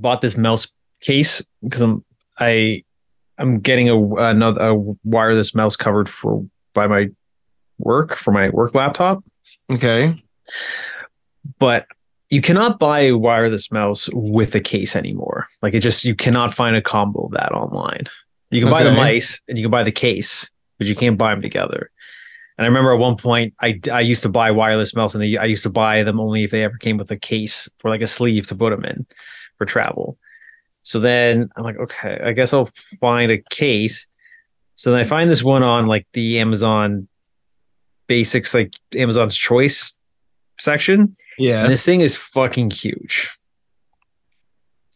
bought this mouse case because I'm I I'm getting a another a wireless mouse covered for by my work for my work laptop. Okay. But you cannot buy a wireless mouse with a case anymore. Like it just you cannot find a combo of that online. You can buy the mice and you can buy the case, but you can't buy them together. And I remember at one point I I used to buy wireless mouse and they, I used to buy them only if they ever came with a case for like a sleeve to put them in for travel. So then I'm like, okay, I guess I'll find a case. So then I find this one on like the Amazon basics, like Amazon's choice section. Yeah. And this thing is fucking huge.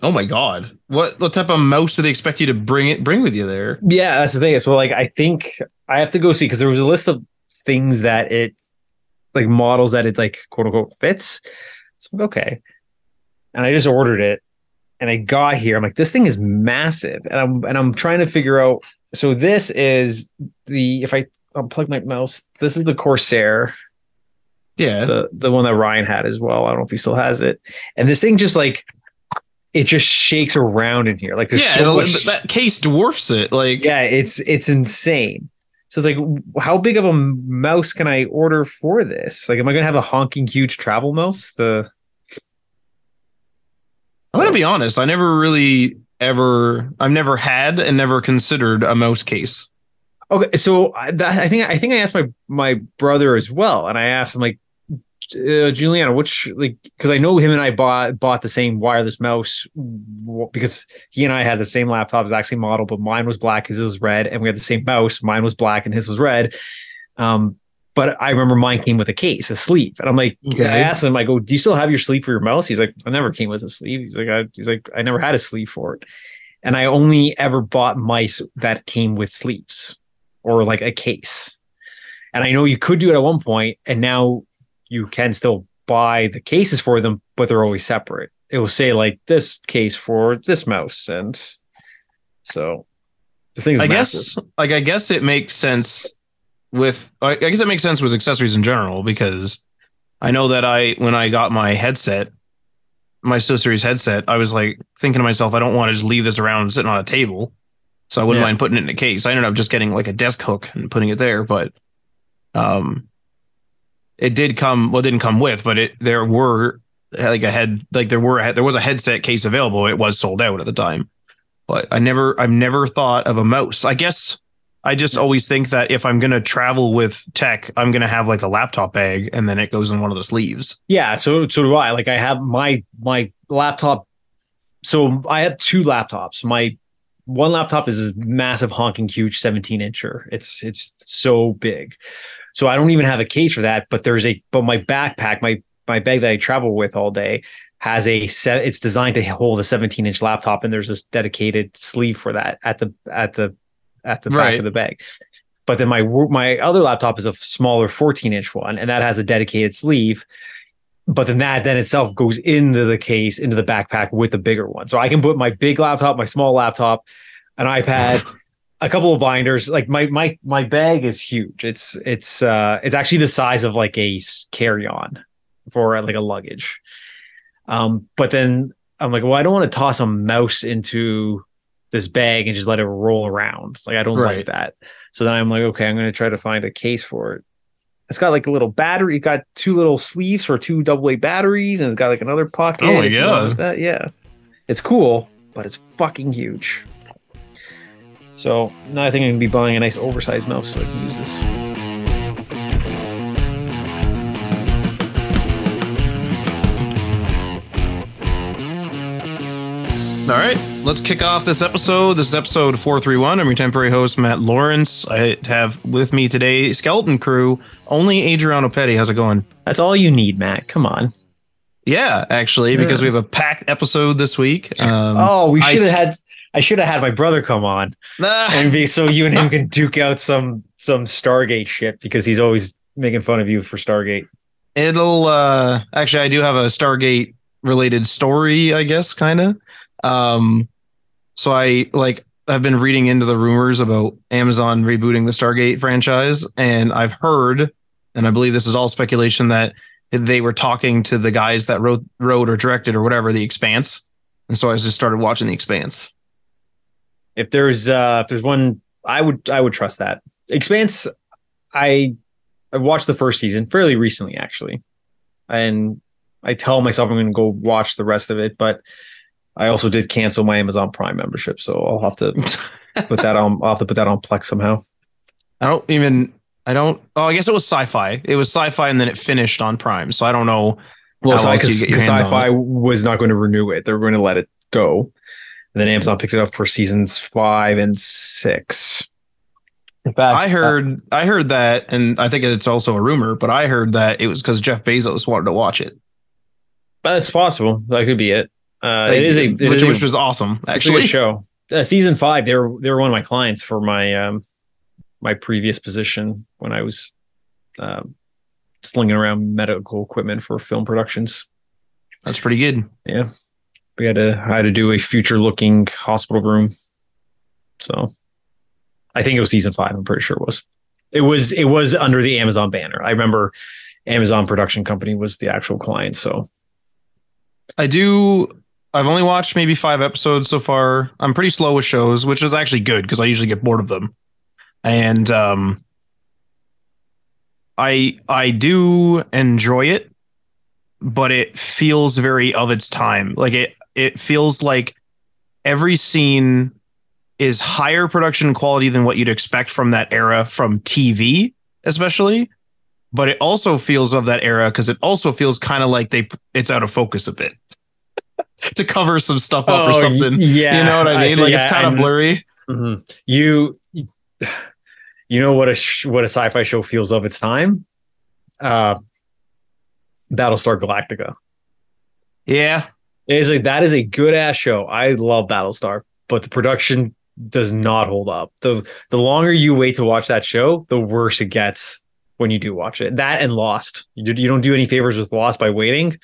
Oh my god. What what type of mouse do they expect you to bring it bring with you there? Yeah, that's the thing. So like I think I have to go see because there was a list of things that it like models that it like quote unquote fits. So I'm like, okay. And I just ordered it and I got here. I'm like, this thing is massive. And I'm and I'm trying to figure out. So this is the if I unplug my mouse, this is the Corsair, Yeah. the the one that Ryan had as well. I don't know if he still has it. And this thing just like it just shakes around in here. Like there's yeah, so much that case dwarfs it. Like yeah, it's it's insane. So it's like, how big of a mouse can I order for this? Like, am I gonna have a honking huge travel mouse? The I'm gonna be honest, I never really ever I've never had and never considered a mouse case. okay, so I, that, I think I think I asked my my brother as well, and I asked him like, uh, Juliana, which like because I know him and I bought bought the same wireless mouse because he and I had the same laptop, exact same model, but mine was black, his was red, and we had the same mouse. Mine was black and his was red. Um, but I remember mine came with a case, a sleeve, and I'm like, Okay. I asked him, I go, oh, do you still have your sleeve for your mouse? He's like, I never came with a sleeve. He's like, I, he's like, I never had a sleeve for it, and I only ever bought mice that came with sleeves or like a case. And I know you could do it at one point, and now you can still buy the cases for them, but they're always separate. It will say like this case for this mouse, and so this thing's I massive. guess like I guess it makes sense with I guess it makes sense with accessories in general because I know that I when I got my headset, my SteelSeries headset, I was like thinking to myself, I don't want to just leave this around sitting on a table. So I wouldn't Yeah. mind putting it in a case. I ended up just getting like a desk hook and putting it there, but um it did come well it didn't come with, but it there were like a head like there were there was a headset case available. It was sold out at the time. But I never I've never thought of a mouse. I guess I just always think that if I'm gonna travel with tech, I'm gonna have like a laptop bag and then it goes in one of the sleeves. Yeah, so so do I. Like I have my my laptop. So I have two laptops. My one laptop is a massive honking huge 17 incher. It's it's so big. So I don't even have a case for that. But there's a but my backpack, my my bag that I travel with all day has a set. It's designed to hold a 17 inch laptop, and there's this dedicated sleeve for that at the at the at the back Right. of the bag. But then my my other laptop is a smaller 14 inch one, and that has a dedicated sleeve. But then that then itself goes into the case into the backpack with the bigger one. So i can put my big laptop my small laptop an ipad a couple of binders. Like my my my bag is huge. It's it's uh it's actually the size of like a carry-on for uh, like a luggage. Um but then i'm like well i don't want to toss a mouse into this bag and just let it roll around like i don't like that so then i'm like okay i'm going to try to find a case for it it's got like a little battery. It's got two little sleeves for two AA batteries, and it's got like another pocket. Oh my God. That yeah, it's cool, but it's fucking huge. So now I think I'm gonna be buying a nice oversized mouse so I can use this. All right, let's kick off this episode. This is episode 431. I'm your temporary host, Matt Lawrence. I have with me today, Skeleton Crew, only Adriano Petty. How's it going? That's all you need, Matt. Come on. Yeah, actually, because we have a packed episode this week. Um, oh, we should have had. I should have had my brother come on and be so you and him can duke out some some Stargate shit because he's always making fun of you for Stargate. it'll uh actually I do have a Stargate related story, I guess, kind of. Um so I like I've been reading into the rumors about Amazon rebooting the Stargate franchise and I've heard and I believe this is all speculation that they were talking to the guys that wrote wrote or directed or whatever the expanse and so I just started watching The Expanse. If there's uh if there's one I would I would trust that. Expanse I I watched the first season fairly recently actually. And I tell myself I'm going to go watch the rest of it, but I also did cancel my Amazon Prime membership, so I'll have to put that on. I'll have to put that on Plex somehow. I don't even. I don't. Oh, I guess it was sci-fi. It was sci-fi, and then it finished on Prime. So I don't know. Well, how else you because get your Sci-Fi it. was not going to renew it; they were going to let it go. And then Amazon picked it up for seasons five and six. In fact, I uh, heard. I heard that, and I think it's also a rumor, but I heard that it was because Jeff Bezos wanted to watch it. that's possible. That could be it. Uh, Like, it is a it which, is a- which was awesome. Actually, show. Uh, season five, they were they were one of my clients for my um my previous position when I was um slinging around medical equipment for film productions. that's pretty good. Yeah, we had to I had to do a future looking hospital room. So, I think it was season five. I'm pretty sure it was. It was it was under the Amazon banner. I remember Amazon production company was the actual client. So I do. I've only watched maybe five episodes so far. I'm pretty slow with shows, which is actually good because I usually get bored of them. And um, I I do enjoy it, but it feels very of its time. Like it it feels like every scene is higher production quality than what you'd expect from that era from TV, especially. But it also feels of that era because it also feels kind of like they it's out of focus a bit to cover some stuff up or Oh, something. Yeah, you know what I mean? like it's kind of blurry. Mhm. You, you know what a sh- what a sci-fi show feels of its time. Uh, Battlestar Galactica. Yeah, It is like that is a good ass show. I love Battlestar, but the production does not hold up. the The longer you wait to watch that show, the worse it gets when you do watch it. That and Lost. You, you don't do any favors with Lost by waiting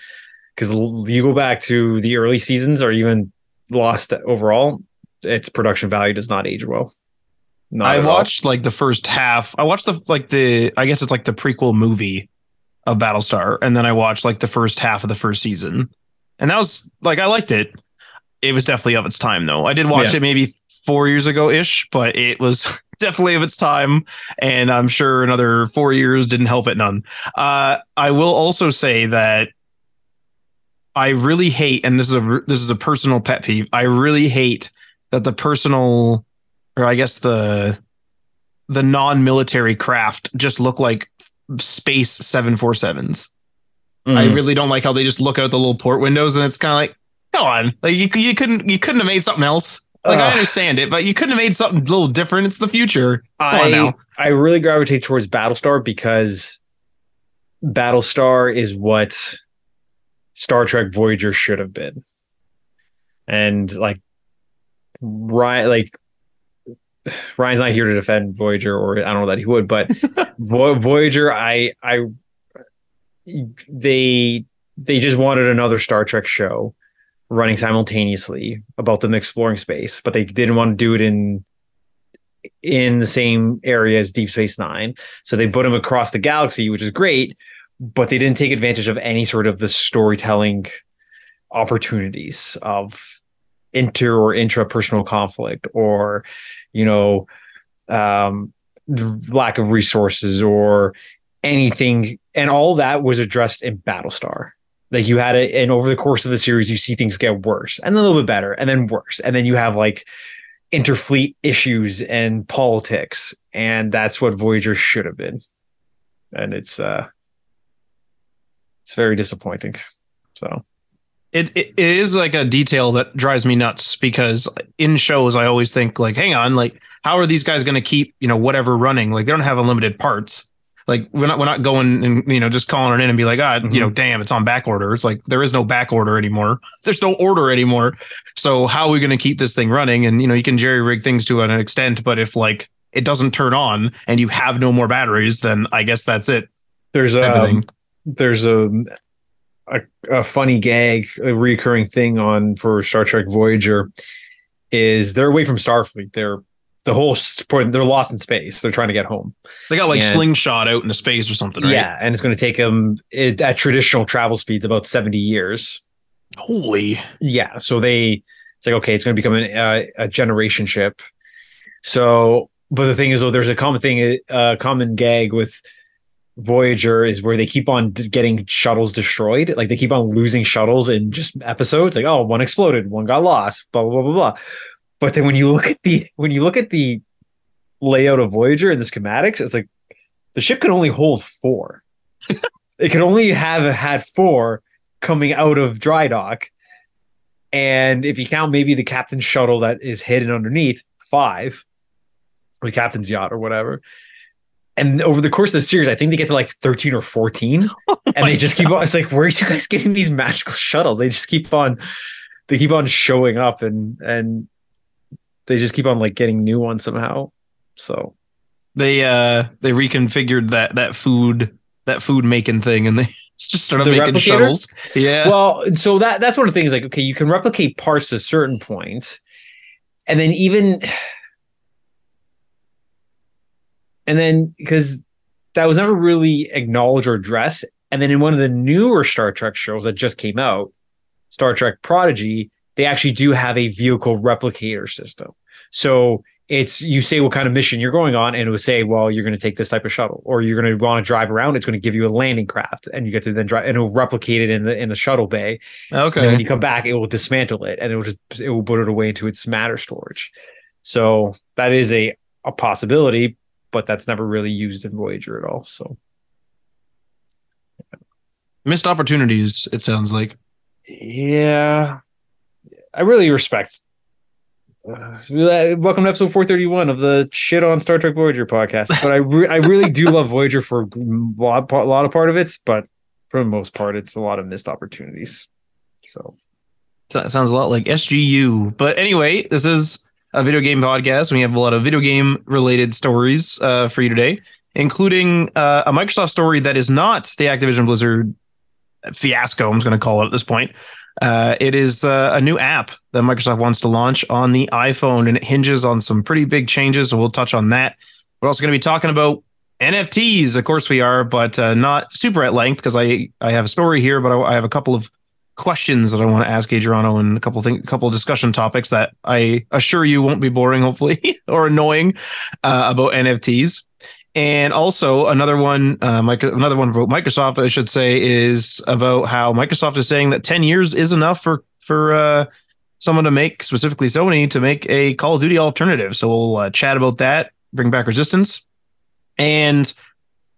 because you go back to the early seasons or even Lost overall. Its production value does not age well. Not I at all. watched like the first half. I watched the like the I guess it's like the prequel movie of Battlestar, and then I watched like the first half of the first season, and that was like I liked it. It was definitely of its time though. I did watch Yeah. it maybe four years ago ish, but it was definitely of its time, and I'm sure another four years didn't help it none. Uh, I will also say that I really hate, and this is a this is a personal pet peeve. I really hate that the personal, or I guess the the non-military craft just look like space 747s. I Mm. really don't like how they just look out the little port windows and it's kind of like, come on, like you, you couldn't you couldn't have made something else. Like I understand it, but you couldn't have made something a little different. It's the future. Come I. I really gravitate towards Battlestar because Battlestar is what Star Trek Voyager should have been. And like Ryan like Ryan's not here to defend Voyager or I don't know that he would, but Voyager I I they they just wanted another Star Trek show running simultaneously about them exploring space, but they didn't want to do it in in the same area as Deep Space Nine. So they put them across the galaxy, which is great, but they didn't take advantage of any sort of the storytelling opportunities of inter or intrapersonal conflict or, you know, um, lack of resources or anything. And all that was addressed in Battlestar. Like you had it, and over the course of the series, you see things get worse and then a little bit better and then worse. And then you have like interfleet issues and politics and that's what voyager should have been and it's uh it's very disappointing so It, it it is like a detail that drives me nuts because in shows I always think like, hang on, like how are these guys going to keep you know whatever running? Like they don't have unlimited parts. Like we're not we're not going and you know just calling it in and be like, ah, you know, damn, it's on back order. It's like there is no back order anymore. There's no order anymore. So how are we going to keep this thing running? And you know, you can jerry rig things to an extent, but if like it doesn't turn on and you have no more batteries, then I guess that's it. there's thing. There's a, a a funny gag a recurring thing on for star trek voyager is they're away from starfleet they're the whole point they're lost in space they're trying to get home They got like Yeah. slingshot out into space or something, right? yeah and it's going to take them it, at traditional travel speeds about 70 years Holy. Yeah. So they, it's like, okay, it's going to become an, uh, a generation ship. So, but the thing is, though, there's a common thing, a uh, common gag with Voyager is where they keep on getting shuttles destroyed. Like they keep on losing shuttles in just episodes. Like, oh, one exploded, one got lost, blah, blah, blah, blah, blah. But then when you look at the, when you look at the layout of Voyager and the schematics, it's like the ship can only hold four. it can only have had four coming out of dry dock. And if you count maybe the captain's shuttle that is hidden underneath, five, the captain's yacht or whatever. And over the course of the series, I think they get to like 13 or 14. Oh and they just keep on, it's like, where are you guys getting these magical shuttles? They just keep on, they keep on showing up and, and they just keep on like getting new ones somehow. So They uh they reconfigured that that food that food making thing and they just started The making shuttles. Yeah. well, so that that's one of the things. Like, okay, you can replicate parts to a certain point, and then even, and then because that was never really acknowledged or addressed, and then in one of the newer Star Trek shows that just came out, Star Trek Prodigy, they actually do have a vehicle replicator system. So it's you say what kind of mission you're going on, and it will say, well, you're going to take this type of shuttle, or you're going to want to drive around. It's going to give you a landing craft, and you get to then drive, and it will replicate it in the in the shuttle bay. Okay. And when you come back, it will dismantle it, and it will just it will put it away into its matter storage. So that is a a possibility, but that's never really used in Voyager at all. So Missed opportunities, it sounds like. yeah, I really respect. Uh, welcome to episode 431 of the shit on Star Trek Voyager podcast. But I re- I really do love Voyager for a lot, a lot of part of it, but for the most part, it's a lot of missed opportunities. So So- Sounds a lot like SGU. But anyway, this is a video game podcast. We have a lot of video game related stories uh, for you today, including uh, a Microsoft story that is not the Activision Blizzard fiasco, I'm going to call it at this point. Uh, it is uh, a new app that Microsoft wants to launch on the iPhone, and it hinges on some pretty big changes. So we'll touch on that. We're also going to be talking about NFTs, of course we are, but uh, not super at length because I I have a story here, but I, I have a couple of questions that I want to ask Adriano and a couple thing, couple of discussion topics that I assure you won't be boring, hopefully, or annoying uh, about NFTs. And also another one, uh, another one about Microsoft, I should say, is about how Microsoft is saying that 10 years is enough for for uh, someone to make, specifically Sony, to make a Call of Duty alternative. So we'll uh, chat about that, bring back Resistance, and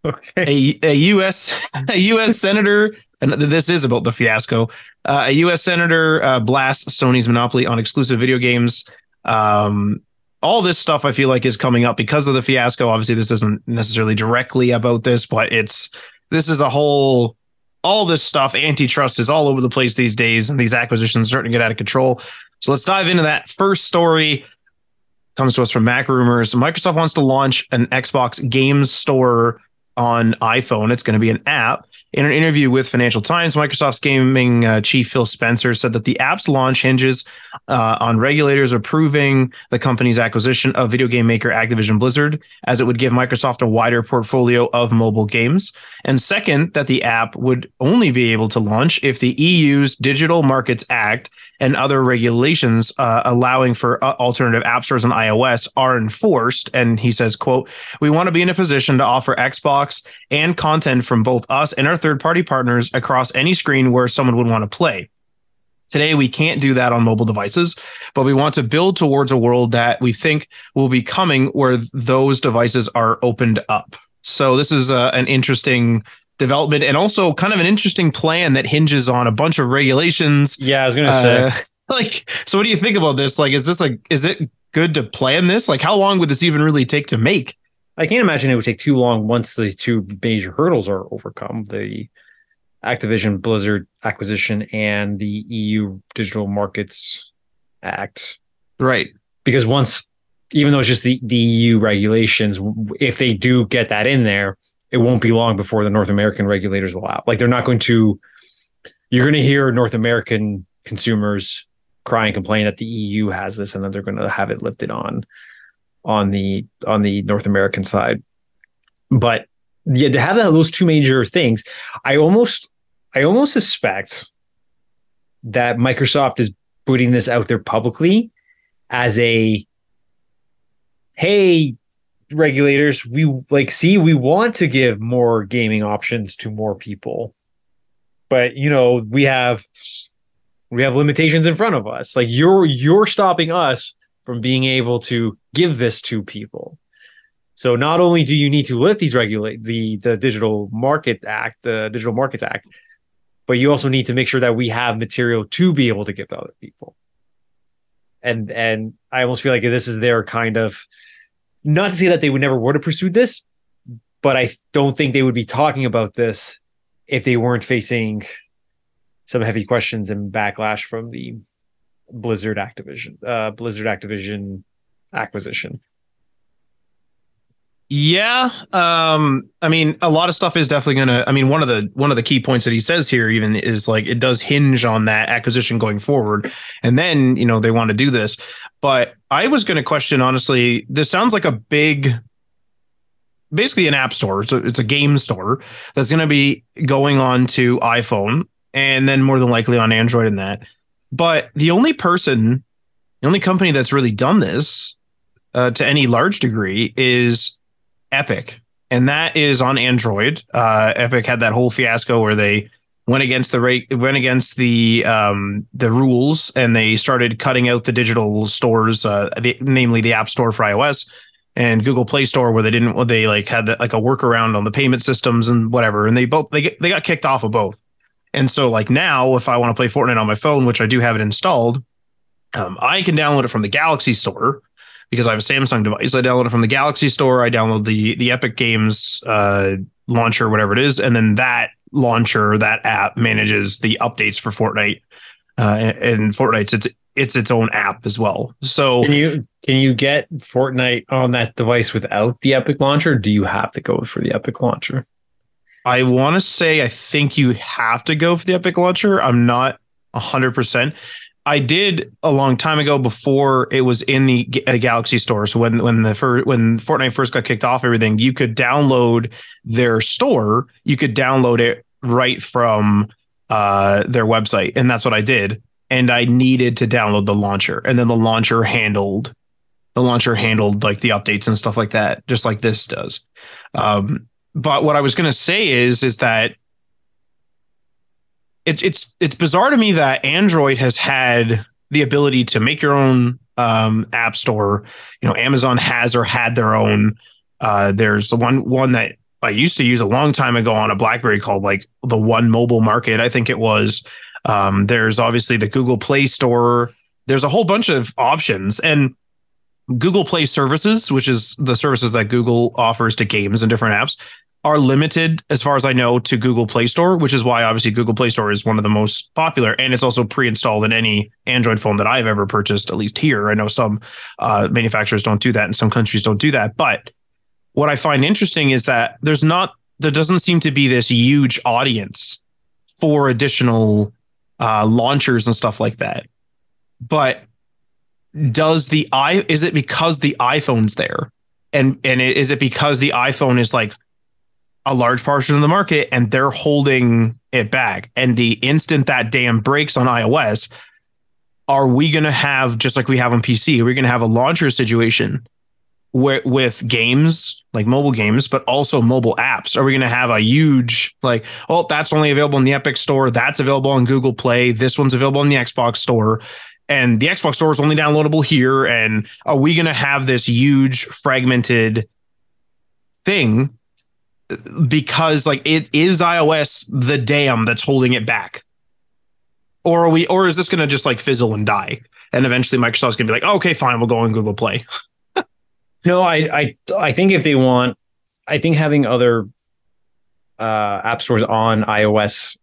okay, a, a U.S. a U.S. senator, and this is about the fiasco. Uh, a U.S. senator uh, blasts Sony's monopoly on exclusive video games. Um, all this stuff I feel like is coming up because of the fiasco. Obviously, this isn't necessarily directly about this, but it's this is a whole. All this stuff, antitrust is all over the place these days, and these acquisitions are starting to get out of control. So let's dive into that first story. Comes to us from MacRumors. Microsoft wants to launch an Xbox Games Store on iPhone. It's going to be an app. In an interview with Financial Times, Microsoft's gaming uh, chief Phil Spencer said that the app's launch hinges uh, on regulators approving the company's acquisition of video game maker Activision Blizzard, as it would give Microsoft a wider portfolio of mobile games. And second, that the app would only be able to launch if the EU's Digital Markets Act and other regulations uh, allowing for uh, alternative app stores on iOS are enforced. And he says, quote, we want to be in a position to offer Xbox and content from both us and our third party partners across any screen where someone would want to play. Today, we can't do that on mobile devices, but we want to build towards a world that we think will be coming where those devices are opened up. So, this is uh, an interesting development and also kind of an interesting plan that hinges on a bunch of regulations. yeah, I was gonna say. Uh, like, so what do you think about this? Like, is this like, is it good to plan this? Like, how long would this even really take to make? I can't imagine it would take too long once the two major hurdles are overcome the Activision Blizzard acquisition and the EU Digital Markets Act. Right. Because once, even though it's just the, the EU regulations, if they do get that in there, it won't be long before the North American regulators out. Like they're not going to, you're going to hear North American consumers cry and complain that the EU has this and then they're going to have it lifted on on the on the North American side. But yeah, to have that, those two major things, I almost I almost suspect that Microsoft is putting this out there publicly as a hey regulators we like see we want to give more gaming options to more people. But you know we have we have limitations in front of us. Like you're you're stopping us from being able to give this to people. So not only do you need to lift these regulate the the digital market act the digital markets act but you also need to make sure that we have material to be able to give to other people. And and i almost feel like this is their kind of not to say that they would never would have pursued this but i don't think they would be talking about this if they weren't facing some heavy questions and backlash from the blizzard activision uh blizzard activision acquisition yeah, um, I mean, a lot of stuff is definitely gonna. I mean, one of the one of the key points that he says here even is like it does hinge on that acquisition going forward, and then you know they want to do this. But I was going to question honestly. This sounds like a big, basically an app store. It's a, it's a game store that's going to be going on to iPhone and then more than likely on Android and that. But the only person, the only company that's really done this uh, to any large degree is Epic, and that is on Android. Uh, Epic had that whole fiasco where they went against the rate, went against the um, the rules, and they started cutting out the digital stores, uh, the, namely the App Store for iOS and Google Play Store, where they didn't, they like had the, like a workaround on the payment systems and whatever, and they both they get, they got kicked off of both. And so, like now, if I want to play Fortnite on my phone, which I do have it installed, um, I can download it from the Galaxy Store because I have a Samsung device. I download it from the Galaxy Store. I download the the Epic Games uh, launcher, whatever it is, and then that launcher, that app manages the updates for Fortnite. Uh, and Fortnite's it's it's its own app as well. So can you can you get Fortnite on that device without the Epic launcher? do you have to go for the Epic launcher? I want to say I think you have to go for the Epic launcher. I'm not hundred percent. I did a long time ago before it was in the Galaxy store. So when when the first, when Fortnite first got kicked off, everything you could download their store. You could download it right from uh, their website, and that's what I did. And I needed to download the launcher, and then the launcher handled the launcher handled like the updates and stuff like that, just like this does. Um, but what I was going to say is is that it's it's it's bizarre to me that Android has had the ability to make your own um, app store. You know, Amazon has or had their own. Uh, there's the one one that I used to use a long time ago on a BlackBerry called like the One Mobile Market. I think it was. Um, there's obviously the Google Play Store. There's a whole bunch of options and Google Play Services, which is the services that Google offers to games and different apps are limited, as far as I know, to Google Play Store, which is why obviously Google Play Store is one of the most popular, and it's also pre-installed in any Android phone that I've ever purchased. At least here, I know some uh, manufacturers don't do that, and some countries don't do that. But what I find interesting is that there's not, there doesn't seem to be this huge audience for additional uh, launchers and stuff like that. But does the i is it because the iPhone's there, and and is it because the iPhone is like a large portion of the market and they're holding it back. And the instant that dam breaks on iOS, are we going to have just like we have on PC? Are we going to have a launcher situation with games like mobile games, but also mobile apps? Are we going to have a huge like, oh, that's only available in the Epic Store, that's available on Google Play, this one's available in the Xbox Store, and the Xbox Store is only downloadable here? And are we going to have this huge fragmented thing because like it is iOS the dam that's holding it back? Or are we or is this gonna just like fizzle and die? And eventually Microsoft's gonna be like, okay, fine, we'll go on Google Play. no, I I I think if they want I think having other uh, app stores on iOS,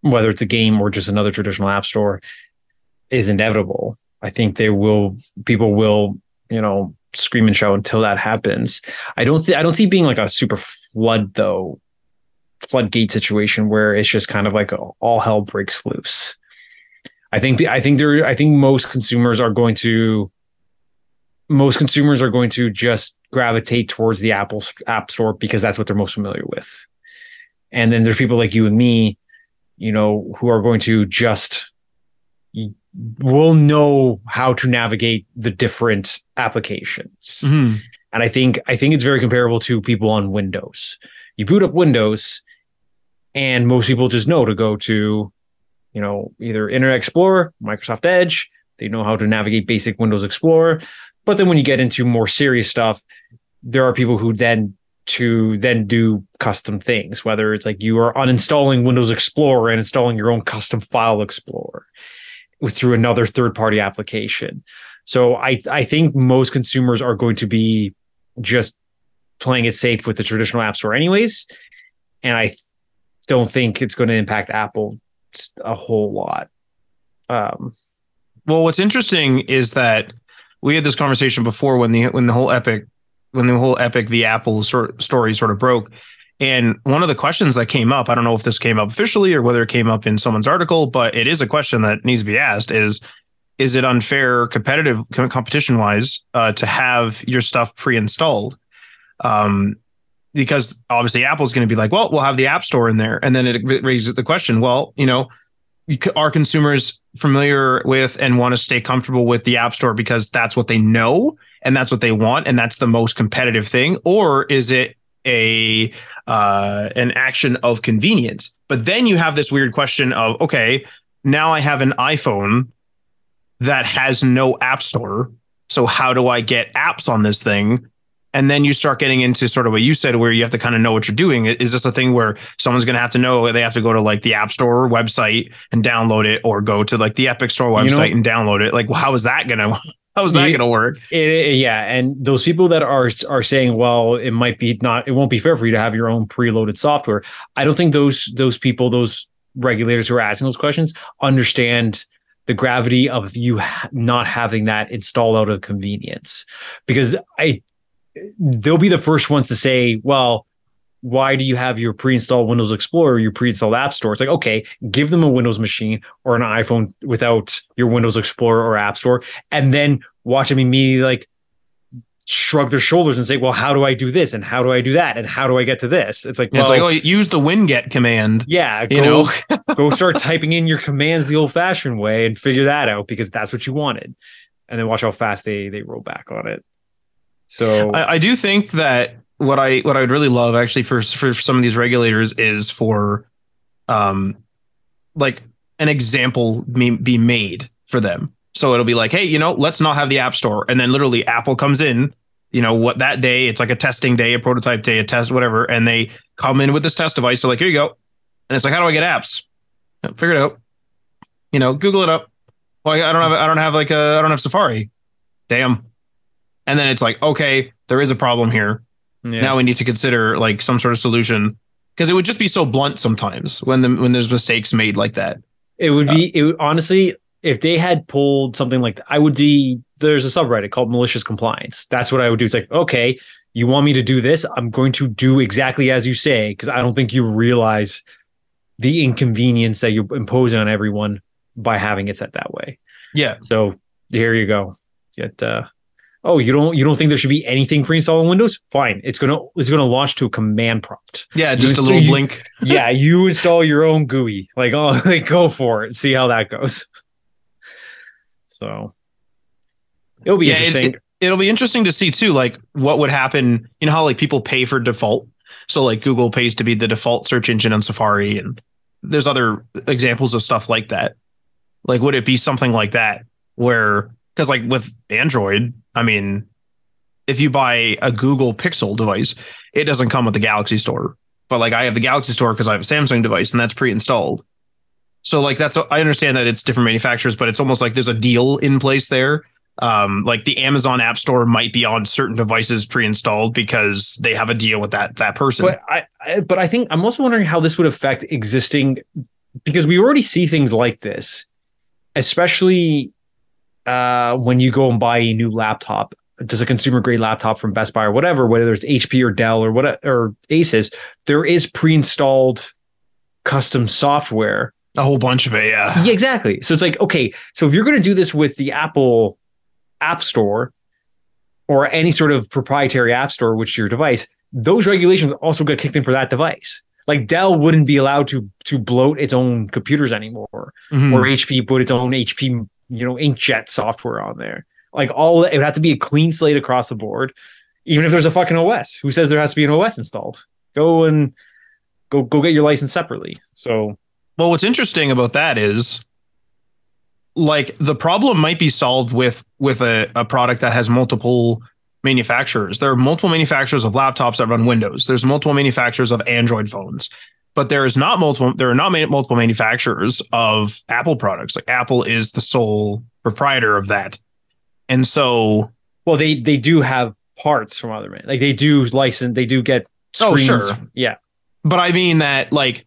whether it's a game or just another traditional app store, is inevitable. I think they will people will, you know, scream and shout until that happens. I don't th- I don't see being like a super flood though floodgate situation where it's just kind of like all hell breaks loose. I think I think there I think most consumers are going to most consumers are going to just gravitate towards the Apple App Store because that's what they're most familiar with. And then there's people like you and me, you know, who are going to just will know how to navigate the different applications. Mhm. And I think I think it's very comparable to people on Windows. You boot up Windows, and most people just know to go to, you know, either Internet Explorer, Microsoft Edge. They know how to navigate basic Windows Explorer. But then when you get into more serious stuff, there are people who then to then do custom things, whether it's like you are uninstalling Windows Explorer and installing your own custom file explorer through another third party application. So I I think most consumers are going to be just playing it safe with the traditional app store anyways. And I don't think it's going to impact Apple a whole lot. Um, Well, what's interesting is that we had this conversation before when the when the whole Epic when the whole Epic v Apple sort story sort of broke. And one of the questions that came up, I don't know if this came up officially or whether it came up in someone's article, but it is a question that needs to be asked is is it unfair competitive competition wise uh, to have your stuff pre-installed? Um, because obviously Apple's going to be like, well, we'll have the App Store in there, and then it raises the question, well, you know, are consumers familiar with and want to stay comfortable with the App Store because that's what they know and that's what they want and that's the most competitive thing, or is it a uh, an action of convenience? But then you have this weird question of, okay, now I have an iPhone that has no app store. So how do I get apps on this thing? And then you start getting into sort of what you said, where you have to kind of know what you're doing. Is this a thing where someone's going to have to know they have to go to like the App Store website and download it, or go to like the Epic Store website You know- and download it? Like, well, how is that gonna how is that gonna work? it, it- yeah, and those people that are are saying, well, it might be not, it won't be fair for you to have your own preloaded software. I don't think those those people, those regulators who are asking those questions, understand the gravity of you not having that installed out of convenience, because I they'll be the first ones to say, well. Why do you have your pre-installed Windows Explorer, your pre-installed App Store? It's like, okay, give them a Windows machine or an iPhone without your Windows Explorer or App Store, and then watch them immediately like shrug their shoulders and say, "Well, how do I do this? And how do I do that? And how do I get to this?" It's like, it's well, like, oh, use the winget command. yeah, You go, know, go start typing in your commands the old-fashioned way and figure that out because that's what you wanted, and then watch how fast they they roll back on it. So I, I do think that what I what I would really love actually for for some of these regulators is for um like an example be made for them. So it'll be like, hey, you know, let's not have the app store, and then literally Apple comes in. You know what? That day, it's like a testing day, a prototype day, a test, whatever, and they come in with this test device. So like, here you go, and it's like, how do I get apps? Figure it out. You know, Google it up. Well, I don't have, I don't have like a, I don't have Safari. Damn. And then it's like, okay, there is a problem here yeah. now we need to consider like some sort of solution because it would just be so blunt sometimes when the when there's mistakes made like that. It would be uh, it would, honestly if they had pulled something like that, I would be there's a subreddit called malicious compliance. That's what I would do. It's like, okay, you want me to do this? I'm going to do exactly as you say because I don't think you realize the inconvenience that you're imposing on everyone by having it set that way. Yeah, So here you go. Get uh oh, you don't you don't think there should be anything pre-installed in Windows? Fine. It's gonna it's gonna launch to a command prompt. yeah, just a still- little you- blink. yeah, you install your own GUI. Like, oh, like go for it. See how that goes. So it'll be Yeah, it- interesting. It'll be interesting to see too, like what would happen. You know how like people pay for default, so like Google pays to be the default search engine on Safari, and there's other examples of stuff like that. Like, would it be something like that where because like with Android, I mean, if you buy a Google Pixel device, it doesn't come with the Galaxy Store. But like I have the Galaxy Store because I have a Samsung device and that's pre-installed. So like that's I understand that it's different manufacturers, but it's almost like there's a deal in place there. Um, like the Amazon App Store might be on certain devices pre-installed because they have a deal with that that person. but I, I but I think I'm also wondering how this would affect existing because we already see things like this, especially uh, when you go and buy a new laptop. Does a consumer grade laptop from Best Buy or whatever, whether it's HP or Dell or what or Asus, there is pre-installed custom software a whole bunch of it, yeah. Yeah, exactly. So it's like, okay, so if you're going to do this with the Apple App Store or any sort of proprietary app store, which is your device, those regulations also get kicked in for that device. like Dell wouldn't be allowed to to bloat its own computers anymore, Mhm. or HP put its own HP you know inkjet software on there. Like all it would have to be a clean slate across the board. Even if there's a fucking OS, who says there has to be an OS installed? Go and go go get your license separately. So Well, what's interesting about that is like the problem might be solved with with a, a product that has multiple manufacturers. There are multiple manufacturers of laptops that run Windows. There's multiple manufacturers of Android phones. But there is not multiple there are not multiple manufacturers of Apple products. Like Apple is the sole proprietor of that. And so well they they do have parts from other man like they do license they do get Oh, screens. sure. yeah but I mean that like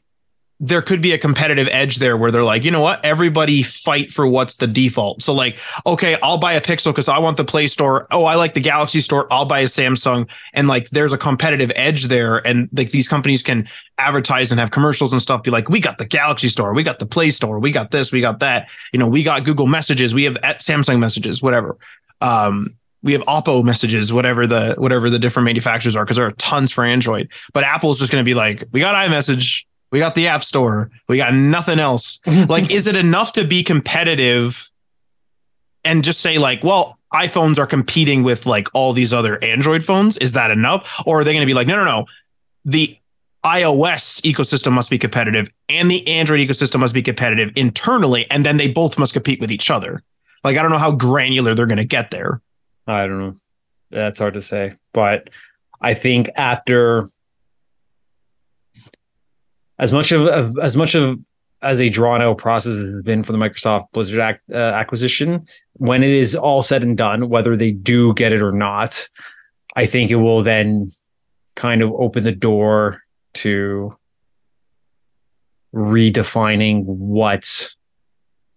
there could be a competitive edge there where they're like, you know what, everybody fight for what's the default. So like, okay, I'll buy a Pixel because I want the Play Store. Oh, I like the Galaxy Store. I'll buy a Samsung. And like, there's a competitive edge there, and like these companies can advertise and have commercials and stuff. Be like, we got the Galaxy Store, we got the Play Store, we got this, we got that. You know, we got Google Messages, we have at Samsung Messages, whatever. Um, we have Oppo messages, whatever the whatever the different manufacturers are, because there are tons for Android. But Apple's just going to be like, we got iMessage, we got the App Store, we got nothing else. like, is it enough to be competitive and just say like, well, iPhones are competing with like all these other Android phones? Is that enough, or are they going to be like, no, no, no, the iOS ecosystem must be competitive and the Android ecosystem must be competitive internally, and then they both must compete with each other. Like, I don't know how granular they're going to get there. I don't know. That's hard to say. But I think after as much of, of as much of as a drawn out process has been for the Microsoft Blizzard uh, acquisition, when it is all said and done, whether they do get it or not, I think it will then kind of open the door to redefining what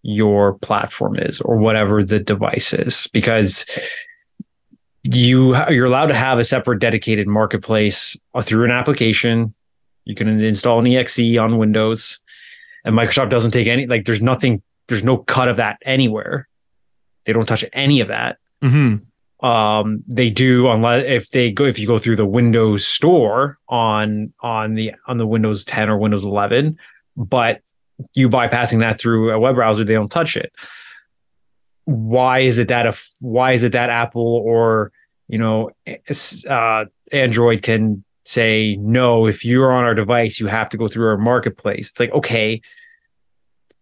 your platform is or whatever the device is because you you're allowed to have a separate dedicated marketplace through an application you can install an exe on windows and microsoft doesn't take any like there's nothing there's no cut of that anywhere. They don't touch any of that. Mm-hmm. um they do unless if they go if you go through the windows store on on the on the windows 10 or windows 11 but you bypassing that through a web browser they don't touch it. Why is it that if why is it that apple or you know uh android can say no if you're on our device you have to go through our marketplace. It's like okay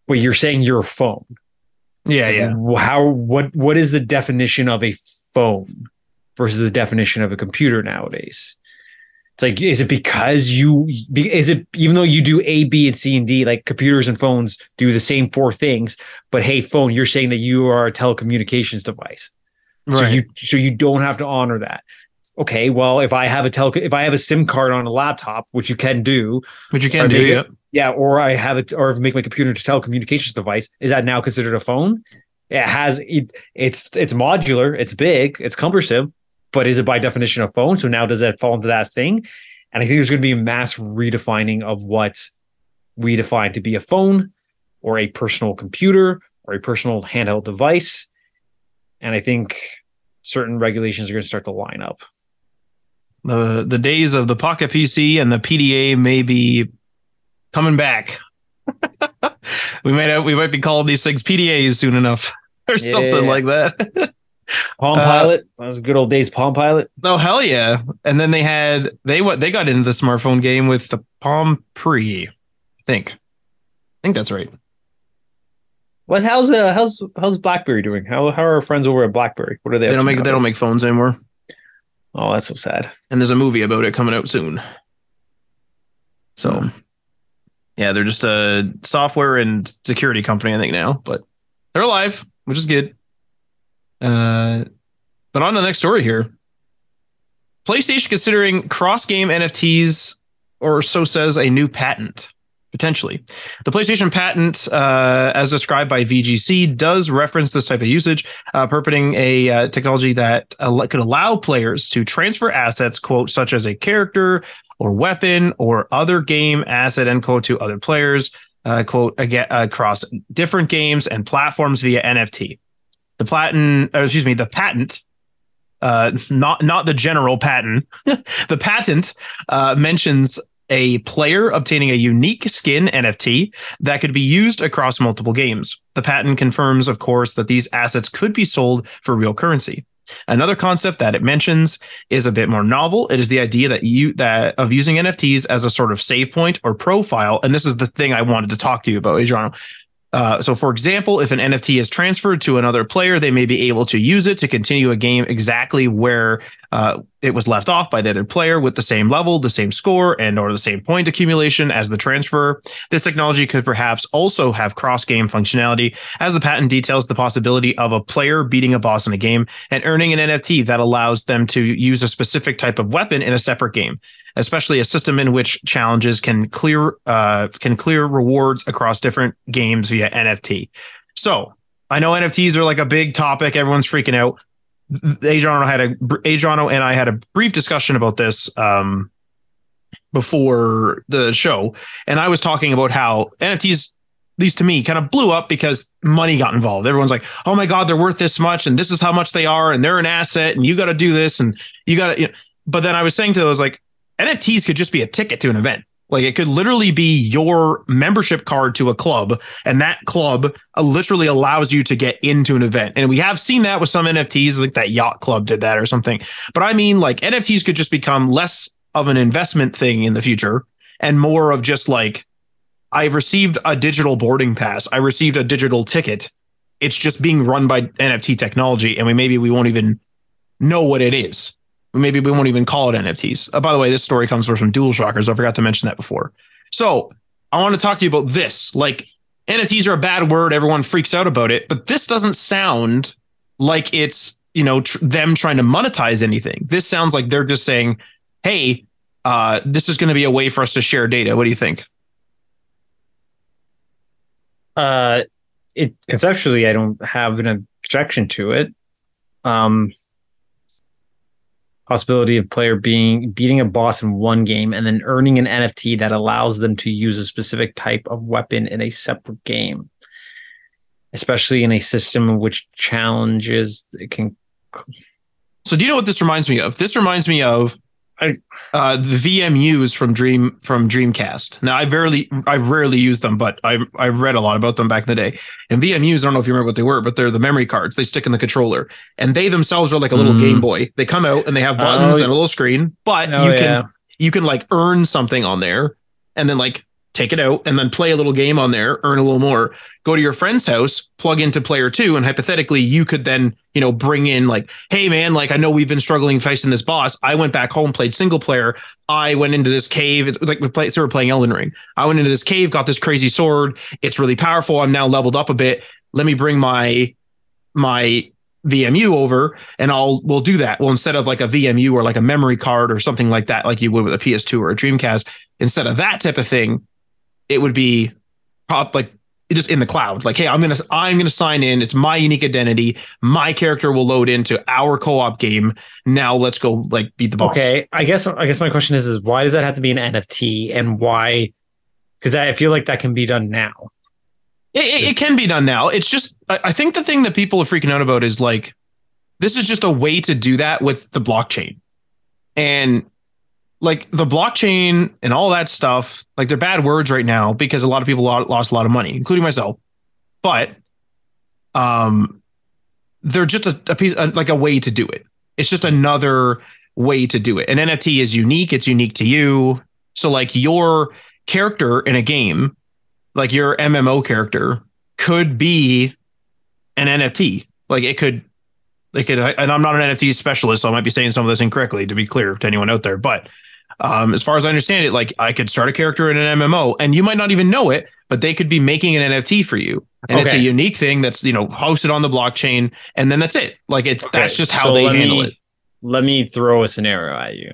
but you're saying you're a phone. Yeah, yeah. how what what is the definition of a phone versus the definition of a computer nowadays? It's like is it because you is it even though you do a b and c and d like computers and phones do the same four things but hey phone you're saying that you are a telecommunications device. So Right. you so you don't have to honor that okay well if i have a tele if i have a sim card on a laptop which you can do Which you can do, make it- yeah. yeah, or I have it, or make my computer into a telecommunications device. Is that now considered a phone? It has it, it's it's modular, it's big, it's cumbersome, but is it by definition a phone? So now does that fall into that thing? And I think there's going to be a mass redefining of what we define to be a phone, or a personal computer, or a personal handheld device. And I think certain regulations are going to start to line up. The the days of the Pocket PC and the PDA may be coming back. we might have, we might be calling these things PDAs soon enough or something like that. Palm Uh, Pilot, that was good old days. Palm Pilot. oh hell yeah! And then they had they what they got into the smartphone game with the Palm Pre. I think, I think that's right. What? How's uh, how's how's BlackBerry doing? How how are our friends over at BlackBerry? What are they? They don't to make they don't make phones anymore. Oh, that's so sad. and there's a movie about it coming out soon. So, Hmm. yeah, they're just a software and security company, I think now, but they're alive, which is good. Uh, but on to the next story here. PlayStation considering cross game NFTs, or so says a new patent. Potentially. The PlayStation patent, uh, as described by VGC, does reference this type of usage, uh, purporting a uh, technology that could allow players to transfer assets, quote, such as a character or weapon or other game asset, end quote, to other players, uh, quote, again, across different games and platforms via NFT. The patent, excuse me, the patent uh, not not the general patent. the patent uh, mentions a player obtaining a unique skin NFT that could be used across multiple games. The patent confirms, of course, that these assets could be sold for real currency. Another concept that it mentions is a bit more novel. It is the idea that you that of using NFTs as a sort of save point or profile. And this is the thing I wanted to talk to you about, Adriano. Uh, so, for example, if an NFT is transferred to another player, they may be able to use it to continue a game exactly where uh, it was left off by the other player with the same level, the same score, and or the same point accumulation as the transfer. This technology could perhaps also have cross-game functionality, as the patent details the possibility of a player beating a boss in a game and earning an NFT that allows them to use a specific type of weapon in a separate game especially a system in which challenges can clear uh, can clear rewards across different games via NFT. So I know NFTs are like a big topic. Everyone's freaking out. Adriano had a Adriano and I had a brief discussion about this um, before the show, and I was talking about how NFTs, these to me, kind of blew up because money got involved. Everyone's like, "Oh my god, they're worth this much, and this is how much they are, and they're an asset, and you got to do this, and you got to." You know. But then I was saying to those like, NFTs could just be a ticket to an event. Like it could literally be your membership card to a club, and that club uh, literally allows you to get into an event. And we have seen that with some NFTs, like that yacht club did that or something. But I mean, like NFTs could just become less of an investment thing in the future and more of just like, I've received a digital boarding pass, I received a digital ticket. It's just being run by NFT technology, and we maybe we won't even know what it is maybe we won't even call it NFTs. Uh, by the way, this story comes from DualShockers. I forgot to mention that before. So I want to talk to you about this. Like NFTs are a bad word. Everyone freaks out about it, but this doesn't sound like it's, you know, tr- them trying to monetize anything. This sounds like they're just saying, Hey, uh, this is going to be a way for us to share data. What do you think? Uh, it conceptually, I don't have an objection to it. Um, possibility of player being beating a boss in one game and then earning an NFT that allows them to use a specific type of weapon in a separate game, especially in a system which challenges it can. So, do you know what this reminds me of? This reminds me of I, uh, the VMUs from Dream from Dreamcast. Now I rarely I've rarely used them, but I I read a lot about them back in the day. And VMUs, I don't know if you remember what they were, but they're the memory cards. They stick in the controller, and they themselves are like a little mm. Game Boy. They come out and they have buttons oh, and a little screen, but oh, you can yeah. you can like earn something on there, and then like take it out and then play a little game on there, earn a little more, go to your friend's house, plug into player two, and hypothetically, you could then, you know, bring in like, hey man, like I know we've been struggling facing this boss. I went back home, played single player. I went into this cave. It's like we play, so we're playing Elden Ring. I went into this cave, got this crazy sword. It's really powerful. I'm now leveled up a bit. Let me bring my my VMU over and I'll we'll do that. Well, instead of like a VMU or like a memory card or something like that, like you would with a PS2 or a Dreamcast, instead of that type of thing, it would be pop like just in the cloud. Like, hey, I'm gonna I'm gonna sign in. It's my unique identity. My character will load into our co-op game. Now let's go like beat the boss. Okay, I guess I guess my question is is why does that have to be an NFT and why? Because I feel like that can be done now. It, it, it can be done now. It's just I, I think the thing that people are freaking out about is like this is just a way to do that with the blockchain. And like the blockchain and all that stuff, like they're bad words right now because a lot of people lost a lot of money, including myself. But um, they're just a, a piece, like a way to do it. It's just another way to do it. An NFT is unique. It's unique to you. So like your character in a game, like your MMO character, could be an NFT. Like it could could, and I'm not an NFT specialist, so I might be saying some of this incorrectly to be clear to anyone out there. But um, as far as I understand it, like I could start a character in an MMO and you might not even know it, but they could be making an NFT for you. And okay. it's a unique thing that's, you know, hosted on the blockchain. And then that's it. Like it's, okay. that's just how so they handle me, it. Let me throw a scenario at you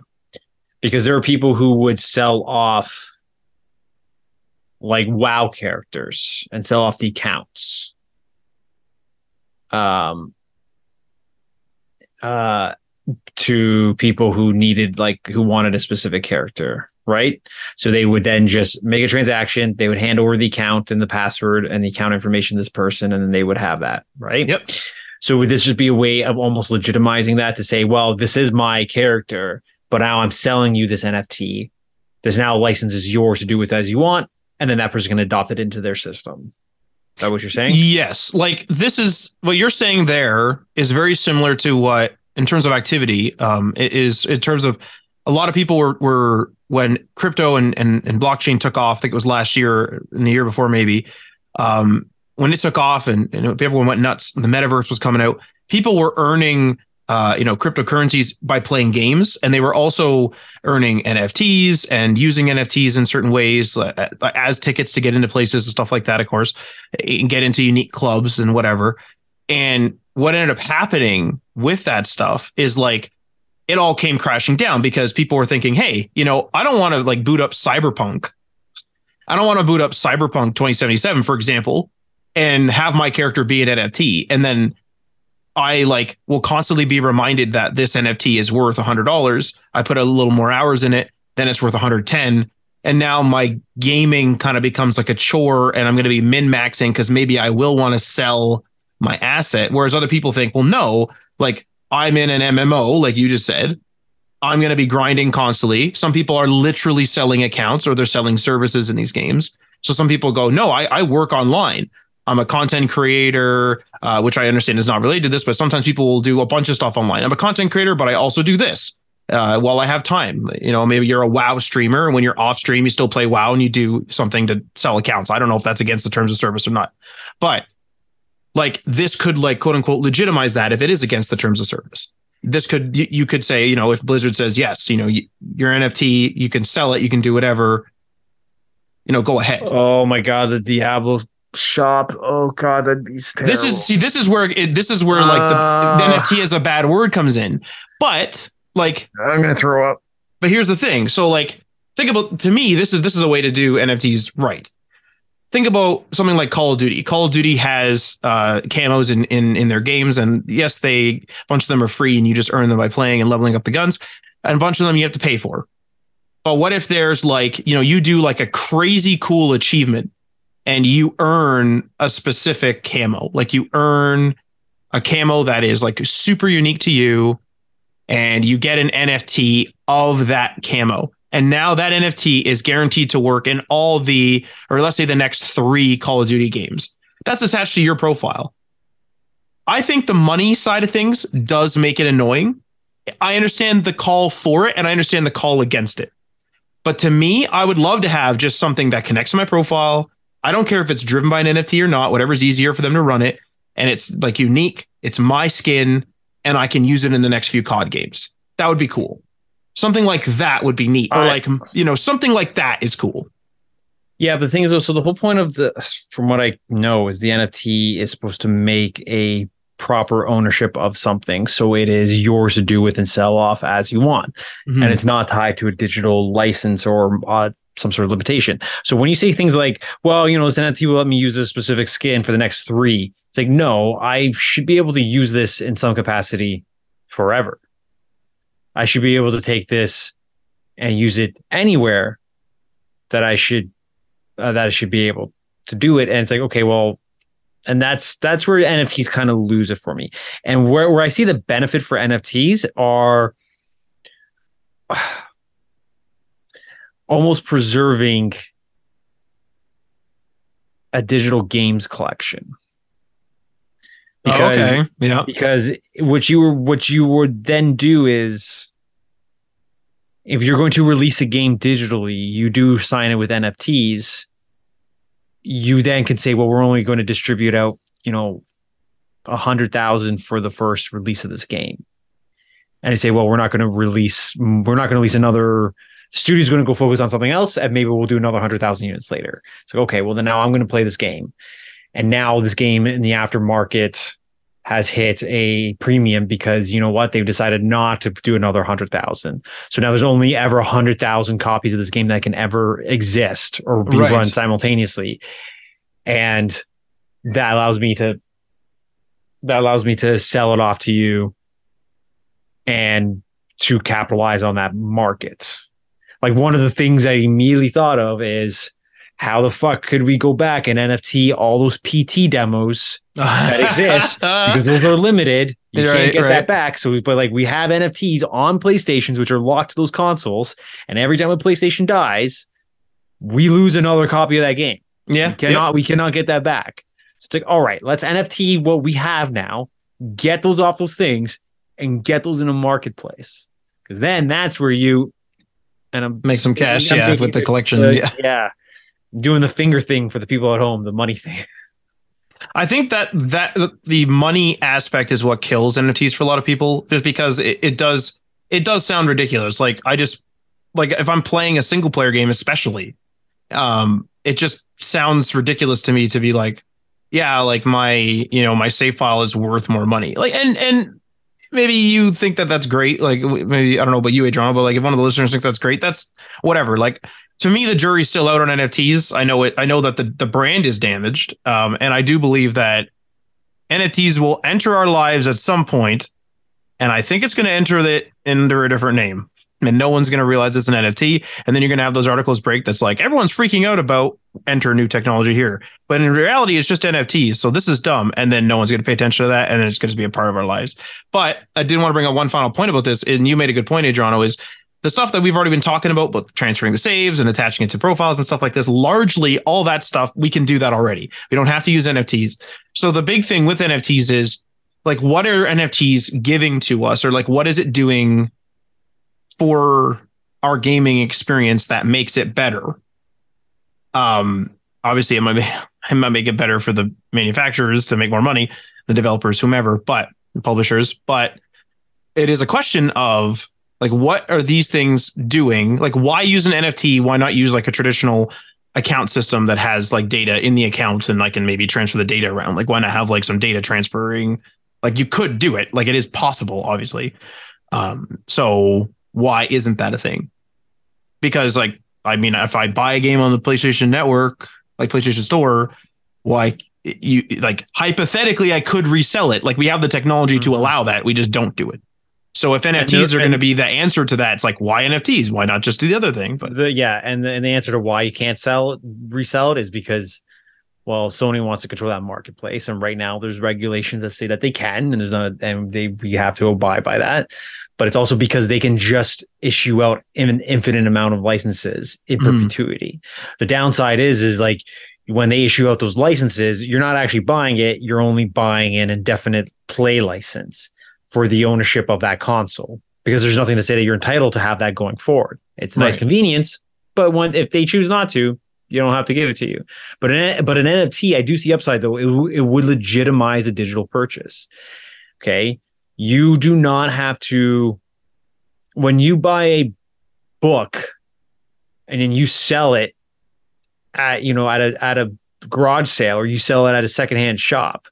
because there are people who would sell off like WoW characters and sell off the accounts. Um, uh, to people who needed like who wanted a specific character right so they would then just make a transaction they would hand over the account and the password and the account information to this person and then they would have that right yep so would this just be a way of almost legitimizing that to say well this is my character but now i'm selling you this nft This now license is yours to do with as you want, and then that person can adopt it into their system. Is that what you're saying? Yes. Like this is what you're saying there is very similar to what in terms of activity, um, is in terms of a lot of people were were when crypto and, and and blockchain took off, I think it was last year and the year before maybe. Um, when it took off and, and everyone went nuts, the metaverse was coming out. People were earning uh, you know, cryptocurrencies by playing games, and they were also earning NFTs and using NFTs in certain ways uh, as tickets to get into places and stuff like that. Of course, and get into unique clubs and whatever. And what ended up happening with that stuff is like it all came crashing down because people were thinking, hey, you know, I don't want to like boot up Cyberpunk. I don't want to boot up Cyberpunk 2077, for example, and have my character be an NFT. And then I like will constantly be reminded that this NFT is worth $100. I put a little more hours in it, then it's worth 110. And now my gaming kind of becomes like a chore and I'm going to be min maxing because maybe I will want to sell my asset. Whereas other people think, well, no, like I'm in an MMO, like you just said. I'm going to be grinding constantly. Some people are literally selling accounts or they're selling services in these games. So some people go, no, I, I work online. I'm a content creator, uh, which I understand is not related to this, but sometimes people will do a bunch of stuff online. I'm a content creator, but I also do this uh, while I have time. You know, maybe you're a WoW streamer, and when you're off stream, you still play WoW and you do something to sell accounts. I don't know if that's against the terms of service or not, but like this could like quote unquote legitimize that if it is against the terms of service. This could you, you could say you know if Blizzard says yes, you know you, your NFT you can sell it, you can do whatever. You know, go ahead. Oh my god, the Diablo shop. Oh god, that'd be terrible. This is see, this is where it, this is where like the, uh, the NFT as a bad word comes in. But like, I'm gonna throw up. But here's the thing. So like, think about to me, this is this is a way to do NFTs right. Think about something like Call of Duty. Call of Duty has uh, camos in, in in their games, and yes, they a bunch of them are free, and you just earn them by playing and leveling up the guns. And a bunch of them you have to pay for. But what if there's like, you know, you do like a crazy cool achievement and you earn a specific camo. Like you earn a camo that is like super unique to you and you get an NFT of that camo. And now that NFT is guaranteed to work in all the, or let's say the next three Call of Duty games. That's attached to your profile. I think the money side of things does make it annoying. I understand the call for it and I understand the call against it. But to me, I would love to have just something that connects to my profile, I don't care if it's driven by an NFT or not, whatever's easier for them to run it. And it's like unique, it's my skin, and I can use it in the next few COD games. That would be cool. Something like that would be neat. Or right. like, you know, something like that is cool. Yeah, but the thing is, though, so the whole point of the, from what I know, is the NFT is supposed to make a proper ownership of something. So it is yours to do with and sell off as you want. Mm-hmm. And it's not tied to a digital license or uh, some sort of limitation. So when you say things like, well, you know, this NFT will let me use a specific skin for the next three, it's like, no, I should be able to use this in some capacity forever. I should be able to take this and use it anywhere that I should uh, that I should be able to do it. And it's like, okay, well, and that's that's where NFTs kind of lose it for me. And where where I see the benefit for NFTs are almost preserving a digital games collection. Because, oh, okay. Yeah. Because what you were, what you would then do is if you're going to release a game digitally, you do sign it with NFTs. You then can say, well, we're only going to distribute out, you know, a hundred thousand for the first release of this game. And you say, well, we're not going to release, we're not going to release another studio's going to go focus on something else and maybe we'll do another 100,000 units later. It's like, okay, well, then now I'm going to play this game. And now this game in the aftermarket has hit a premium because you know what? They've decided not to do another 100,000. So now there's only ever 100,000 copies of this game that can ever exist or be right. run simultaneously. And that allows me to that allows me to sell it off to you and to capitalize on that market like one of the things I immediately thought of is how the fuck could we go back and NFT all those PT demos that exist because those are limited. You Right, can't get right. that back. So, but like we have NFTs on PlayStations, which are locked to those consoles, and every time a PlayStation dies, we lose another copy of that game. yeah, We cannot we cannot get that back. So it's like, all right, let's NFT what we have now, get those off those things, and get those in a marketplace. Because then that's where you and I'm make some cash. I'm Yeah, with the collection. uh, yeah. yeah, doing the finger thing for the people at home, the money thing. I think that that the money aspect is what kills NFTs for a lot of people, just because it, it does it does sound ridiculous. Like I just like if I'm playing a single player game, especially, um, it just sounds ridiculous to me to be like, yeah, like my you know my save file is worth more money. Like and and maybe you think that that's great. Like maybe I don't know about you, Adriano, but like if one of the listeners thinks that's great, that's whatever. Like to me, the jury's still out on NFTs. I know it. I know that the the brand is damaged, um, and I do believe that NFTs will enter our lives at some point, and I think it's going to enter it under a different name, and no one's going to realize it's an NFT, and then you're going to have those articles break that's like everyone's freaking out about enter new technology here, but in reality, it's just NFTs. So this is dumb, and then no one's going to pay attention to that, and then it's going to be a part of our lives. But I did want to bring up one final point about this, and you made a good point, Adriano, is the stuff that we've already been talking about, both transferring the saves and attaching it to profiles and stuff like this, largely all that stuff, we can do that already. We don't have to use NFTs. So the big thing with NFTs is like, what are NFTs giving to us, or like, what is it doing for our gaming experience that makes it better? Um, obviously, it might, be, it might make it better for the manufacturers to make more money, the developers, whomever, but publishers. But it is a question of like what are these things doing? Like why use an nft why not use like a traditional account system that has like data in the account and like can maybe transfer the data around? Like why not have like some data transferring? Like you could do it. Like it is possible obviously. Um so why isn't that a thing? Because like i mean if i buy a game on the playstation network like playstation store like you like hypothetically i could resell it. Like we have the technology to Mhm. allow that. We just don't do it so if nfts are going to be the answer to that it's like why nfts why not just do the other thing but the, yeah, and the, and the answer to why you can't sell it, resell it is because, well, Sony wants to control that marketplace, and right now there's regulations that say that they can, and there's not, and they we have to abide by that. But it's also because they can just issue out an infinite amount of licenses in Mhm. perpetuity. The downside is, is like when they issue out those licenses, you're not actually buying it; you're only buying an indefinite play license for the ownership of that console because there's nothing to say that you're entitled to have that going forward. It's a nice Right. convenience, but when if they choose not to, you don't have to give it to you. But an, but an NFT, I do see upside though. It, it would legitimize a digital purchase. Okay, you do not have to when you buy a book and then you sell it at you know at a at a garage sale or you sell it at a secondhand shop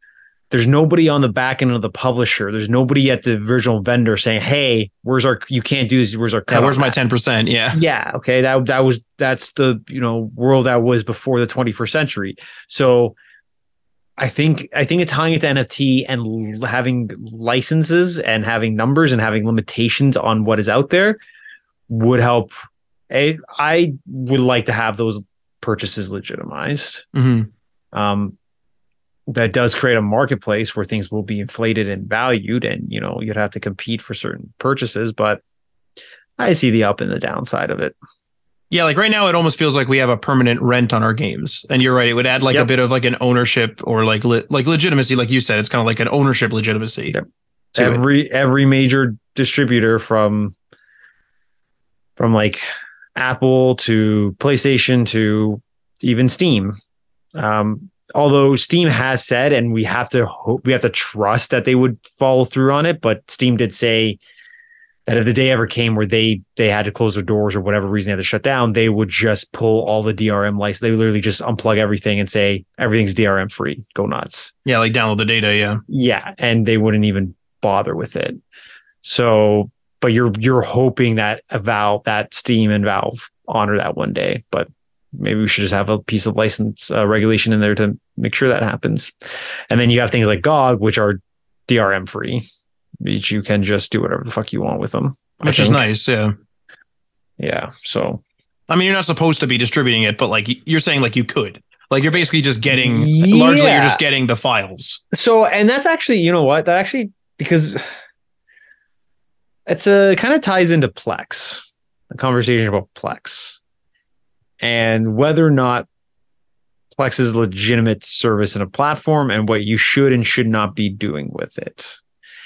there's nobody on the back end of the publisher. There's nobody at the original vendor saying hey where's our you can't do this. Where's our yeah, where's my 10% yeah. Yeah okay that that was that's the you know world that was before the 21st century. So i think i think it's tying it to nft and having licenses and having numbers and having limitations on what is out there would help. I, I would like to have those purchases legitimized. Mhm. um that does create a marketplace where things will be inflated and valued and you know you'd have to compete for certain purchases but i see the up and the downside of it Yeah, like right now, it almost feels like we have a permanent rent on our games. And you're right; it would add like a bit of like an ownership or like le- like legitimacy, like you said. It's kind of like an ownership legitimacy. Yep. to it. every every major distributor from from like Apple to PlayStation to even Steam. Um, although Steam has said, and we have to hope we have to trust that they would follow through on it, but Steam did say that if the day ever came where they they had to close their doors or whatever reason they had to shut down, they would just pull all the DRM license. They would literally just unplug everything and say everything's DRM free. Go nuts. Yeah, like download the data. Yeah, Yeah, and they wouldn't even bother with it. So, but you're you're hoping that a Valve, that Steam and Valve honor that one day. But maybe we should just have a piece of license uh, regulation in there to make sure that happens. And then you have things like GOG, which are DRM free, which you can just do whatever the fuck you want with them. Which is nice. Yeah, Yeah. So I mean, you're not supposed to be distributing it, but like you're saying, like you could. Like you're basically just getting largely you're just getting the files. So, and that's actually, you know what? That actually because it's a kind of ties into Plex, a conversation about Plex, and whether or not Plex is a legitimate service and a platform, and what you should and should not be doing with it.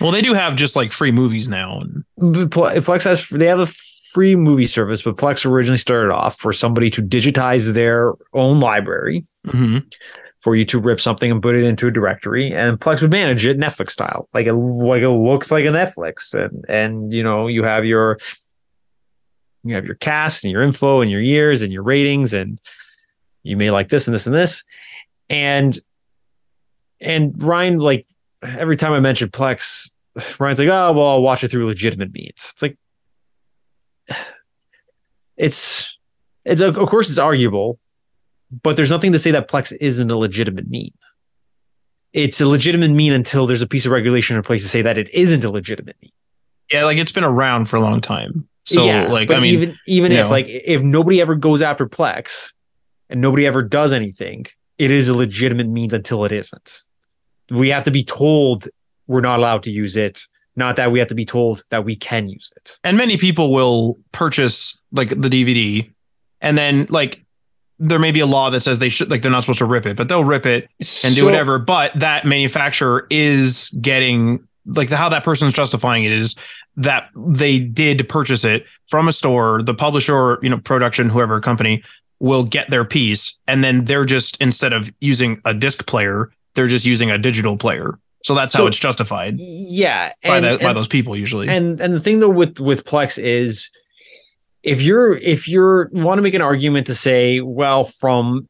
Well, they do have just like free movies now. Plex has they have a free movie service, but Plex originally started off for somebody to digitize their own library mm-hmm. for you to rip something and put it into a directory, and Plex would manage it Netflix style, like it like it looks like a Netflix, and and you know you have your you have your cast and your info and your years and your ratings, and you may like this and this and this, and and Ryan like every time I mention Plex, Ryan's like, oh well, I'll watch it through legitimate means. It's like it's it's of course it's arguable but there's nothing to say that Plex isn't a legitimate mean. It's a legitimate mean until there's a piece of regulation in place to say that it isn't a legitimate mean. yeah, like it's been around for a long time. So yeah, like I mean, even even if know. like if nobody ever goes after Plex and nobody ever does anything, it is a legitimate means until it isn't. We have to be told we're not allowed to use it, not that we have to be told that we can use it. and many people will purchase like the DVD, and then like there may be a law that says they should like they're not supposed to rip it, but they'll rip it and do whatever. But that manufacturer is getting like the, how that person's justifying it is that they did purchase it from a store, the publisher, you know, production, whoever company will get their piece, and then they're just instead of using a disc player, they're just using a digital player. So that's how it's justified Yeah, by and- the, by those people usually. and and the thing though with with plex is if you're if you're want to make an argument to say well from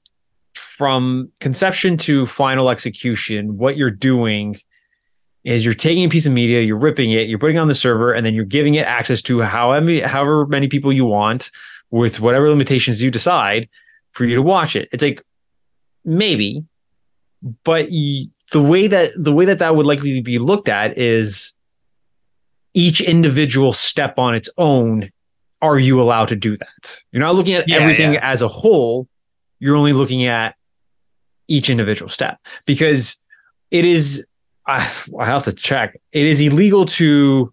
from conception to final execution what you're doing is you're taking a piece of media you're ripping it you're putting it on the server and then you're giving it access to however however many people you want with whatever limitations you decide for you to watch it. It's like maybe but the way that the way that that would likely be looked at is each individual step on its own are you allowed to do that? You're not looking at Yeah, everything yeah. as a whole. You're only looking at each individual step because it is I, I have to check. It is illegal to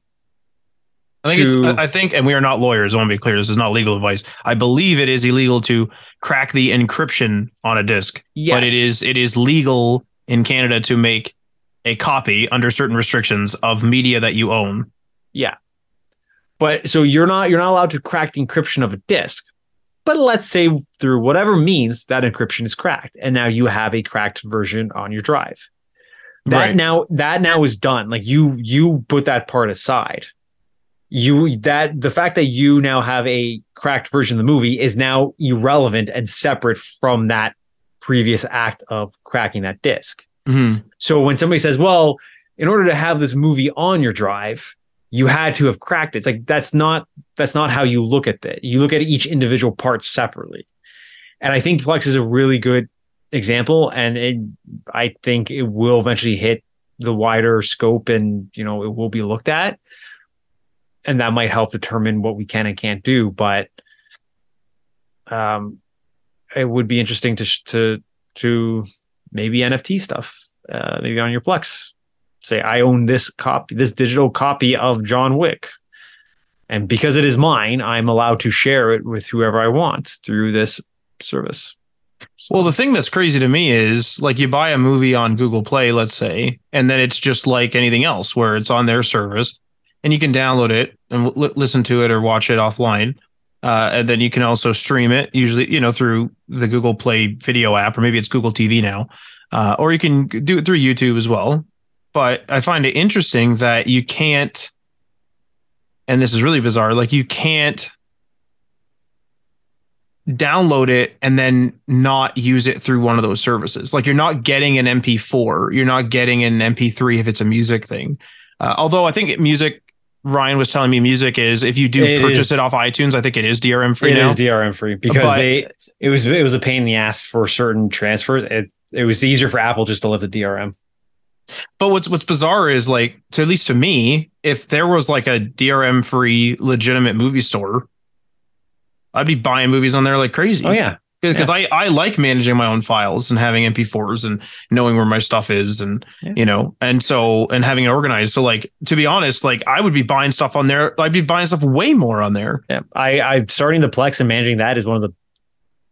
I think it's. to- I I think, and we are not lawyers. I want to be clear. This is not legal advice. I believe it is illegal to crack the encryption on a disk, yes but it is it is legal in Canada to make a copy under certain restrictions of media that you own. Yeah. But so you're not you're not allowed to crack the encryption of a disk but let's say through whatever means that encryption is cracked and now you have a cracked version on your drive that Right. now that now is done like you you put that part aside you that the fact that you now have a cracked version of the movie is now irrelevant and separate from that previous act of cracking that disk Mhm. so when somebody says, "Well, in order to have this movie on your drive, you had to have cracked it," it's like that's not that's not how you look at it. You look at each individual part separately, and I think Plex is a really good example, and it, I think it will eventually hit the wider scope, and you know it will be looked at, and that might help determine what we can and can't do. But um, it would be interesting to to to maybe NFT stuff, uh, maybe on your Plex. Say, I own this copy, this digital copy of John Wick. And because it is mine, I'm allowed to share it with whoever I want through this service. Well, the thing that's crazy to me is like you buy a movie on Google Play, let's say, and then it's just like anything else where it's on their service and you can download it and li- listen to it or watch it offline. Uh, and then you can also stream it, usually, you know, through the Google Play video app, or maybe it's Google TV now, uh, or you can do it through YouTube as well. But I find it interesting that you can't, and this is really bizarre, like you can't download it and then not use it through one of those services. Like you're not getting an MP4, you're not getting an MP3 if it's a music thing. Uh, although I think music, Ryan was telling me music is if you do It purchase is. it off iTunes, I think it is DRM free It now. is DRM free because But- they it was it was a pain in the ass for certain transfers. It it was easier for Apple just to lift the DRM. But what's what's bizarre is like, to at least to me, if there was like a DRM free legitimate movie store, I'd be buying movies on there like crazy. Oh yeah, because I I like managing my own files and having MP4s and knowing where my stuff is and Yeah. you know and so and having it organized. So like to be honest, like I would be buying stuff on there. I'd be buying stuff way more on there. yeah. I I starting the Plex and managing that is one of the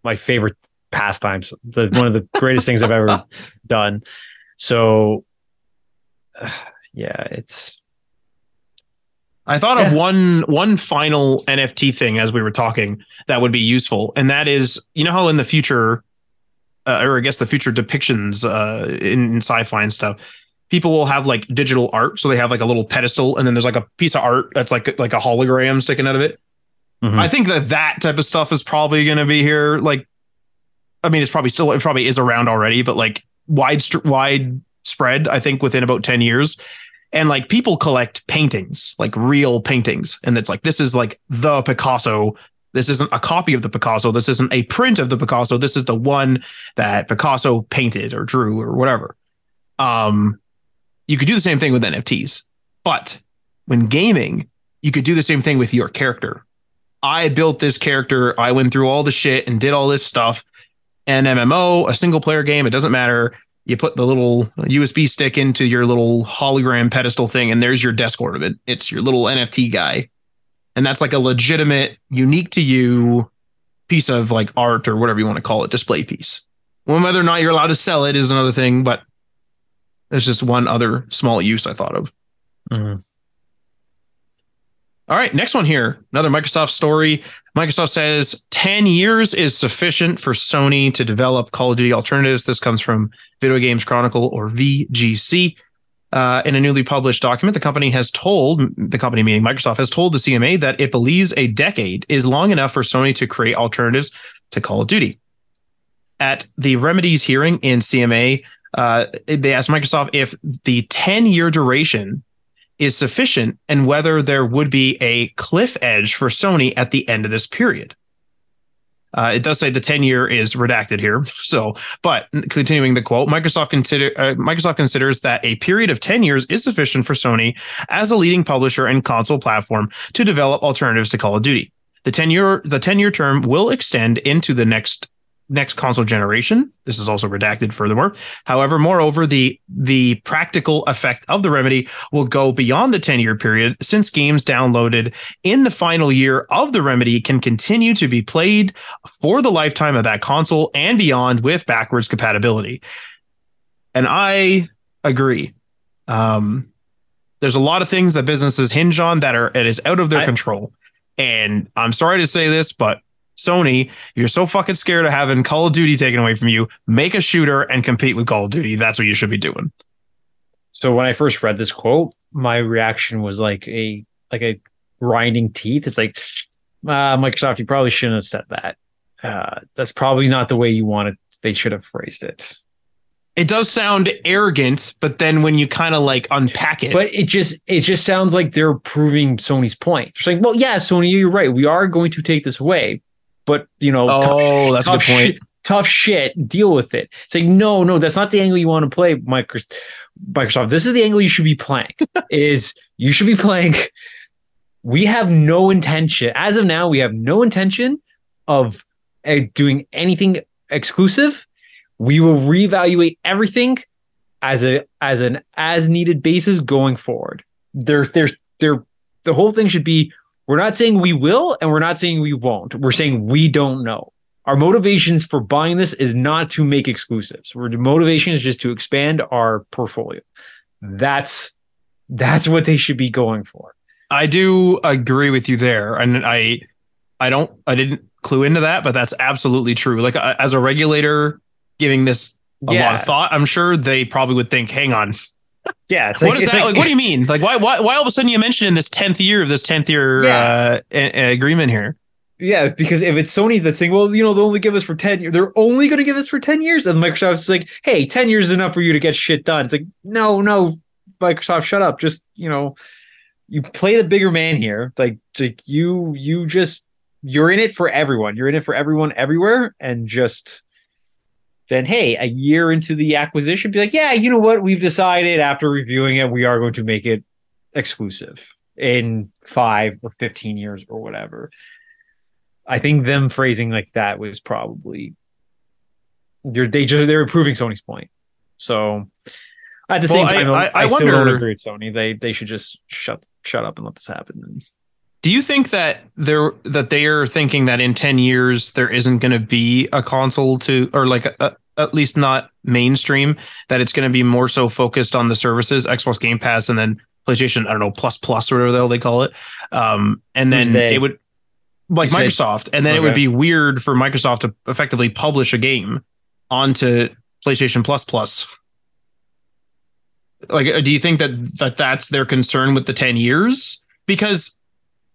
my favorite pastimes. The one of the greatest things I've ever done. So yeah, it's I thought of one one final NFT thing as we were talking that would be useful, and that is you know how in the future, uh, or I guess the future depictions uh, in, in sci-fi and stuff, people will have like digital art. So they have like a little pedestal, and then there's like a piece of art that's like like a hologram sticking out of it. Mhm. I think that that type of stuff is probably going to be here. Like, I mean, it's probably still it probably is around already, but like wide wide spread. I think within about ten years, and like people collect paintings, like real paintings, and it's like this is like the Picasso. This isn't a copy of the Picasso. This isn't a print of the Picasso. This is the one that Picasso painted or drew or whatever. Um, you could do the same thing with NFTs, but when gaming, you could do the same thing with your character. I built this character. I went through all the shit and did all this stuff. An MMO, a single player game, it doesn't matter. You put the little USB stick into your little hologram pedestal thing, and there's your desk ornament. It's your little NFT guy. And that's like a legitimate, unique to you piece of like art or whatever you want to call it, display piece. Well, whether or not you're allowed to sell it is another thing, but there's just one other small use I thought of. Mhm. All right, next one here. Another Microsoft story. Microsoft says 10 years is sufficient for Sony to develop Call of Duty alternatives. This comes from Video Games Chronicle or VGC. Uh, in a newly published document, the company has told, the company meaning Microsoft, has told the CMA that it believes a decade is long enough for Sony to create alternatives to Call of Duty. At the remedies hearing in CMA, uh, they asked Microsoft if the 10 year duration is sufficient and whether there would be a cliff edge for Sony at the end of this period. Uh, it does say the 10 year is redacted here. So, but continuing the quote, Microsoft consider uh, Microsoft considers that a period of 10 years is sufficient for Sony as a leading publisher and console platform to develop alternatives to Call of Duty. The 10 year the 10 year term will extend into the next next console generation. This is also redacted furthermore. However, moreover, the the practical effect of the remedy will go beyond the 10-year period since games downloaded in the final year of the remedy can continue to be played for the lifetime of that console and beyond with backwards compatibility. And I agree. Um, there's a lot of things that businesses hinge on that are it is out of their I- control. And I'm sorry to say this, but Sony, you're so fucking scared of having Call of Duty taken away from you. Make a shooter and compete with Call of Duty. That's what you should be doing. So when I first read this quote, my reaction was like a like a grinding teeth. It's like, uh, Microsoft, you probably shouldn't have said that. Uh, that's probably not the way you wanted. They should have phrased it. It does sound arrogant, but then when you kind of like unpack it, But it just it just sounds like they're proving Sony's point. They're saying, well, yeah, Sony, you're right. We are going to take this away, but you know, tough- oh, that's a good tough point. shit, tough shit. Deal with it. It's like, no, no, that's not the angle you want to play, Microsoft. Microsoft. This is the angle you should be playing. is you should be playing. We have no intention, as of now, we have no intention of uh, doing anything exclusive. We will reevaluate everything as a as an as needed basis going forward. There, there's there. The whole thing should be we're not saying we will and we're not saying we won't. We're saying we don't know. Our motivations for buying this is not to make exclusives. Our motivation is just to expand our portfolio. That's that's what they should be going for. I do agree with you there, and I, I don't, I didn't clue into that, but that's absolutely true. Like uh, as a regulator, giving this a lot of thought, I'm sure they probably would think, "Hang on, Yeah, it's what is that? Like, what do you mean? Like, why, why, why all of a sudden you mentioned in this tenth year of this tenth year Yeah. uh, a- a- agreement here? Yeah, because if it's Sony that's saying, well, you know, they'll only give us for 10 years, they're only going to give us for 10 years. And Microsoft's like, hey, 10 years is enough for you to get shit done. It's like, no, no, Microsoft, shut up. Just, you know, you play the bigger man here. Like, like you, you just, you're in it for everyone. You're in it for everyone everywhere. And just then, hey, a year into the acquisition, be like, yeah, you know what? We've decided after reviewing it, we are going to make it exclusive in five or 15 years or whatever. I think them phrasing like that was probably you're they just they're proving Sony's point. So at the Well, same time, I- I, I- I still wonder- don't agree with Sony. They they should just shut shut up and let this happen. Do you think that they're that they are thinking that in ten years there isn't going to be a console to or like a, a- at least not mainstream that it's going to be more so focused on the services Xbox Game Pass and then PlayStation I don't know plus plus or whatever the hell they call it, um, and then it would like Microsoft, and then it would be weird for Microsoft to effectively publish a game onto PlayStation Plus Plus. Like, uh, do you think that that that's their concern with the ten years? Because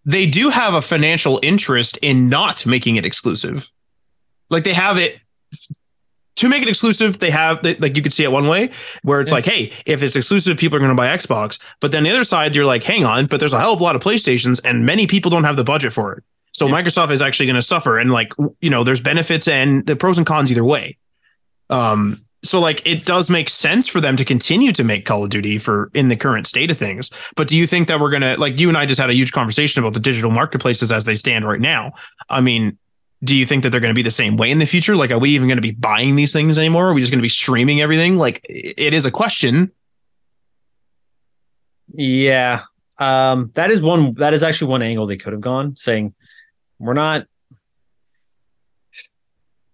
they do have a financial interest in not making it exclusive. Like they have it to make it exclusive. They have they, like you could see it one way where it's Yeah. like, hey, if it's exclusive, people are going to buy Xbox. But then the other side, you're like, hang on, but there's a hell of a lot of PlayStations, and many people don't have the budget for it. So Yeah. Microsoft is actually going to suffer, and like you know, there's benefits and the pros and cons either way. Um, so like it does make sense for them to continue to make Call of Duty for in the current state of things. But do you think that we're gonna like you and I just had a huge conversation about the digital marketplaces as they stand right now? I mean, do you think that they're going to be the same way in the future? Like, are we even going to be buying these things anymore? Are we just going to be streaming everything? Like, it is a question. Yeah. Um, that is one that is actually one angle they could have gone, saying we're not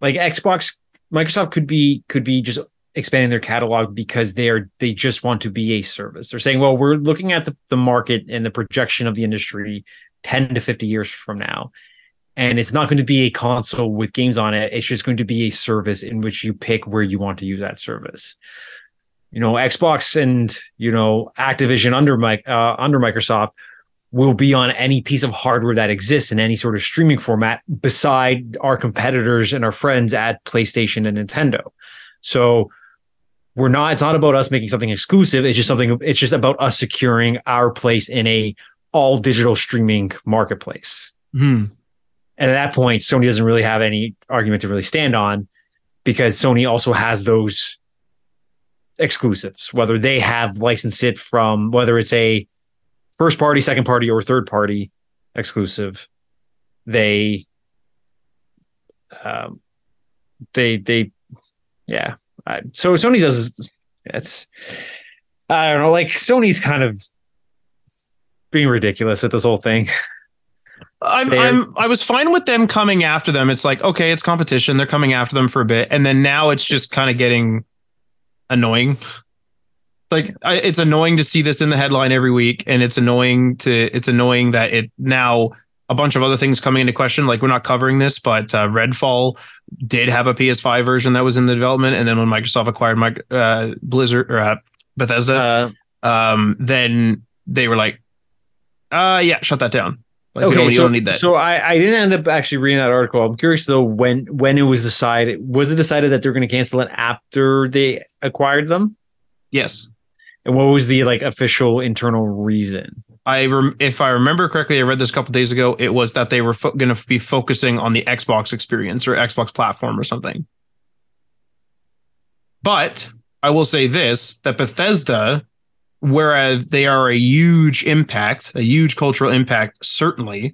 like Xbox Microsoft could be could be just expanding their catalog because they are they just want to be a service. They're saying, well, we're looking at the, the market and the projection of the industry 10 to 50 years from now. And it's not going to be a console with games on it. It's just going to be a service in which you pick where you want to use that service you know xbox and you know activision under uh, under microsoft will be on any piece of hardware that exists in any sort of streaming format beside our competitors and our friends at playstation and nintendo so we're not it's not about us making something exclusive it's just something it's just about us securing our place in a all digital streaming marketplace Hmm. And at that point, Sony doesn't really have any argument to really stand on because Sony also has those exclusives, whether they have licensed it from whether it's a first party, second party, or third party exclusive. They, um, they, they, yeah. I, so Sony does. It's, I don't know. Like Sony's kind of being ridiculous with this whole thing. I'm, I'm, I was fine with them coming after them. It's like, okay, it's competition. They're coming after them for a bit. And then now it's just kind of getting annoying. Like I, it's annoying to see this in the headline every week. And it's annoying to, it's annoying that it now a bunch of other things coming into question. Like we're not covering this, but uh, Redfall did have a PS5 version that was in the development. And then when Microsoft acquired my, uh, Blizzard or uh, Bethesda, Uh, um, then they were like, uh, yeah, shut that down. Like, okay, so, don't need that. so I, I didn't end up actually reading that article. I'm curious though when when it was decided was it decided that they're going to cancel it after they acquired them, yes. and what was the like official internal reason? I rem- if I remember correctly, I read this a couple days ago. It was that they were fo- going to be focusing on the Xbox experience or Xbox platform or something. But I will say this: that Bethesda, whereas they are a huge impact, a huge cultural impact, certainly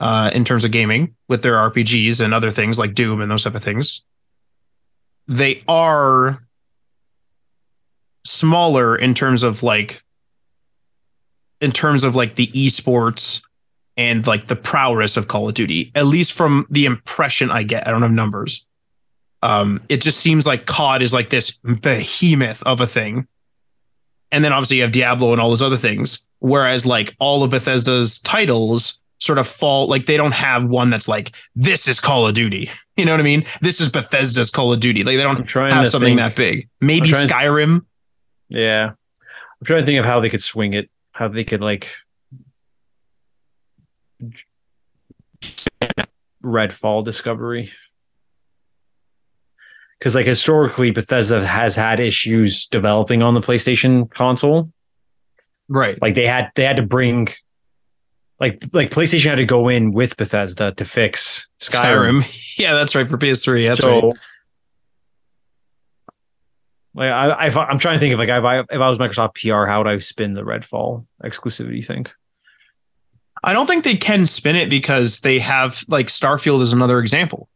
uh, in terms of gaming with their RPGs and other things like Doom and those type of things, they are smaller in terms of like in terms of like the esports and like the prowess of Call of Duty, at least from the impression I get. I don't have numbers. Um, it just seems like COD is like this behemoth of a thing. And then obviously you have Diablo and all those other things. Whereas like all of Bethesda's titles sort of fall like they don't have one that's like, this is Call of Duty. You know what I mean? This is Bethesda's Call of Duty. Like they don't have something think. that big. Maybe to- Skyrim. Yeah, I'm trying to think of how they could swing it, how they could like Redfall Discovery. Because like historically, Bethesda has had issues developing on the PlayStation console. Right. like they had they had to bring like like PlayStation had to go in with Bethesda to fix Skyrim. Skyrim. Yeah, that's right for PS3. That's so right. like I, I I'm trying to think of like if I if I was Microsoft PR, how would I spin the Redfall exclusivity thing? I don't think they can spin it because they have like Starfield is another example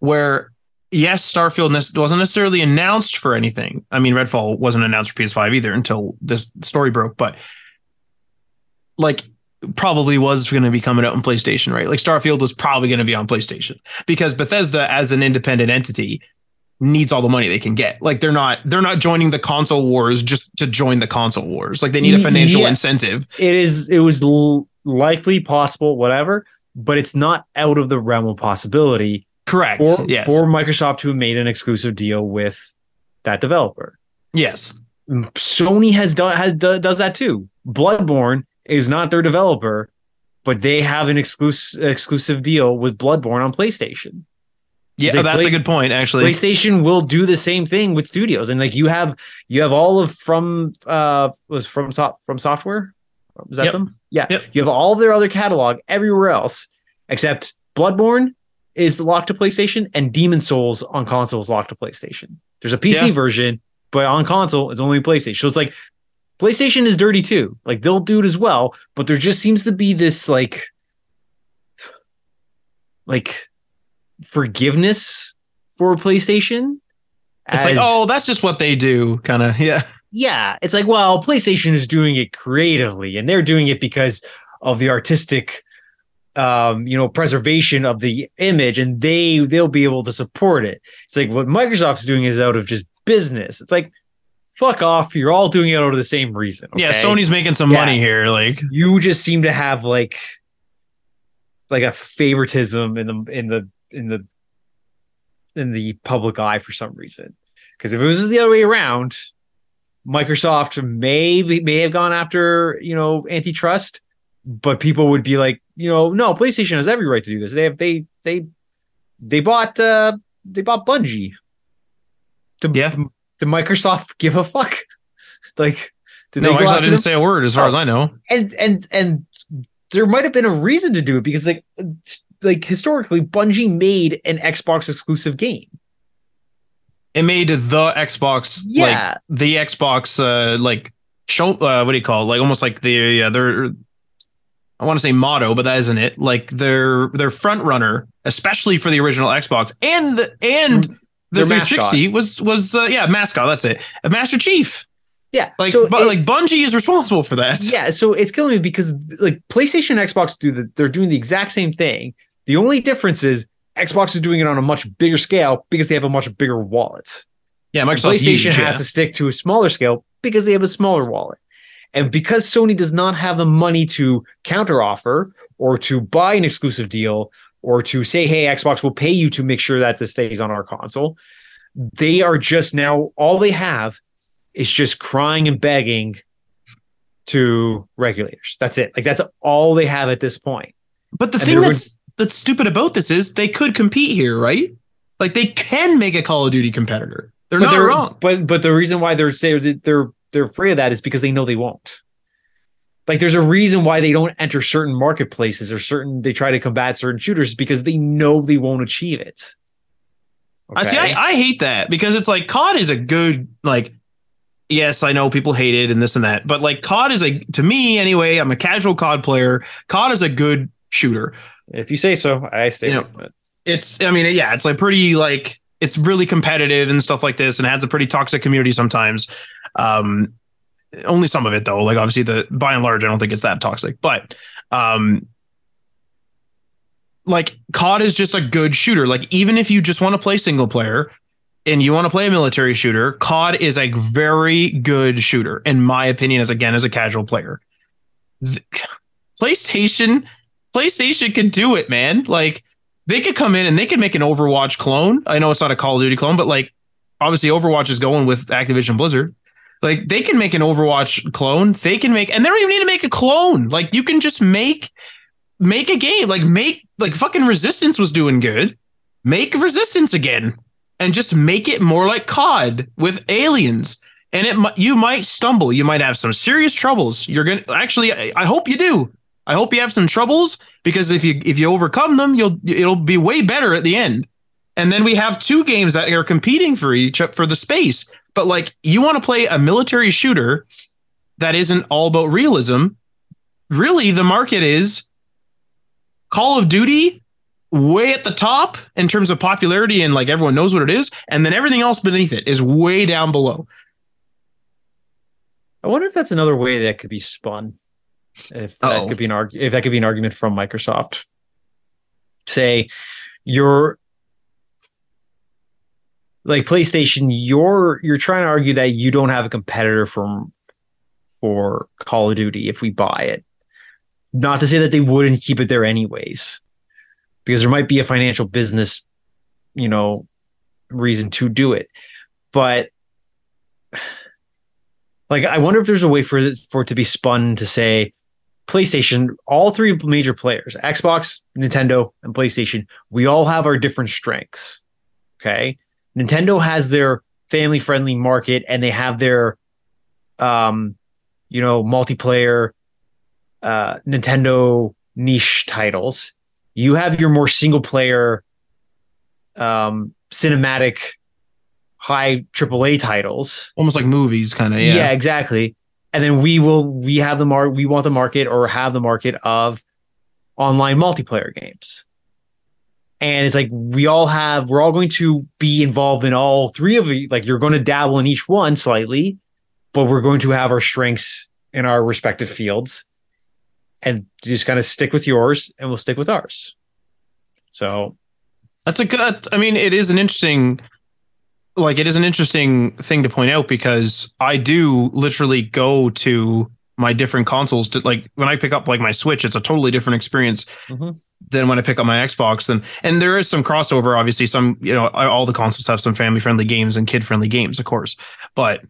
where yes, Starfield wasn't necessarily announced for anything. I mean, Redfall wasn't announced for PS5 either until this story broke, but like probably was going to be coming out on PlayStation, right? Like Starfield was probably going to be on PlayStation because Bethesda as an independent entity needs all the money they can get. Like they're not they're not joining the console wars just to join the console wars. Like they need a financial yeah. incentive. It is it was l- likely possible whatever, but it's not out of the realm of possibility. Correct. For, yes. for Microsoft to have made an exclusive deal with that developer. Yes. Sony has done has does that too. Bloodborne is not their developer, but they have an exclusive exclusive deal with Bloodborne on PlayStation. Yeah, like that's Play- a good point. Actually, PlayStation will do the same thing with studios, and like you have you have all of from uh was from top FromSoftware. Was that yep. them? Yeah, yep. you have all their other catalog everywhere else except Bloodborne is locked to PlayStation, and Demon's Souls on console is locked to PlayStation. There's a PC yeah. version, but on console it's only PlayStation. So it's like PlayStation is dirty too. Like they'll do it as well, but there just seems to be this like like forgiveness for PlayStation. It's as, like, oh, that's just what they do, kind of. Yeah. Yeah. It's like, well, PlayStation is doing it creatively and they're doing it because of the artistic um, you know, preservation of the image and they they'll be able to support it. It's like what Microsoft's doing is out of just business. It's like, fuck off. You're all doing it out of the same reason. Okay? Yeah, Sony's making some yeah. money here. Like you just seem to have like like a favoritism in the in the in the in the public eye for some reason. Because if it was the other way around, Microsoft may may have gone after you know antitrust, but people would be like, you know, no, PlayStation has every right to do this. They have they they they bought uh they bought Bungie. Yeah. To Microsoft give a fuck? Like did no, Microsoft didn't them? say a word as far oh, as I know. And and and there might have been a reason to do it because like like historically, Bungie made an Xbox exclusive game. It made the Xbox, yeah, like the Xbox, uh, like show. Uh, what do you call it? Like almost like the yeah, their. I want to say motto, but that isn't it. Like their their front runner, especially for the original Xbox and the, and the 360 was was uh, yeah mascot. That's it, a Master Chief. Yeah, like so but it, like Bungie is responsible for that. Yeah, so it's killing me because like PlayStation, Xbox do the they're doing the exact same thing. The only difference is Xbox is doing it on a much bigger scale because they have a much bigger wallet. Yeah, Microsoft. PlayStation huge, has yeah. to stick to a smaller scale because they have a smaller wallet. And because Sony does not have the money to counteroffer or to buy an exclusive deal or to say, hey, Xbox will pay you to make sure that this stays on our console, they are just now, all they have is just crying and begging to regulators. That's it. Like that's all they have at this point. But the and thing that's that's stupid about this is they could compete here, right? Like they can make a Call of Duty competitor. They're but not they're, wrong. But but the reason why they're saying they're they're afraid of that is because they know they won't. Like there's a reason why they don't enter certain marketplaces or certain they try to combat certain shooters because they know they won't achieve it. Okay? I see. I, I hate that because it's like COD is a good like. Yes, I know people hate it and this and that, but like COD is a to me anyway. I'm a casual COD player. COD is a good shooter. If you say so, I stay you know, it. It's, I mean, yeah, it's like pretty like it's really competitive and stuff like this, and has a pretty toxic community sometimes. Um, only some of it though. Like obviously, the by and large, I don't think it's that toxic, but um, like COD is just a good shooter. Like even if you just want to play single player and you want to play a military shooter, COD is a very good shooter, in my opinion, as again as a casual player. The, PlayStation PlayStation can do it, man. Like they could come in and they could make an Overwatch clone. I know it's not a Call of Duty clone, but like obviously Overwatch is going with Activision Blizzard. Like they can make an Overwatch clone. They can make, and they don't even need to make a clone. Like you can just make make a game. Like make like fucking Resistance was doing good. Make Resistance again, and just make it more like COD with aliens. And it you might stumble. You might have some serious troubles. You're gonna actually. I hope you do. I hope you have some troubles because if you if you overcome them, you'll it'll be way better at the end. And then we have two games that are competing for each for the space. But like you want to play a military shooter that isn't all about realism. Really, the market is Call of Duty way at the top in terms of popularity and like everyone knows what it is, and then everything else beneath it is way down below. I wonder if that's another way that could be spun. If that Uh-oh. could be an arg- if that could be an argument from Microsoft. Say you're like PlayStation, you're you're trying to argue that you don't have a competitor from for Call of Duty if we buy it. Not to say that they wouldn't keep it there anyways. Because there might be a financial business, you know, reason to do it. But like I wonder if there's a way for it, for it to be spun to say PlayStation, all three major players, Xbox, Nintendo, and PlayStation, we all have our different strengths. Okay. Nintendo has their family friendly market and they have their um you know multiplayer uh Nintendo niche titles. You have your more single player um cinematic high AAA titles. Almost like movies, kind of. Yeah. Yeah. exactly. And then we will we have the mar we want the market or have the market of online multiplayer games. And it's like we all have we're all going to be involved in all three of the like you're going to dabble in each one slightly, but we're going to have our strengths in our respective fields and just kind of stick with yours and we'll stick with ours. So That's a good. I mean, it is an interesting, like, it is an interesting thing to point out because I do literally go to my different consoles to like when I pick up like my Switch, it's a totally different experience Mhm. Than when I pick up my Xbox. And and there is some crossover. Obviously, some you know all the consoles have some family friendly games and kid friendly games, of course. But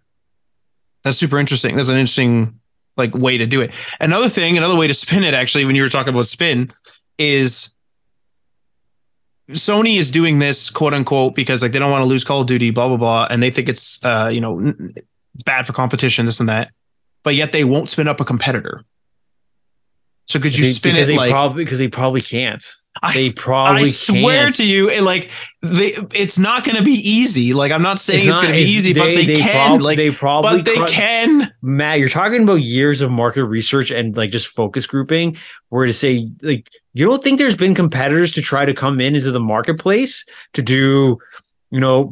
that's super interesting. That's an interesting like way to do it. Another thing, another way to spin it, actually, when you were talking about spin, is Sony is doing this quote unquote because like they don't want to lose Call of Duty, blah blah blah, and they think it's uh you know bad for competition, this and that, but yet they won't spin up a competitor. So could you they- spin it they like probably because they probably can't. I, They probably I swear can't. to you, it, like they, it's not going to be easy. Like I'm not saying it's, not- going to be it's- easy, but they, can. prob- like, they probably but they cru- can. Matt, you're talking about years of market research and like just focus grouping, where to say like you don't think there's been competitors to try to come in into the marketplace to do, you know,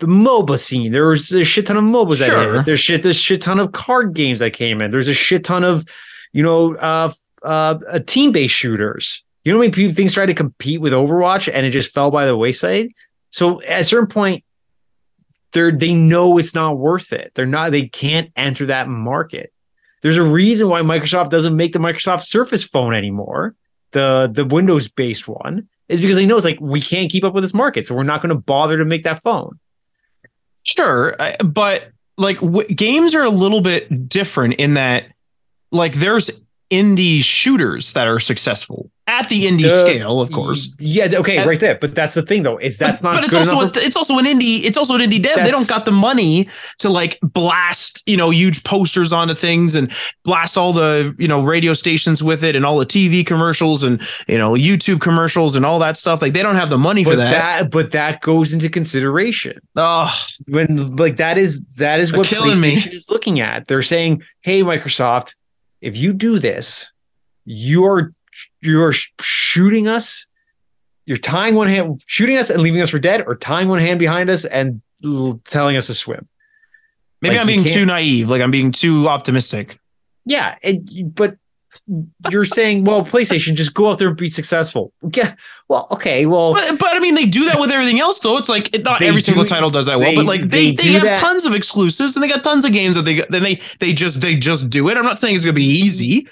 the MOBA scene. There was a shit ton of MOBAs that Sure. hit. There's shit, there's shit ton of card games that came in. There's a shit ton of, you know, uh, uh, uh team based shooters. You know, how many people things tried to compete with Overwatch and it just fell by the wayside. So at a certain point, they're they know it's not worth it. They're not. They can't enter that market. There's a reason why Microsoft doesn't make the Microsoft Surface phone anymore. The the Windows based one is because they know it's like we can't keep up with this market, so we're not going to bother to make that phone. Sure, but like w- games are a little bit different in that, like, there's indie shooters that are successful at the indie Uh, scale, of course. Yeah. Okay. And- right there. But that's the thing, though, is that's but, not. but it's also enough it's also an indie it's also an indie dev. They don't got the money to like blast you know huge posters onto things and blast all the you know radio stations with it and all the TV commercials and you know YouTube commercials and all that stuff. Like they don't have the money for that. that. But that goes into consideration. oh, when like that is that is what killing me. Is looking at. They're saying, "Hey, Microsoft, if you do this, you're you're shooting us. You're tying one hand, shooting us, and leaving us for dead, or tying one hand behind us and telling us to swim." maybe Like, I'm being too naive. Like I'm being too optimistic. Yeah, it, but you're saying, "Well, PlayStation, just go out there and be successful." Yeah, well, okay, well, But, but I mean, they do that with everything else, though. It's like it, not They every single title does that well, they- but like they they they, have that- tons of exclusives and they got tons of games that they then they they just they just do it. I'm not saying it's gonna be easy.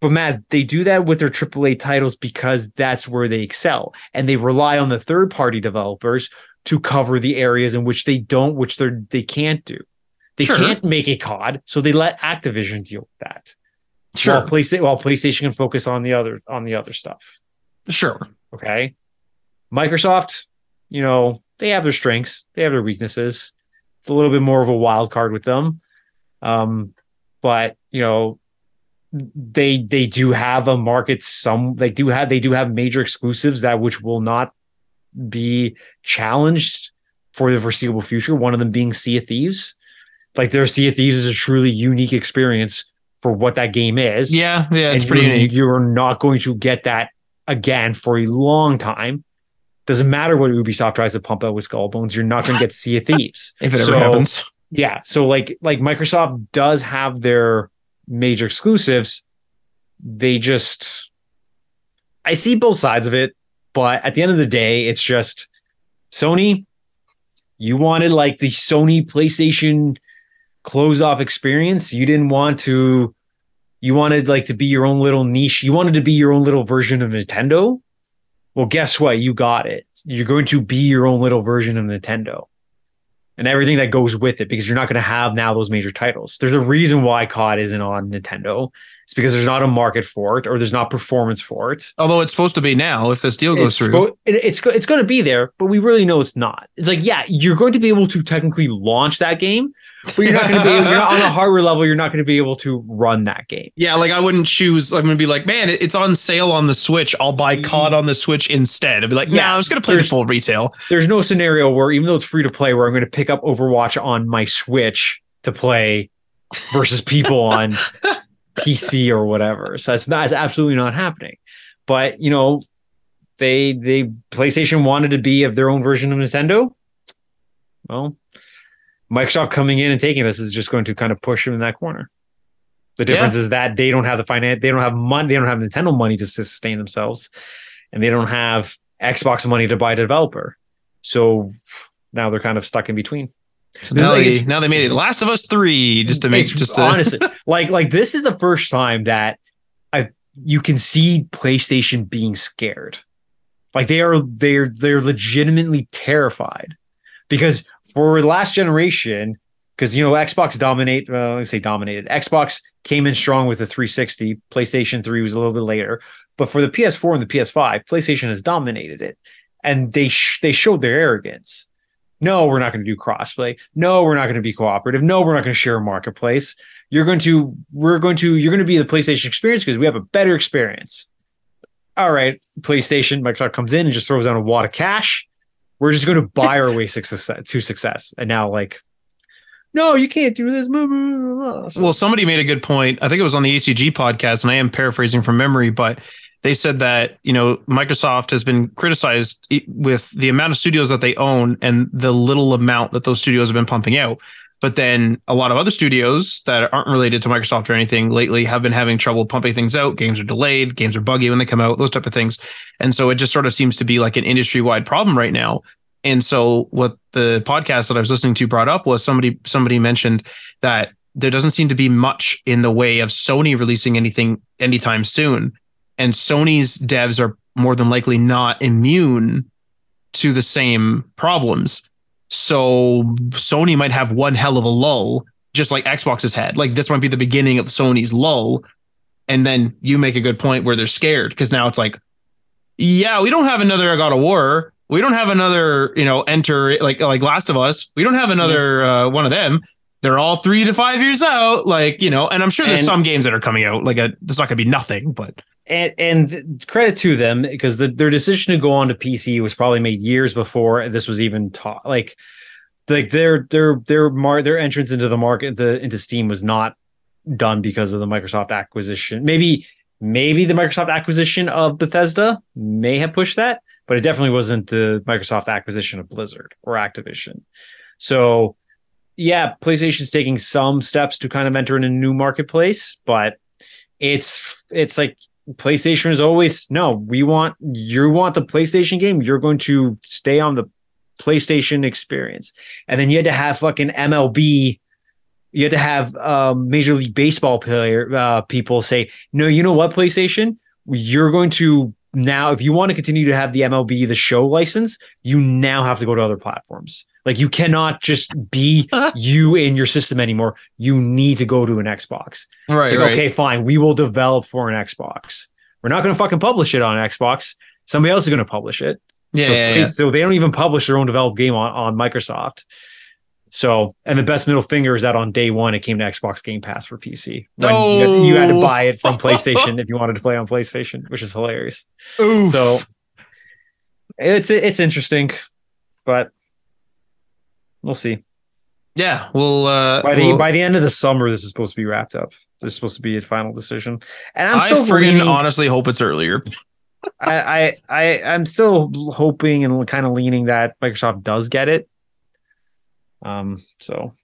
But Matt, they do that with their AAA titles because that's where they excel, and they rely on the third-party developers to cover the areas in which they don't, which they're they can't do. They Sure. can't make a COD, so they let Activision deal with that. Sure, While PlayStation, while PlayStation can focus on the other on the other stuff. sure. Okay, Microsoft, you know, they have their strengths, they have their weaknesses. It's a little bit more of a wild card with them, um, but you know, they they do have a market. Some they do have they do have major exclusives that which will not be challenged for the foreseeable future. One of them being Sea of Thieves. Like their Sea of Thieves is a truly unique experience for what that game is. Yeah, yeah, it's pretty you're, unique. You're not going to get that again for a long time. Doesn't matter what Ubisoft tries to pump out with Skull Bones, you're not going to get Sea of Thieves. if it ever So, happens. Yeah. So like like Microsoft does have their major exclusives. They just I see both sides of it, but at the end of the day, it's just Sony, you wanted like the Sony PlayStation closed off experience. You didn't want to you wanted like to be your own little niche. You wanted to be your own little version of Nintendo. Well, guess what? You got it. You're going to be your own little version of Nintendo and everything that goes with it because you're not going to have now those major titles. There's a reason why COD isn't on Nintendo. It's because there's not a market for it or there's not performance for it. Although it's supposed to be now if this deal goes It's, through. spo- it- it's, it's going to be there, but we really know it's not. It's like, yeah, you're going to be able to technically launch that game, but you're not going to be, you're not on a hardware level. You're not going to be able to run that game. Yeah, like I wouldn't choose. I'm gonna be like, man, it- it's on sale on the Switch. I'll buy mm-hmm. COD on the Switch instead. I'd be like, Yeah, nah, I'm just gonna play the full retail. There's no scenario where, even though it's free to play, where I'm going to pick up Overwatch on my Switch to play versus people on PC or whatever. So it's not, it's absolutely not happening. But you know, they they PlayStation wanted to be of their own version of Nintendo. Well, Microsoft coming in and taking this is just going to kind of push them in that corner. The difference is that they don't have the finance, they don't have money, they don't have Nintendo money to sustain themselves, and they don't have Xbox money to buy a developer. So now they're kind of stuck in between. So now, Like, they, now they made it Last of Us three just to make just to, honestly like like this is the first time that I you can see PlayStation being scared. Like they are they're they're legitimately terrified because for the last generation, because you know Xbox dominate, uh, let's say dominated. Xbox came in strong with the 360. PlayStation 3 was a little bit later, but for the PS4 and the PS5, PlayStation has dominated it, and they sh- they showed their arrogance. No, we're not going to do crossplay. No, we're not going to be cooperative. No, we're not going to share a marketplace. You're going to, we're going to, you're going to be the PlayStation experience because we have a better experience. All right, PlayStation, Microsoft comes in and just throws down a wad of cash. We're just going to buy our way success, to success. And now, like, no, you can't do this. Well, somebody made a good point. I think it was on the ACG podcast, and I am paraphrasing from memory, but they said that you know Microsoft has been criticized with the amount of studios that they own and the little amount that those studios have been pumping out. But then a lot of other studios that aren't related to Microsoft or anything lately have been having trouble pumping things out. Games are delayed, games are buggy when they come out, those type of things. And so it just sort of seems to be like an industry wide problem right now. And so what the podcast that I was listening to brought up was somebody somebody mentioned that there doesn't seem to be much in the way of Sony releasing anything anytime soon. And Sony's devs are more than likely not immune to the same problems. So Sony might have one hell of a lull, just like Xbox has had. Like this might be the beginning of Sony's lull. And then you make a good point where they're scared because now it's like, yeah, we don't have another God of War. We don't have another, you know, enter like like Last of Us. We don't have another uh, one of them. They're all three to five years out, like you know. And I'm sure there's And- some games that are coming out. Like uh, a, there's not going to be nothing, but and and credit to them because the, their decision to go on to PC was probably made years before this was even taught. Like, like their their their mar- their entrance into the market the into Steam was not done because of the Microsoft acquisition. Maybe maybe the Microsoft acquisition of Bethesda may have pushed that, but it definitely wasn't the Microsoft acquisition of Blizzard or Activision. So yeah, PlayStation's taking some steps to kind of enter in a new marketplace, but it's it's like PlayStation is always no, we want you want the PlayStation game, you're going to stay on the PlayStation experience. And then you had to have fucking MLB, you had to have um, Major League Baseball player uh, people say, no, you know what, PlayStation, you're going to now, if you want to continue to have the MLB the show license, you now have to go to other platforms. Like you cannot just be you in your system anymore. You need to go to an Xbox. right, It's like, okay, fine. We will develop for an Xbox. We're not going to fucking publish it on Xbox. Somebody else is going to publish it. yeah, so, yeah, yeah. so they don't even publish their own developed game on, on Microsoft. So, and the best middle finger is that on day one, it came to Xbox Game Pass for PC. When you, had, you had to Oh. buy it from PlayStation if you wanted to play on PlayStation, which is hilarious. Oof. So it's it's interesting, but we'll see. yeah, well, uh, By the well, by the end of the summer, this is supposed to be wrapped up. There's supposed to be a final decision, and I'm I still friggin' leaning- honestly hope it's earlier. I, I I I'm still hoping and kind of leaning that Microsoft does get it. Um. So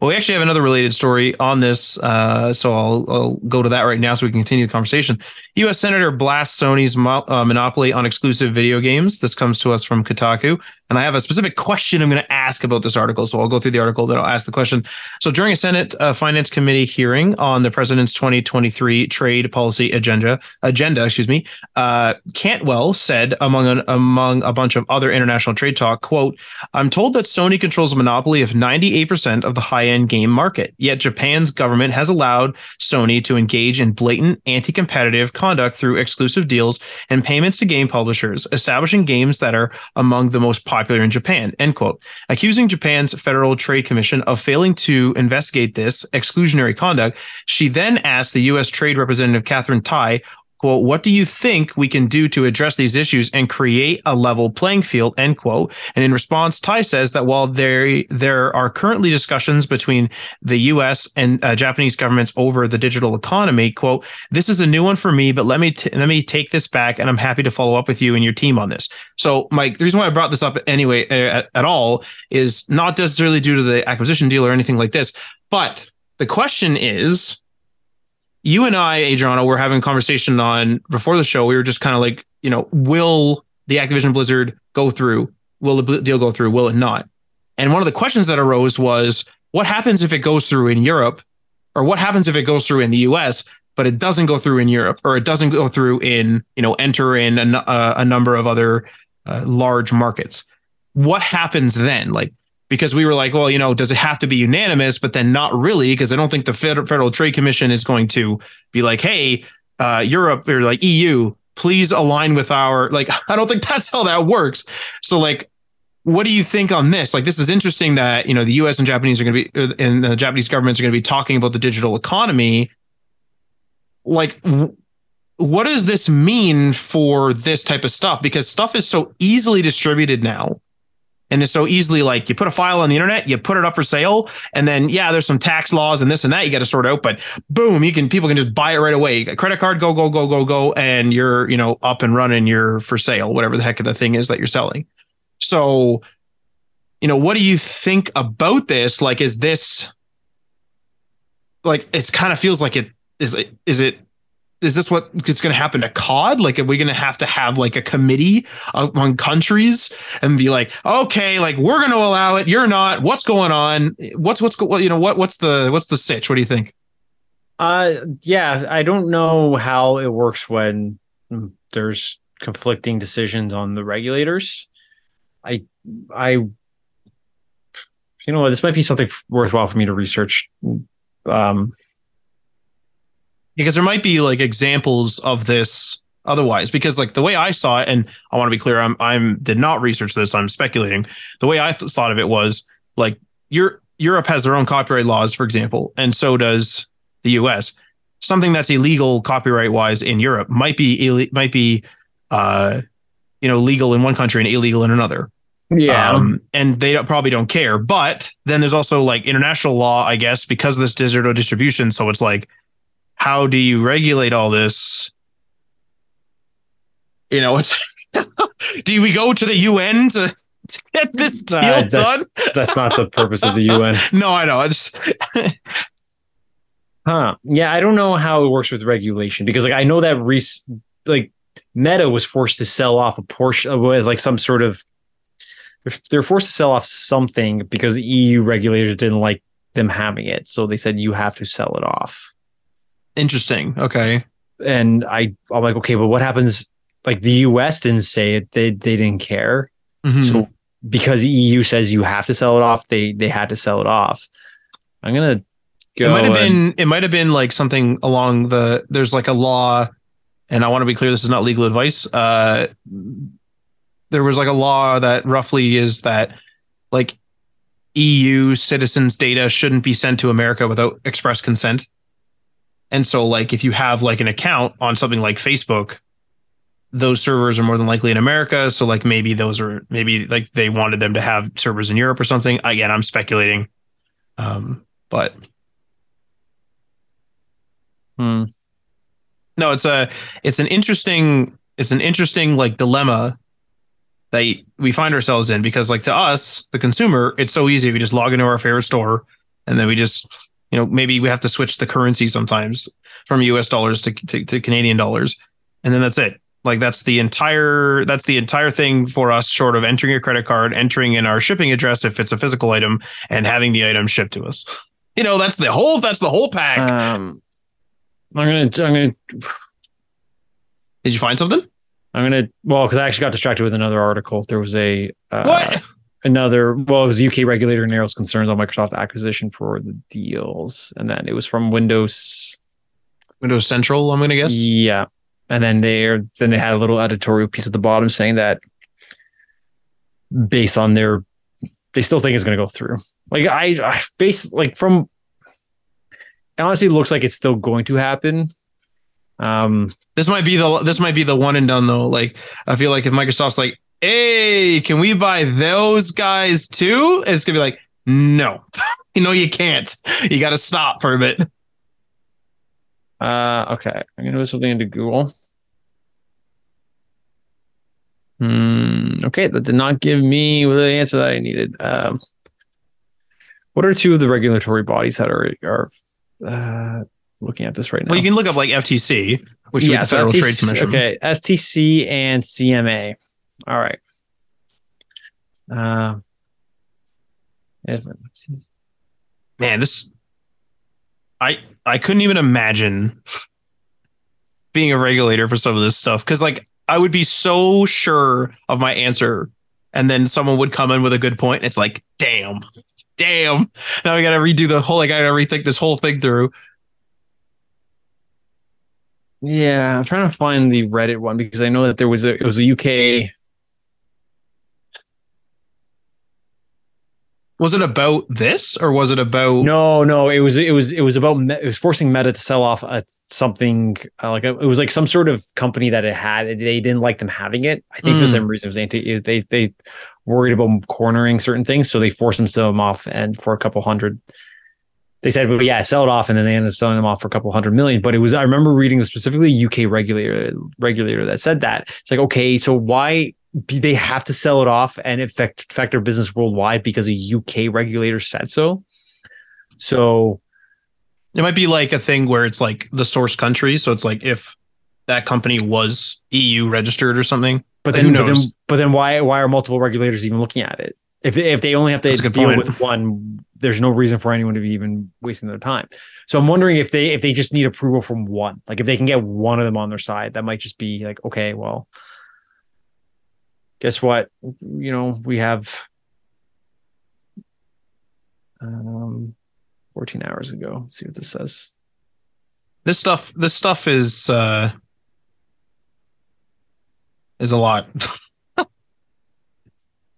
Well, we actually have another related story on this, uh, so I'll, I'll go to that right now so we can continue the conversation. U.S. Senator blasts Sony's mo- uh, monopoly on exclusive video games. This comes to us from Kotaku, and I have a specific question I'm going to ask about this article. So I'll go through the article, then I'll ask the question. So during a Senate uh, Finance Committee hearing on the President's 2023 trade policy agenda, agenda, excuse me, uh, Cantwell said, among an, among a bunch of other international trade talk, "quote I'm told that Sony controls a monopoly of 98% of the high end game market. Yet Japan's government has allowed Sony to engage in blatant anti competitive conduct through exclusive deals and payments to game publishers, establishing games that are among the most popular in Japan. End quote. Accusing Japan's Federal Trade Commission of failing to investigate this exclusionary conduct, she then asked the U.S. Trade Representative Katherine Tai quote, what do you think we can do to address these issues and create a level playing field, end quote. And in response, Tai says that while there, there are currently discussions between the US and uh, Japanese governments over the digital economy, quote, this is a new one for me, but let me, t- let me take this back and I'm happy to follow up with you and your team on this. So Mike, the reason why I brought this up anyway uh, at all is not necessarily due to the acquisition deal or anything like this, but the question is, you and I, Adriano, were having a conversation on before the show. We were just kind of like, you know, will the Activision Blizzard go through? Will the deal go through? Will it not? And one of the questions that arose was, what happens if it goes through in Europe, or what happens if it goes through in the U.S. but it doesn't go through in Europe, or it doesn't go through in, you know, enter in a, uh, a number of other uh, large markets? What happens then? Like, because we were like, well, you know, does it have to be unanimous? But then not really, because I don't think the Federal Trade Commission is going to be like, hey, uh, Europe or like EU, please align with our like. I don't think that's how that works. So like, what do you think on this? Like, this is interesting that you know the U.S. and Japanese are going to be, and the Japanese governments are going to be talking about the digital economy. Like, what does this mean for this type of stuff? Because stuff is so easily distributed now and it's so easily like you put a file on the internet, you put it up for sale, and then yeah, there's some tax laws and this and that you got to sort out, but boom, you can people can just buy it right away. Credit card, go, go, go, go, go, and you're, you know, up and running, you're for sale, whatever the heck of the thing is that you're selling. So, you know, what do you think about this? Like, is this like it's kind of feels like it is it is it is this what is going to happen to COD? Like, are we going to have to have like a committee among countries and be like, okay, like we're going to allow it, you're not. What's going on? What's what's what you know what what's the what's the sitch? What do you think? Uh, yeah, I don't know how it works when there's conflicting decisions on the regulators. I I you know this might be something worthwhile for me to research. Um, because there might be like examples of this otherwise because like the way i saw it and i want to be clear i'm i'm did not research this i'm speculating. The way i th- thought of it was like your europe has their own copyright laws for example and so does the us something that's illegal copyright wise in europe might be Ill- might be uh you know legal in one country and illegal in another. Yeah. Um, and they don't, probably don't care but then there's also like international law i guess because of this digital distribution so it's like how do you regulate all this? You know, it's do we go to the UN to, get this deal uh, that's, done? that's not the purpose of the UN. no, I know. I just Huh. Yeah, I don't know how it works with regulation because like I know that Re- like Meta was forced to sell off a portion of like some sort of they're forced to sell off something because the EU regulators didn't like them having it. So they said you have to sell it off. Interesting. Okay. And I, I'm like, okay, but what happens? Like the US didn't say it; they they didn't care. Mm-hmm. So because the EU says you have to sell it off, they they had to sell it off. I'm gonna. Go it might have and, been. It might have been like something along the. There's like a law, and I want to be clear. This is not legal advice. Uh, there was like a law that roughly is that like EU citizens' data shouldn't be sent to America without express consent. And so, like, if you have like an account on something like Facebook, those servers are more than likely in America. So, like, maybe those are maybe like they wanted them to have servers in Europe or something. Again, I'm speculating, um, but hmm. no, it's a it's an interesting it's an interesting like dilemma that we find ourselves in because like to us, the consumer, it's so easy. We just log into our favorite store and then we just, you know, maybe we have to switch the currency sometimes from US dollars to, to, to Canadian dollars. And then that's it. Like that's the entire that's the entire thing for us short of entering a credit card, entering in our shipping address if it's a physical item and having the item shipped to us. You know, that's the whole that's the whole pack. Um, I'm gonna I'm gonna Did you find something? I'm gonna well because I actually got distracted with another article. There was a uh, What? Another well it was UK regulator narrows concerns on Microsoft acquisition for the deals, and then it was from Windows. Windows Central, I'm gonna guess. Yeah, and then they then they had a little editorial piece at the bottom saying that based on their they still think it's to go through. Like I, I base like from it honestly looks like it's still going to happen. Um, This might be the this might be the one and done though. Like I feel like if Microsoft's like, hey, can we buy those guys too? It's gonna be like, no, you know you can't. You got to stop for a bit. Uh, okay, I'm gonna put something into Google. Hmm. Okay, that did not give me the answer that I needed. Um, what are two of the regulatory bodies that are are uh, looking at this right now? Well, you can look up like FTC, which is the so Federal FTC Trade Commission. Okay, FTC and CMA. All right. Uh, Man, this I I couldn't even imagine being a regulator for some of this stuff because like I would be so sure of my answer, and then someone would come in with a good point. And it's like, damn, damn. Now I got to redo the whole. Like I got to rethink this whole thing through. Yeah, I'm trying to find the Reddit one because I know that there was a it was a UK. Was it about this or was it about? No, no, it was it was it was about it was forcing Meta to sell off a something uh, like a, it was like some sort of company that it had. They didn't like them having it. I think for Mm. some reason it was anti. They they worried about cornering certain things, so they forced them to sell them off and for a couple hundred. They said, but yeah, sell it off, and then they ended up selling them off for a couple hundred million. But it was I remember reading specifically UK regulator regulator that said that it's like okay, so why be, they have to sell it off and affect affect their business worldwide because a UK regulator said so. So It might be like a thing where it's like the source country. So it's like if that company was EU registered or something. But Who then, but then, knows? but then, why why are multiple regulators even looking at it? If they, if they only have to That's a good deal point. with one, there's no reason for anyone to be even wasting their time. So I'm wondering if they if they just need approval from one, like if they can get one of them on their side, that might just be like, okay, well, guess what? You know, we have um 14 hours ago. Let's see what this says. This stuff, this stuff is uh is a lot.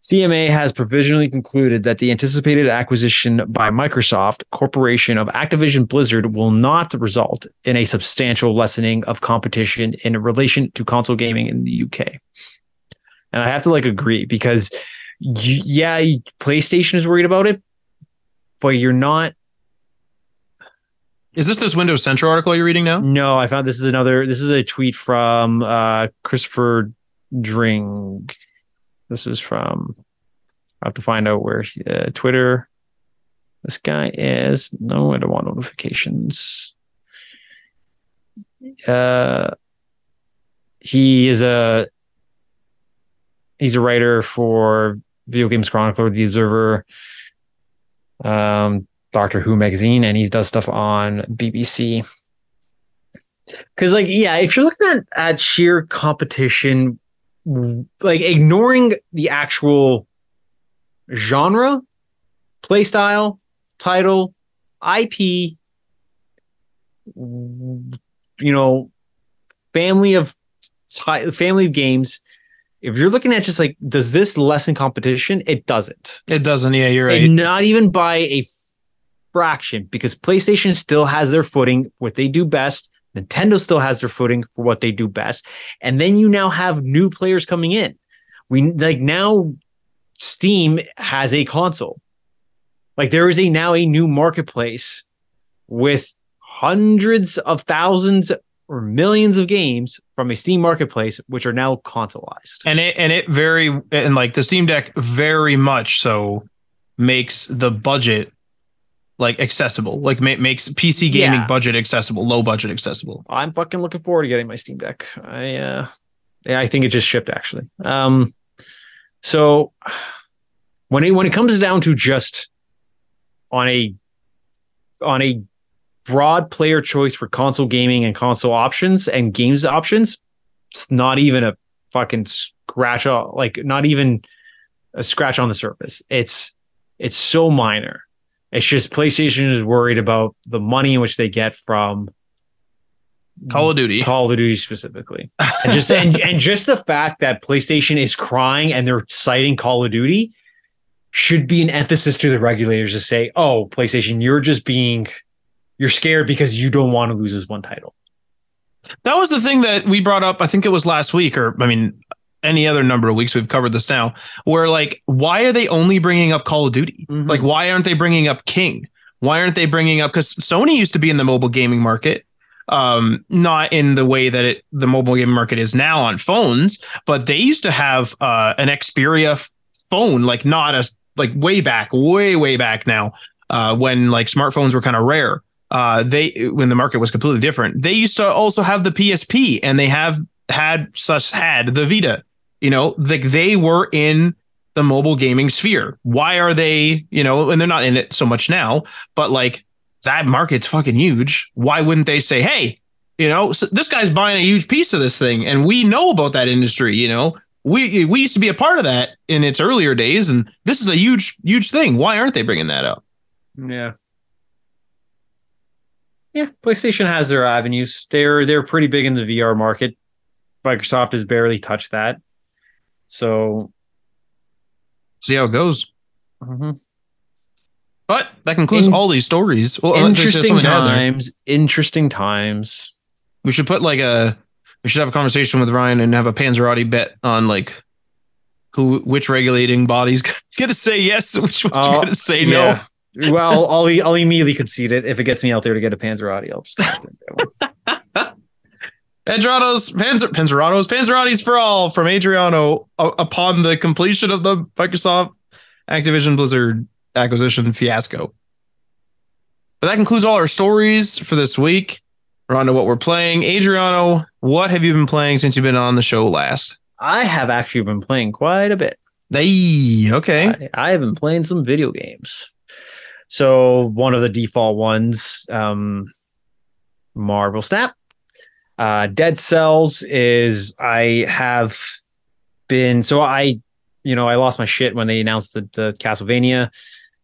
CMA has provisionally concluded that the anticipated acquisition by Microsoft Corporation of Activision Blizzard will not result in a substantial lessening of competition in relation to console gaming in the UK. And I have to like agree because you, yeah, PlayStation is worried about it, but you're not. Is this this Windows Central article you're reading now? No, I found this is another. This is a tweet from uh, Christopher Dring. This is from. I have to find out where uh, Twitter. This guy is. No, I don't want notifications. Uh, he is a. He's a writer for Video Games Chronicle, The Observer, um, Doctor Who magazine, and he does stuff on BBC. Because, like, yeah, if you're looking at, at sheer competition, like ignoring the actual genre, playstyle, title, IP, you know, family of family of games. If you're looking at just like, does this lessen competition? It doesn't. It doesn't. Yeah, you're right. And not even by a fraction, because PlayStation still has their footing, what they do best. Nintendo still has their footing for what they do best. And then you now have new players coming in. We like now Steam has a console. Like there is a now a new marketplace with hundreds of thousands or millions of games from a Steam marketplace, which are now consoleized. And it and it very and like the Steam Deck very much so makes the budget like accessible, like ma- makes PC gaming Yeah. budget accessible, low budget accessible. I'm fucking looking forward to getting my Steam Deck. I uh yeah, I think it just shipped actually. Um so when it when it comes down to just on a on a broad player choice for console gaming and console options and games options, it's not even a fucking scratch on like not even a scratch on the surface. It's it's so minor. It's just PlayStation is worried about the money in which they get from Call of Duty. Call of Duty specifically, and just and, and just the fact that PlayStation is crying and they're citing Call of Duty should be an emphasis to the regulators to say, "Oh, PlayStation, you're just being you're scared because you don't want to lose this one title." That was the thing that we brought up. I think it was last week, or I mean, any other number of weeks we've covered this now. Where like, why are they only bringing up Call of Duty? Mhm. Like, why aren't they bringing up King? Why aren't they bringing up? Because Sony used to be in the mobile gaming market, um, not in the way that it the mobile game market is now on phones, but they used to have uh, an Xperia phone, like not a like way back, way way back now, uh, when like smartphones were kind of rare uh they when the market was completely different they used to also have the psp and they have had such had the vita you know like they were in the mobile gaming sphere. Why are they you know and they're not in it so much now but like that market's fucking huge. Why wouldn't they say hey you know so this guy's buying a huge piece of this thing and we know about that industry you know? We we used to be a part of that in its earlier days and this is a huge huge thing. Why aren't they bringing that up? Yeah. Yeah, PlayStation has their avenues. They're they're pretty big in the VR market. Microsoft has barely touched that. So, see how it goes mhm. But that concludes In- all these stories. Well, uh, interesting something to add there. times. Interesting times. We should put like a. We should have a conversation with Ryan and have a Panzerotti bet on like who, which regulating body's going to say yes, which one's going to say no. Well, I'll I'll immediately concede it if it gets me out there to get a Panzerotti. I'll just Panzerato's Panzer Panzerato's Panzerotti's for all from Adriano uh, upon the completion of the Microsoft Activision Blizzard acquisition fiasco. But that concludes all our stories for this week. We're on to what we're playing. Adriano, what have you been playing since you've been on the show last? I have actually been playing quite a bit. Hey, okay. I, I have been playing some video games. So one of the default ones, um, Marvel Snap. Uh, Dead Cells is I have been so I, you know, I lost my shit when they announced the, the Castlevania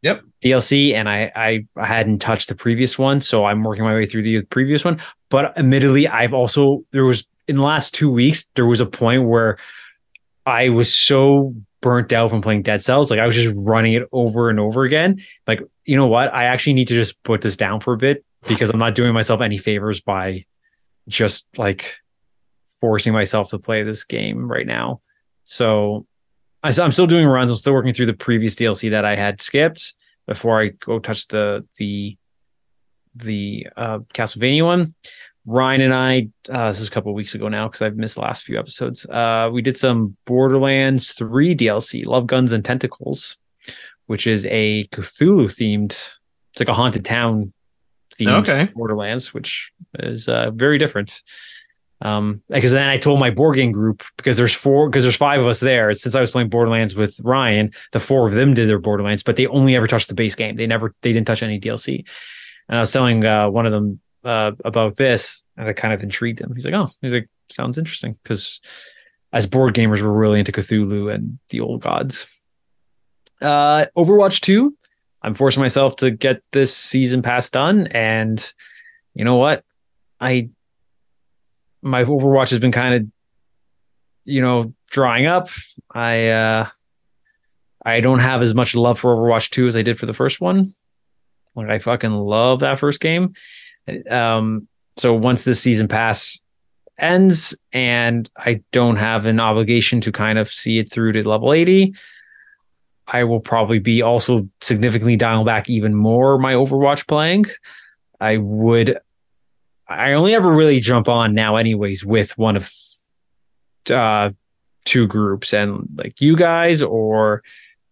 Yep. DLC, and I, I I hadn't touched the previous one, so I'm working my way through the previous one. But admittedly, I've also there was in the last two weeks there was a point where I was so burnt out from playing Dead Cells, like I was just running it over and over again. Like you know what, I actually need to just put this down for a bit because I'm not doing myself any favors by just like forcing myself to play this game right now. So I, am still doing runs. I'm still working through the previous DLC that I had skipped before I go touch the the the uh, Castlevania one. Ryan and I, uh, this was a couple of weeks ago now because I've missed the last few episodes. Uh, we did some Borderlands 3 DLC, Love Guns and Tentacles, which is a Cthulhu themed, it's like a haunted town themed Okay. Borderlands, which is uh, very different. Um, because then I told my board game group because there's four because there's five of us there. Since I was playing Borderlands with Ryan, the four of them did their Borderlands, but they only ever touched the base game. They never they didn't touch any DLC. And I was telling uh, one of them uh, about this, and it kind of intrigued him. He's like, "Oh, he's like, sounds interesting." Because as board gamers, we're really into Cthulhu and the old gods. Uh, Overwatch two, I'm forcing myself to get this season pass done, and you know what, I my Overwatch has been kind of, you know, drying up. I uh, I don't have as much love for Overwatch two as I did for the first one. Like I fucking love that first game. Um, so once this season pass ends and I don't have an obligation to kind of see it through to level 80, I will probably be also significantly dial back even more my Overwatch playing. I would I only ever really jump on now, anyways, with one of uh, two groups, and like you guys or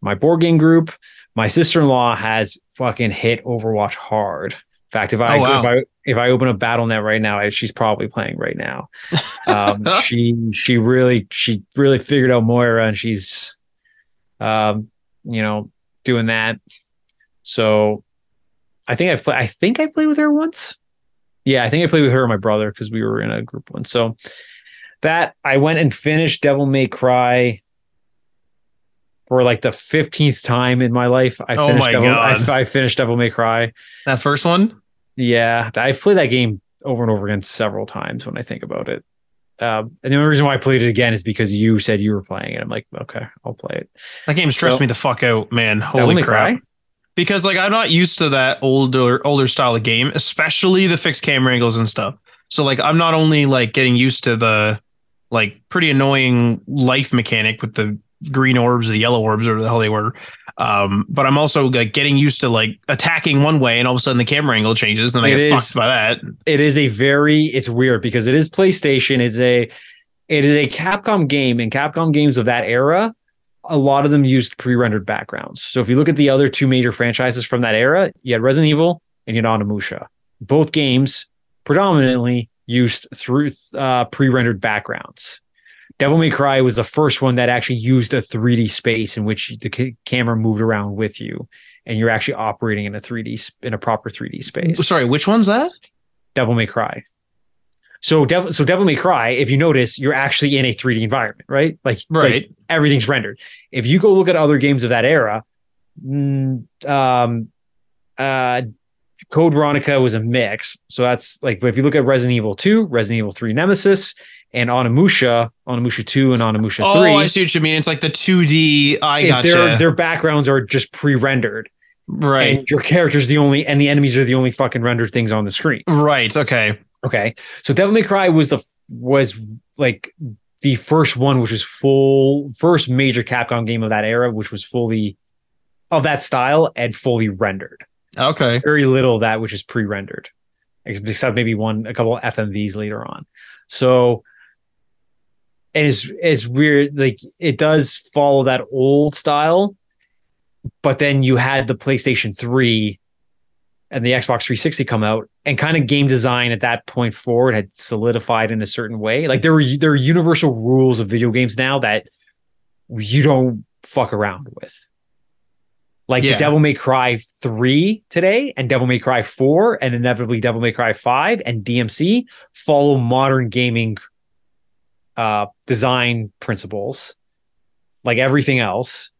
my board game group. My sister in law has fucking hit Overwatch hard. In fact, if I, Oh, wow. if I if I open up BattleNet right now, I- she's probably playing right now. Um, she she really she really figured out Moira, and she's, um, you know, doing that. So, I think I've played. I think I played with her once. Yeah, I think I played with her and my brother because we were in a group once. So that I went and finished Devil May Cry for like the fifteenth time in my life. I Oh finished my Devil, God. I, I finished Devil May Cry. That first one? Yeah, I've played that game over and over again several times when I think about it. Um, and the only reason why I played it again is because you said you were playing it. I'm like, okay, I'll play it. That game stressed So- me the fuck out, man. Holy crap. Cry? Because like I'm not used to that older older style of game, especially the fixed camera angles and stuff. So like I'm not only like getting used to the like pretty annoying life mechanic with the green orbs or the yellow orbs or the hell they were. Um, but I'm also like getting used to like attacking one way and all of a sudden the camera angle changes and I It get is- fucked by that. it is a very it's weird because it is PlayStation. It's a it is a Capcom game, and Capcom games of that era, a lot of them used pre-rendered backgrounds. So if you look at the other two major franchises from that era, you had Resident Evil and you had Onimusha. Both games predominantly used through uh, pre-rendered backgrounds. Devil May Cry was the first one that actually used a 3D space in which the ca- camera moved around with you, and you're actually operating in a 3D sp- in a proper 3D space. Sorry, which one's that? Devil May Cry. So Devil, so Devil May Cry, if you notice, you're actually in a 3D environment, right? Like, Right. like everything's rendered. If you go look at other games of that era, mm, um, uh, Code Veronica was a mix. So that's like, but if you look at Resident Evil 2, Resident Evil 3 Nemesis, and Onimusha, Onimusha 2 and Onimusha Oh, 3, I see what you mean. It's like the 2D. I if gotcha. their their backgrounds are just pre-rendered, right. and your character's the only, and the enemies are the only fucking rendered things on the screen. right. Okay. Okay. So Devil May Cry was the was like the first one, which was full first major Capcom game of that era, which was fully of that style and fully rendered. Okay. Very little of that which is pre-rendered. Except maybe one a couple of FMVs later on. So and it's it's weird, like it does follow that old style, but then you had the PlayStation 3 and the Xbox 360 come out, and kind of game design at that point forward had solidified in a certain way. Like there were there are universal rules of video games now that you don't fuck around with. Like Yeah. the Devil May Cry 3 today and Devil May Cry 4 and inevitably Devil May Cry 5 and DMC follow modern gaming uh design principles like everything else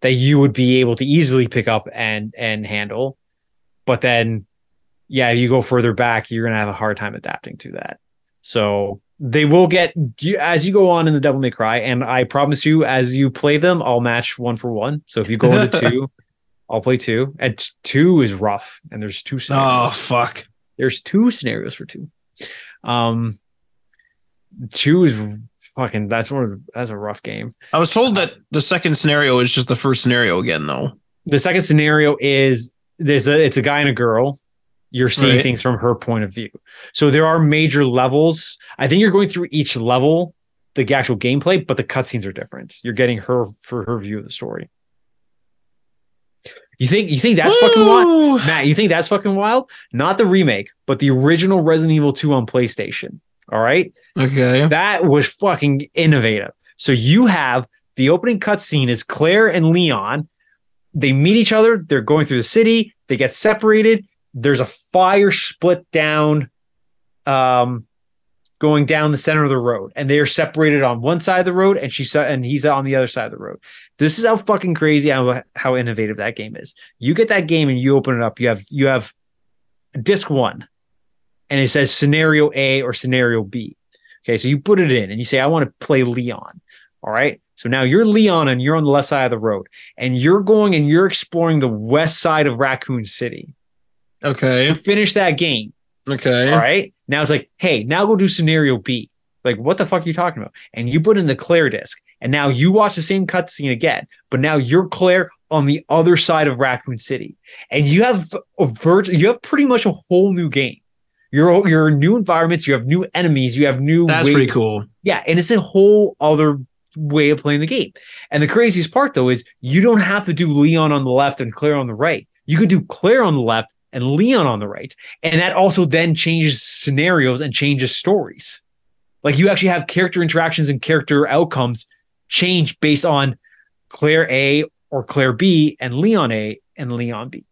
that you would be able to easily pick up and and handle. But then yeah you go further back you're gonna have a hard time adapting to that. So they will get you as you go on in the devil may cry and i promise you as you play them i'll match one for one. So if you go into two i'll play two. And two is rough and there's two Oh scenarios fuck. there's two scenarios for two. Um two is fucking that's one of the, that's a rough game. I was told that the second scenario is just the first scenario again, though. the second scenario is there's a it's a guy and a girl. You're seeing Right. things from her point of view. So there are major levels. I think you're going through each level the actual gameplay but the cutscenes are different. You're getting her for her view of the story. You think you think that's fucking wild? Matt you think that's fucking wild? Not the remake but the original resident evil 2 on playstation all right Okay. that was fucking innovative. So you have the opening cutscene is Claire and Leon. They meet each other. They're going through the city. They get separated. There's a fire split down, um, going down the center of the road, and they are separated on one side of the road, and she's and he's on the other side of the road. This is how fucking crazy how how innovative that game is. You get that game and you open it up. You have you have disc one, and it says scenario A or scenario B. Okay, so you put it in and you say, I want to play Leon. All right. So now you're Leon and you're on the left side of the road and you're going and you're exploring the west side of Raccoon City. You Okay. finish that game. Okay. All right. Now it's like, hey, now go do scenario B. Like, what the fuck are you talking about? And you put in the Claire disc. And now you watch the same cutscene again, but now you're Claire on the other side of Raccoon City. And you have a virt- you have pretty much a whole new game. You're you're new environments, you have new enemies, you have new That's ways pretty cool. yeah, and it's a whole other way of playing the game. And the craziest part though is you don't have to do Leon on the left and Claire on the right. You could do Claire on the left and Leon on the right. And that also then changes scenarios and changes stories. Like you actually have character interactions and character outcomes change based on Claire A or Claire B and Leon A and Leon B.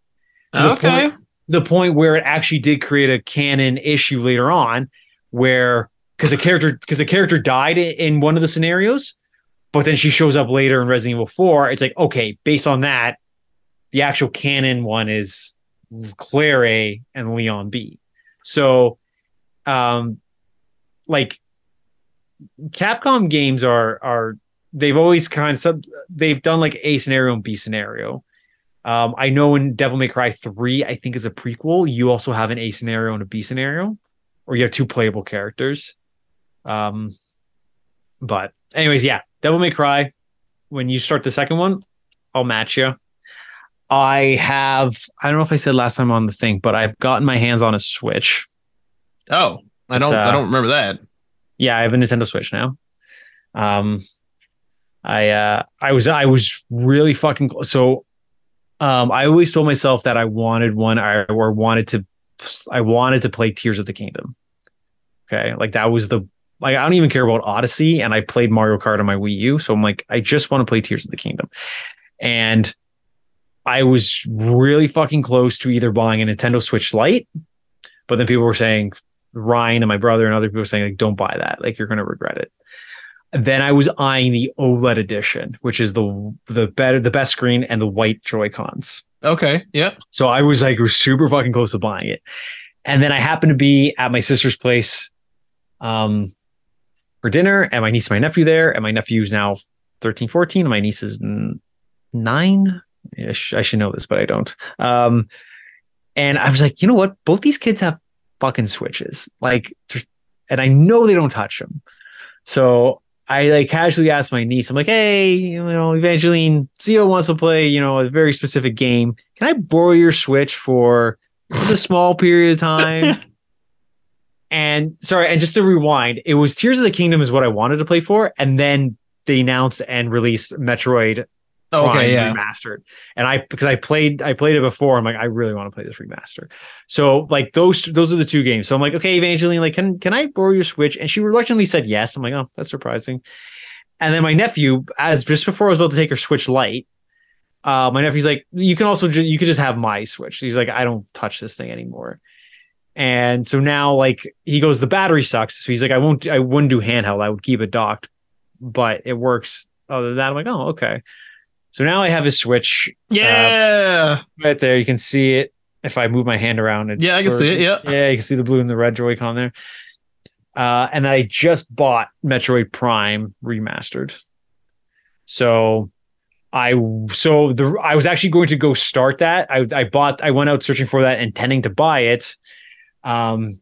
To the Okay. point- the point where it actually did create a canon issue later on where because a character because a character died in one of the scenarios but then she shows up later in resident evil 4 it's like okay based on that the actual canon one is claire a and leon b. So um like capcom games are are they've always kind of sub they've done like a scenario and b scenario um, I know in Devil May Cry 3, I think is a prequel, you also have an A scenario and a B scenario, or you have two playable characters. Um, but anyways, yeah, Devil May Cry. When you start the second one, I'll match you. I have, I don't know if I said last time on the thing, but I've gotten my hands on a Switch. Oh, I don't, uh, I don't remember that. Yeah, I have a Nintendo Switch now. Um, I uh, I was I was really fucking cl- so. Um, I always told myself that I wanted one I, or wanted to, I wanted to play Tears of the Kingdom. Okay, like that was the like I don't even care about Odyssey, and I played Mario Kart on my Wii U, so I'm like I just want to play Tears of the Kingdom, and I was really fucking close to either buying a Nintendo Switch Lite, but then people were saying Ryan and my brother and other people were saying like don't buy that, like you're gonna regret it. Then I was eyeing the OLED edition, which is the the better the best screen and the white Joy Cons. Okay. Yeah. So I was like super fucking close to buying it. And then I happened to be at my sister's place um, for dinner, and my niece and my nephew there. And my nephew's now 13, 14, and my niece is nine. I, sh- I should know this, but I don't. Um, and I was like, you know what? Both these kids have fucking switches. Like, and I know they don't touch them. So I like casually asked my niece, I'm like, hey, you know, Evangeline, Zio wants to play, you know, a very specific game. Can I borrow your Switch for a small period of time? and sorry, and just to rewind, it was Tears of the Kingdom is what I wanted to play for, and then they announced and released Metroid Prime Okay. Yeah. remastered. And I because I played I played it before. I'm like, I really want to play this remaster. So like those those are the two games. So I'm like, okay, Evangeline, like, can can I borrow your Switch? And she reluctantly said yes. I'm like, oh, that's surprising. And then my nephew, as just before I was about to take her Switch Lite, uh, my nephew's like, you can also ju- you could just have my Switch. He's like, I don't touch this thing anymore. And so now, like, he goes, the battery sucks. So he's like, I won't, I wouldn't do handheld. I would keep it docked, but it works. Other than that, I'm like, oh, okay. So now I have his Switch Yeah. right there. You can see it if I move my hand around. It, yeah. I can see it. Yeah. yeah, you can see the blue and the red Joy-Con there. Uh, and I just bought Metroid Prime remastered. So I so the I was actually going to go start that. I I bought I went out searching for that, intending to buy it. Um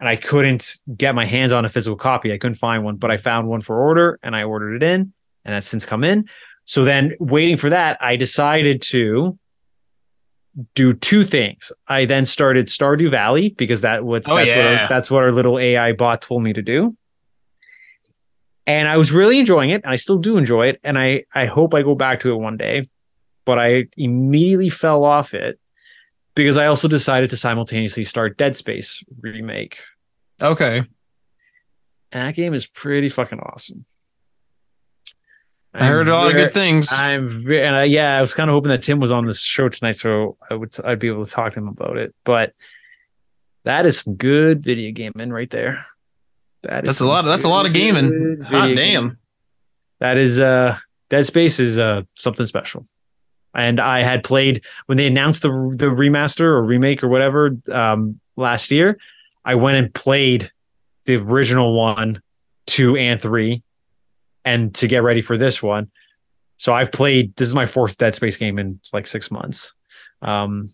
and I couldn't get my hands on a physical copy. I couldn't find one, but I found one for order and I ordered it in, and that's since come in. So then waiting for that, I decided to do two things. I then started Stardew Valley because that was Oh, that's what our, that's what our little AI bot told me to do. And I was really enjoying it, and I still do enjoy it, and I I hope I go back to it one day. But I immediately fell off it because I also decided to simultaneously start Dead Space remake, Okay. and that game is pretty fucking awesome. I heard a lot of good things. I'm very, and I, yeah, I was kind of hoping that Tim was on this show tonight, so I would I'd be able to talk to him about it. But that is some good video gaming right there. That is That's a lot. Of, that's a lot of gaming. Hot damn. gaming. That is uh Dead Space is uh something special. And I had played when they announced the the remaster or remake or whatever um last year. I went and played the original one, two and three, and to get ready for this one. So I've played this is my fourth Dead Space game in like six months. Um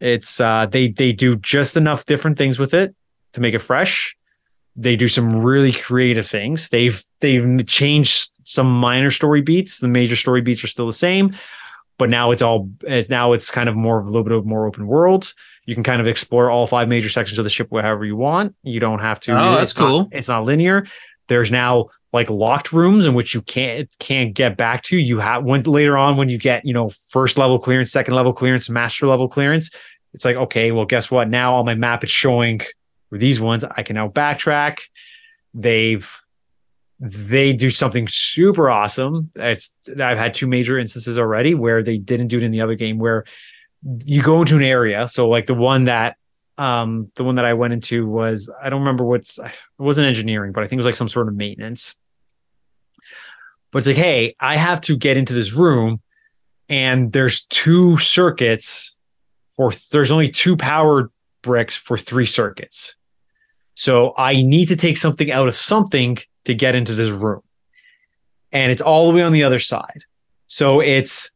it's uh they they do just enough different things with it to make it fresh they do some really creative things. They've they've changed some minor story beats. The major story beats are still the same, but now it's all now it's kind of more of a little bit of more open world. You can kind of explore all five major sections of the ship however you want. You don't have to. Oh, that's it's not- cool. it's not linear. There's now like locked rooms in which you can't can't get back to. You have when later on when you get you know first level clearance, second level clearance, master level clearance. It's like okay, well, guess what? Now on my map it's showing these ones. I can now backtrack. They've they do something super awesome. It's I've had two major instances already where they didn't do it in the other game where you go into an area. So like the one that um the one that I went into was I don't remember what's it wasn't engineering, but I think it was like some sort of maintenance. But it's like, hey, I have to get into this room and there's two circuits for there's only two power bricks for three circuits. So I need to take something out of something to get into this room. And it's all the way on the other side. So it's,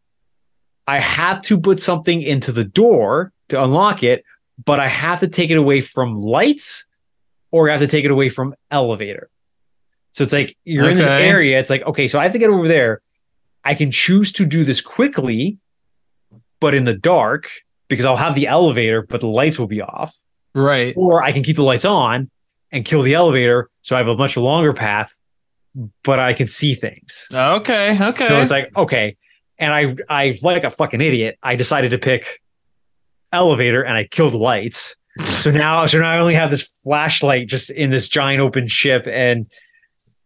I have to put something into the door to unlock it, but I have to take it away from lights or I have to take it away from elevator. So it's like you're in this area. It's like, okay, so I have to get over there. I can choose to do this quickly, but in the dark because I'll have the elevator, but the lights will be off Right. or I can keep the lights on and kill the elevator, so I have a much longer path, but I can see things. Okay. Okay. So it's like okay, and I I like a fucking idiot. I decided to pick elevator and I killed the lights. So now so now I only have this flashlight just in this giant open ship, and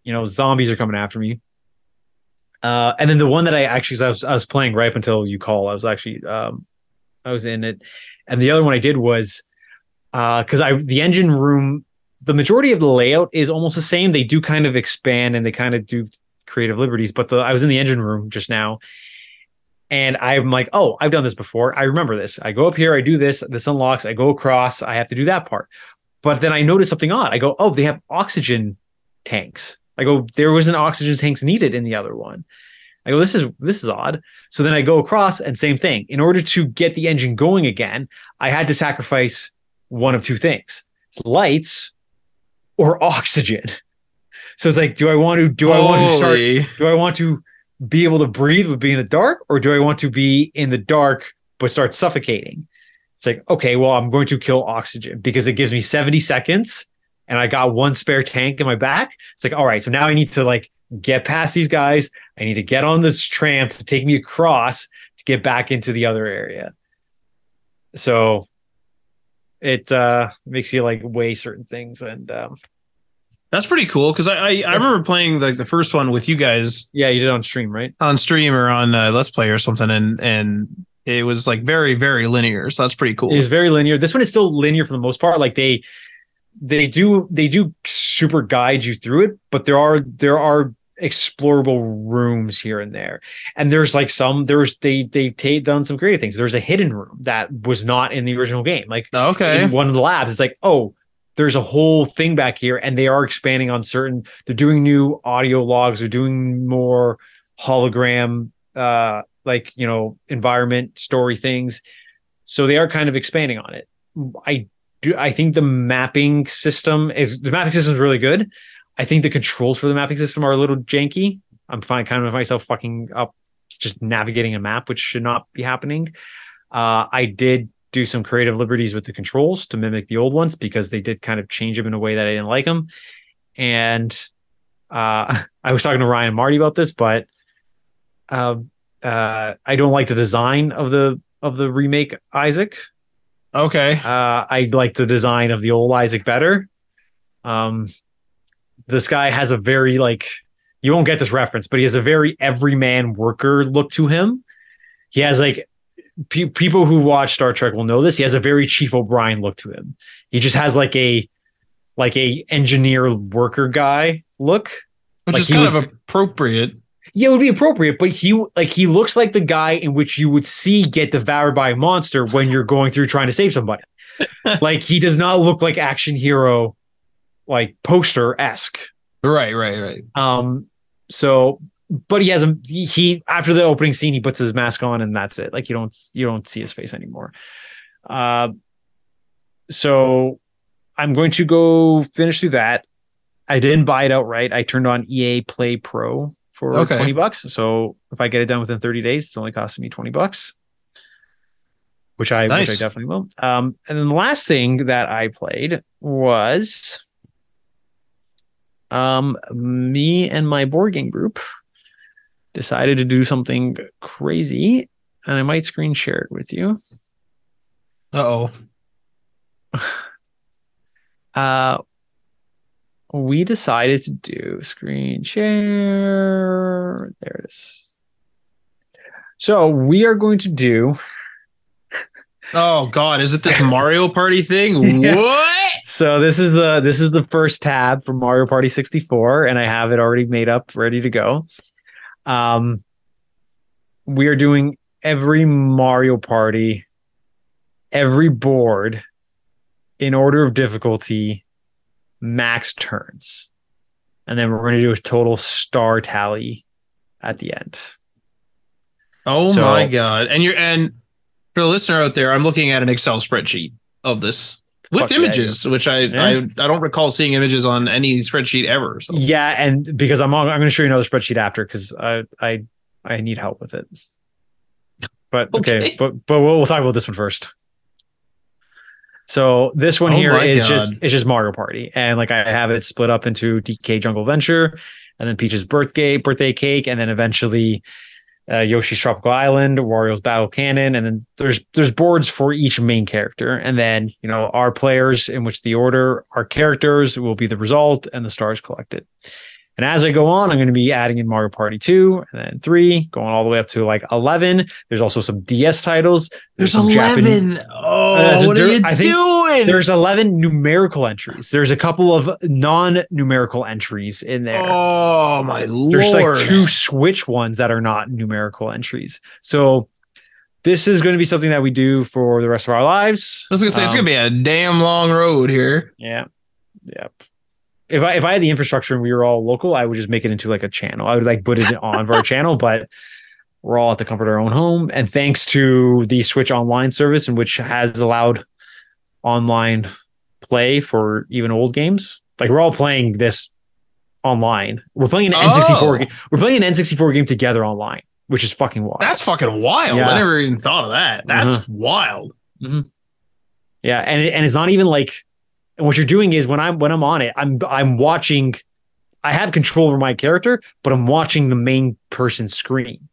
you know zombies are coming after me. Uh, and then the one that I actually I was I was playing right up until you call. I was actually um, I was in it, and the other one I did was because I the engine room the majority of the layout is almost the same. They do kind of expand and they kind of do creative liberties, but the, I was in the engine room just now. And I'm like, oh, I've done this before. I remember this. I go up here, I do this, this unlocks, I go across, I have to do that part. But then I notice something odd. I go, oh, they have oxygen tanks. I go, there wasn't oxygen tanks needed in the other one. I go, this is this is odd. So then I go across and same thing. In order to get the engine going again, I had to sacrifice one of two things: lights or oxygen. So it's like, do I want to do I want to start do I want to be able to breathe but be in the dark, or do I want to be in the dark but start suffocating? It's like, okay, well, I'm going to kill oxygen because it gives me 70 seconds and I got one spare tank in my back. It's like, all right, so now I need to like get past these guys. I need to get on this tram to take me across to get back into the other area. So it uh makes you like weigh certain things and um That's pretty cool because I, I I remember playing like the first one with you guys yeah, you did on stream, right? on stream or on uh, Let's Play or something, and and it was like very very linear. So that's pretty cool. It is very linear. This one is still linear for the most part. Like they they do they do super guide you through it, but there are there are explorable rooms here and there. And there's like some there's they they take done some creative things. There's a hidden room that was not in the original game. Like okay. in one of the labs, it's like, oh, there's a whole thing back here, and they are expanding on certain. They're doing new audio logs. They're doing more hologram, uh, like you know, environment story things. So they are kind of expanding on it. I do. I think the mapping system is the mapping system is really good. I think the controls for the mapping system are a little janky. I'm fine, kind of myself fucking up just navigating a map, which should not be happening. Uh, I did do some creative liberties with the controls to mimic the old ones because they did kind of change them in a way that I didn't like them. And uh, I was talking to Ryan Marty about this, but uh, uh, I don't like the design of the of the remake Isaac. Okay. Uh, I like the design of the old Isaac better. Um, this guy has a very like you won't get this reference, but he has a very everyman worker look to him. He has like pe- people who watch Star Trek will know this. He has a very Chief O'Brien look to him. He just has like a like a engineer worker guy look. Which Like is kind would- of appropriate. Yeah, it would be appropriate, but he like he looks like the guy in which you would see get devoured by a monster when you're going through trying to save somebody. like he does not look like action hero, like poster esque. Right. Right. Right. Um, so but he has a he, after the opening scene he puts his mask on and that's it. Like you don't you don't see his face anymore. Uh, so I'm going to go finish through that. I didn't buy it outright. I turned on EA Play Pro for Okay. 20 bucks. So if I get it done within 30 days, it's only costing me 20 bucks. which I which I definitely will. Um, and then the last thing that I played was um me and my board game group decided to do something crazy, and I might screen share it with you. Uh oh. Uh, we decided to do screen share. There it is. So we are going to do Oh God, is it this Mario Party thing? Yeah. What? So this is the this is the first tab for Mario Party 64, and I have it already made up, ready to go. Um, we are doing every Mario Party, every board, in order of difficulty, max turns, and then we're going to do a total star tally at the end. Oh So- my God! And you're and for the listener out there, I'm looking at an Excel spreadsheet of this with Fuck yeah, images, which I, Yeah. I I don't recall seeing images on any spreadsheet ever. So Yeah, and because I'm on, I'm going to show you another spreadsheet after because I I I need help with it. But okay, Okay. but but we'll, we'll talk about this one first. So this one oh here is God. just it's just Mario Party, and like I have it split up into DK Jungle Adventure, and then Peach's birthday birthday cake, and then eventually uh, Yoshi's Tropical Island, Wario's Battle Canyon, and then there's there's boards for each main character, and then you know our players in which the order our characters will be the result and the stars collected. And as I go on, I'm going to be adding in Mario Party 2 and then 3, going all the way up to like 11. There's also some DS titles. there's some Japan- Oh, Uh, what there- are you I think doing? There's 11 numerical entries. There's a couple of non-numerical entries in there. Oh my lord! There's like two Switch ones that are not numerical entries. So this is going to be something that we do for the rest of our lives. I was gonna say it's Um, gonna be a damn long road here. Yeah. Yep. If I if I had the infrastructure and we were all local, I would just make it into like a channel. I would like put it on for our channel, but we're all at the comfort of our own home. And thanks to the Switch Online service, in which has allowed online play for even old games. Like we're all playing this online. We're playing an N64 Oh. game. We're playing an N64 game together online, which is fucking wild. That's fucking wild. Yeah. I never even thought of that. That's Uh-huh. wild. Yeah, and it- and it's not even like and what you're doing is when I'm when I'm on it, I'm I'm watching I have control over my character, but I'm watching the main person screen.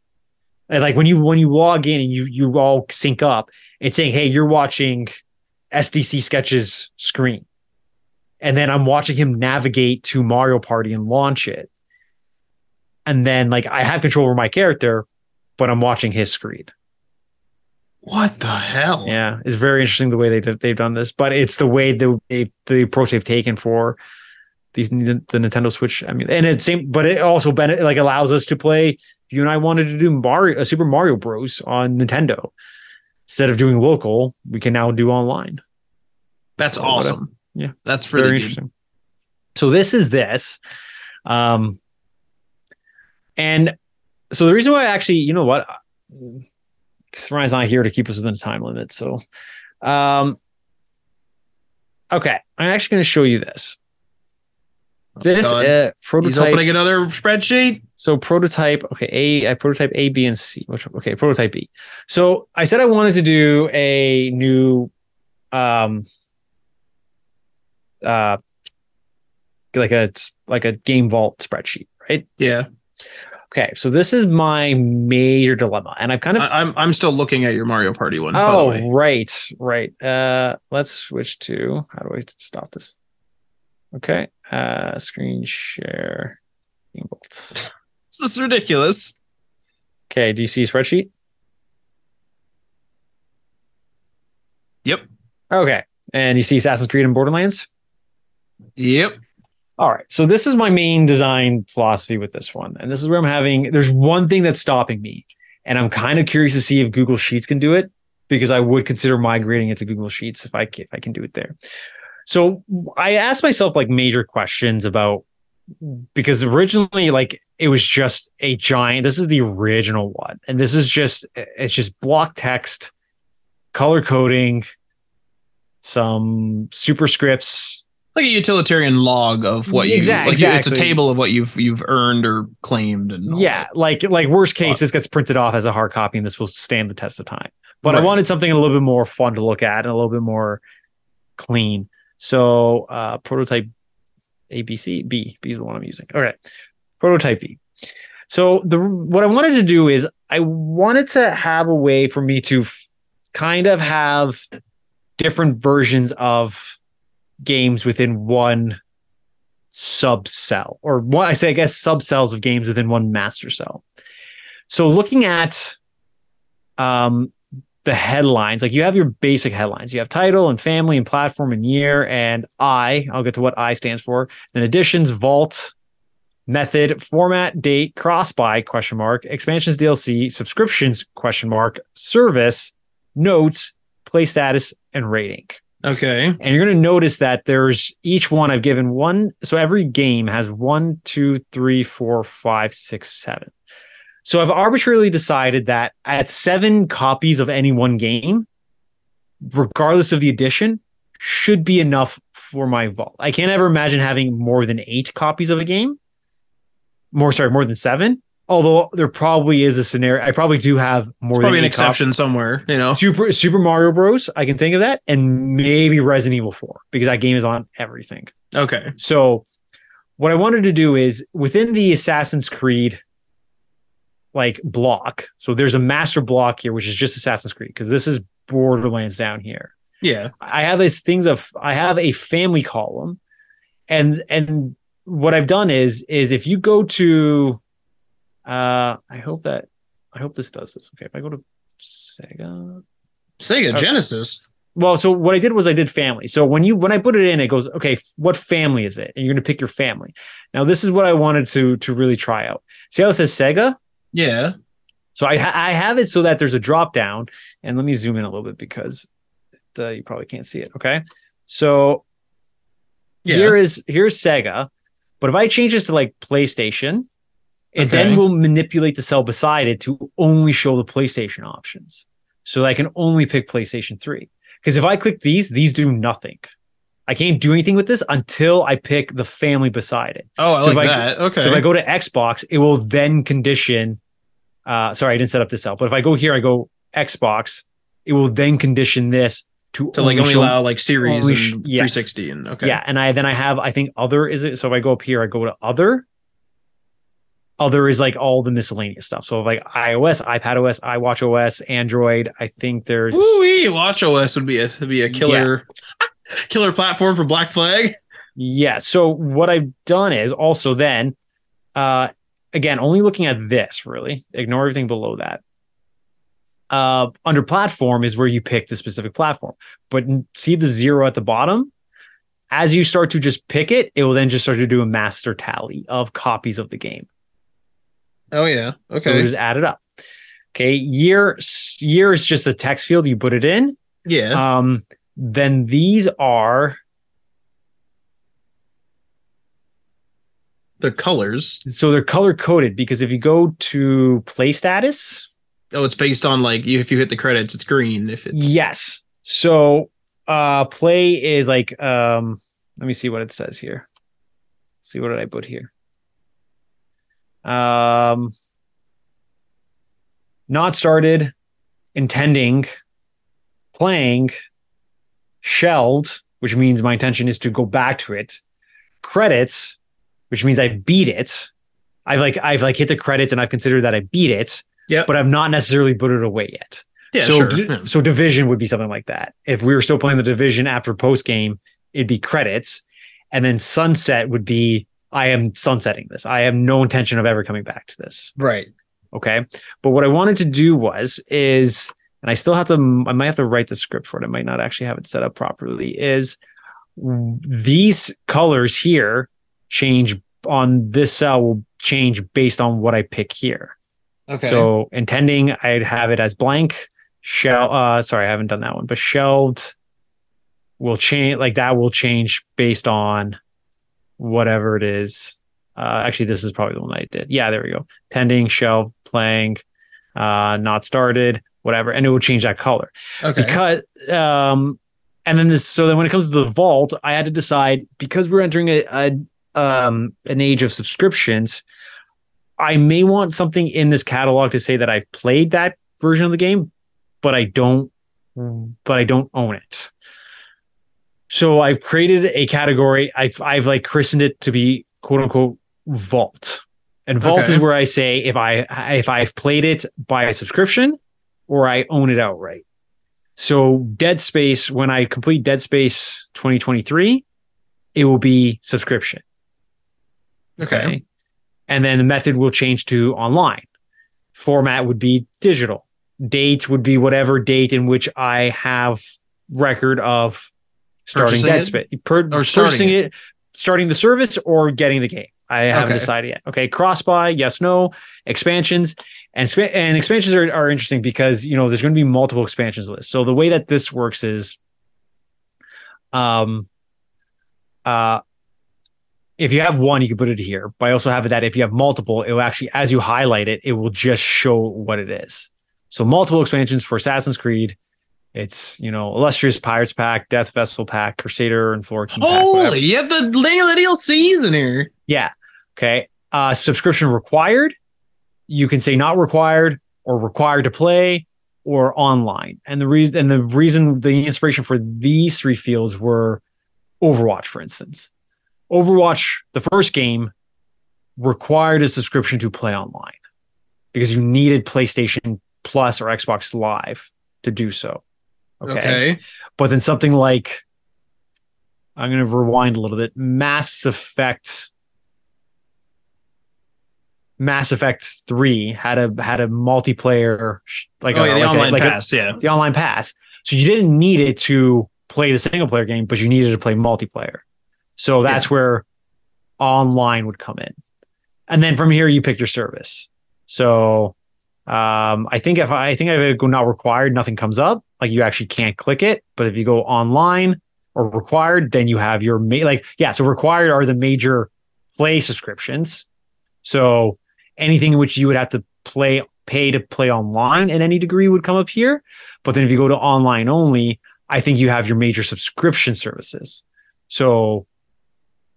And like when you when you log in and you you all sync up, it's saying, "Hey, you're watching SDC Sketches screen." And then I'm watching him navigate to Mario Party and launch it. And then like I have control over my character, but I'm watching his screen. What the hell? Yeah, it's very interesting the way they they've done this, but it's the way the they, the approach they've taken for these the Nintendo Switch. I mean, and it same, but it also benefit like allows us to play. If you and I wanted to do Mario, uh, Super Mario Bros. on Nintendo instead of doing local, we can now do online. That's awesome. yeah. That's Very really good. interesting. So this is this, um, and so the reason why I actually, you know what, because Ryan's not here to keep us within a time limit. So, um, okay, I'm actually going to show you this. This uh, He's opening another spreadsheet. So prototype, okay, A, I prototype A, B, and C. Which okay, prototype B. So I said I wanted to do a new, um, uh, like a like a game vault spreadsheet, right? Yeah, Okay, so this is my major dilemma, and I've kind of I, I'm I'm still looking at your Mario Party one. Oh, right, right. Uh, let's switch to how do I stop this? Okay, uh, screen share. This is ridiculous. Okay, do you see a spreadsheet? Yep. Okay. And you see Assassin's Creed and Borderlands? Yep. All right. So this is my main design philosophy with this one. And this is where I'm having there's one thing that's stopping me. And I'm kind of curious to see if Google Sheets can do it because I would consider migrating it to Google Sheets if I if I can do it there. So I asked myself like major questions about because originally like it was just a giant this is the original one and this is just it's just block text color coding some superscripts like a utilitarian log of what you Exact- like. you- It's a exactly. table of what you've you've earned or claimed and all yeah that. like like worst case this gets printed off as a hard copy and this will stand the test of time but I wanted something a little bit more fun to look at and a little bit more clean. So uh, prototype ABC B B is the one I'm using. All right, prototype B. So the what I wanted to do is I wanted to have a way for me to f- kind of have different versions of games within one subcell or what I say I guess subcells of games within one master cell. So looking at um the headlines, like you have your basic headlines. You have title and family and platform and year and I, I'll get to what I stands for. Then additions, vault, method, format, date, cross buy question mark, expansions DLC, subscriptions question mark, service, notes, play status and rating. Okay. And you're going to notice that there's each one I've given one. So every game has one, two, three, four, five, six, seven. So I've arbitrarily decided that at seven copies of any one game, regardless of the edition, should be enough for my vault. I can't ever imagine having more than eight copies of a game. More, sorry, more than seven. Although there probably is a scenario, I probably do have more Probably than an eight copies. exception somewhere, you know. Super Super Mario Bros. I can think of that, and maybe Resident Evil 4 because that game is on everything. Okay. So, what I wanted to do is within the Assassin's Creed like block. So there's a master block here, which is just Assassin's Creed because this is Borderlands down here. Yeah. I have these things of I have a family column, and and what I've done is is if you go to, uh, I hope that I hope this does this. Okay, if I go to Sega, Sega Okay. Genesis. well, so what I did was I did family. So when you when I put it in, it goes, okay, what family is it? And you're gonna pick your family. Now this is what I wanted to to really try out. See how it says Sega? Yeah. So I I have it so that there's a drop down, and let me zoom in a little bit because it, uh, you probably can't see it. Okay, so Yeah. here is here's Sega, but if I change this to like PlayStation, it then Okay. will manipulate the cell beside it to only show the PlayStation options, so I can only pick PlayStation Three. Because if I click these, these do nothing. I can't do anything with this until I pick the family beside it. Oh, I So if like I- that. Okay. So if I go to Xbox, it will then condition. Uh, sorry, I didn't set up this cell, but if I go here, I go Xbox, it will then condition this to, to like only show- allow like series only and yes. 360 and okay. Yeah, and I then I have I think other is it. So if I go up here, I go to other. Other is like all the miscellaneous stuff. So like iOS, iPad OS, iWatch OS, Android. I think there's Ooh, Watch OS would be a would be a killer killer platform for Black Flag. Yeah. So what I've done is also then, uh, again, only looking at this really, ignore everything below that. Uh, under platform is where you pick the specific platform, but see the zero at the bottom. As you start to just pick it, it will then just start to do a master tally of copies of the game. Oh yeah. So Okay. just add it up. Okay. Year year is just a text field. You put it in. yeah. Um, then these are the colors. so they're color coded because if you go to play status, Oh, it's based on like you if you hit the credits, it's green. If it's yes. So uh play is like um let me see what it says here. See what did I put here? Um not started, intending, playing, shelved, which means my intention is to go back to it. Credits, which means I beat it. I've like I've like hit the credits and I've considered that I beat it. Yep. But I've not necessarily put it away yet. yeah, so sure. di- Yeah. so division would be something like that. If we were still playing the division after post game, it'd be credits, and then sunset would be I am sunsetting this. I have no intention of ever coming back to this. Right. Okay. But what I wanted to do was is, and I still have to, I might have to write the script for it. I might not actually have it set up properly. Is these colors here change on this cell will change based on what I pick here. Okay. So intending, I'd have it as blank. Shell. Uh, sorry, I haven't done that one, but shelved will change. Like that will change based on whatever it is. Uh, actually, this is probably the one I did. Yeah, there we go. Tending, shell, playing, uh, not started, whatever, and it will change that color okay. because um and then this so then when it comes to the vault i had to decide because we're entering a, a um an age of subscriptions i may want something in this catalog to say that i've played that version of the game but I don't but I don't own it. So I've created a category. I've I've like christened it to be quote unquote vault. And vault Okay. is where I say if I if I've played it by a subscription or I own it outright. So Dead Space, when I complete Dead Space 2023, it will be subscription. Okay. And then the method will change to online. Format would be digital. Date would be whatever date in which I have record of starting Purchasing Dead it? Space. Per- Or starting it? it, starting the service or getting the game. I haven't Okay. decided yet. Okay, cross buy, yes, no, expansions, and and expansions are, are interesting because you know there's going to be multiple expansions lists. So the way that this works is, um, uh, if you have one, you can put it here. But I also have it that if you have multiple, it will actually, as you highlight it, it will just show what it is. So multiple expansions for Assassin's Creed. It's you know illustrious pirates pack, death vessel pack, crusader and Florentine pack. Holy, you have the name of the DLCs in here. Yeah. Okay. Uh, subscription required. You can say not required or required to play or online. And the reason and the reason the inspiration for these three fields were Overwatch, for instance. Overwatch, the first game, required a subscription to play online because you needed PlayStation Plus or Xbox Live to do so. Okay. But then something like I'm going to rewind a little bit. Mass Effect Mass Effect 3 had a had a multiplayer like oh a, yeah, the like a- online like a- pass. yeah. the online pass. So you didn't need it to play the single player game, but you needed to play multiplayer. So that's where online would come in. And then from here you pick your service. So um, I think if I, I think if I go not required, nothing comes up. Like you actually can't click it. But if you go online or required, then you have your ma- like yeah. So required are the major play subscriptions. So anything in which you would have to play pay to play online in any degree would come up here. But then if you go to online only, I think you have your major subscription services. So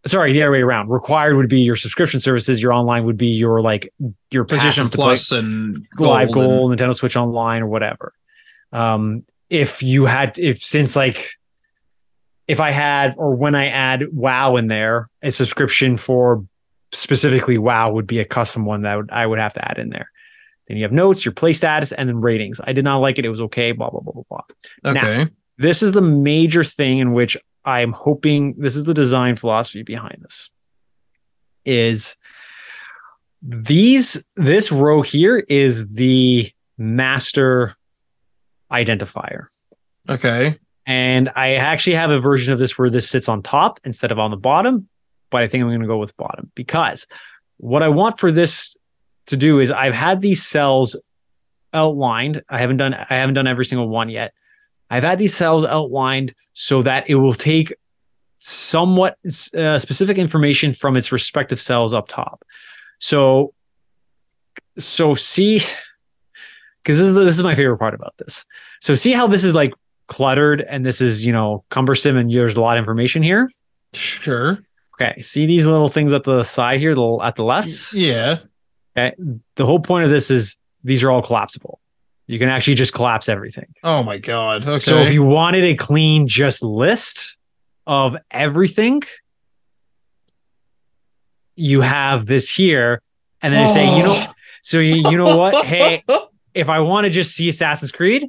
sorry, the other way around. Required would be your subscription services. Your online would be your like your PlayStation Plus and live Gold and- goal, Nintendo Switch Online, or whatever. Um, if you had, if since like, if I had, or when I add WoW in there, a subscription for specifically WoW would be a custom one that would, I would have to add in there. Then you have notes, your play status, and then ratings. I did not like it. It was okay. Blah blah blah blah blah. Okay. This is the major thing in which I'm hoping. This is the design philosophy behind this. Is these this row here is the master identifier. Okay. And I actually have a version of this where this sits on top instead of on the bottom, but I think I'm going to go with bottom because what I want for this to do is I've had these cells outlined. I haven't done I haven't done every single one yet. I've had these cells outlined so that it will take somewhat uh, specific information from its respective cells up top. So so see because this is the, this is my favorite part about this. So see how this is like cluttered and this is you know cumbersome and there's a lot of information here. Sure. Okay, see these little things at the side here, the at the left. Yeah. Okay, the whole point of this is these are all collapsible. You can actually just collapse everything. Oh my god. Okay. So if you wanted a clean just list of everything, you have this here, and then say, you know, oh. so you, you know what? Hey, if I want to just see Assassin's Creed,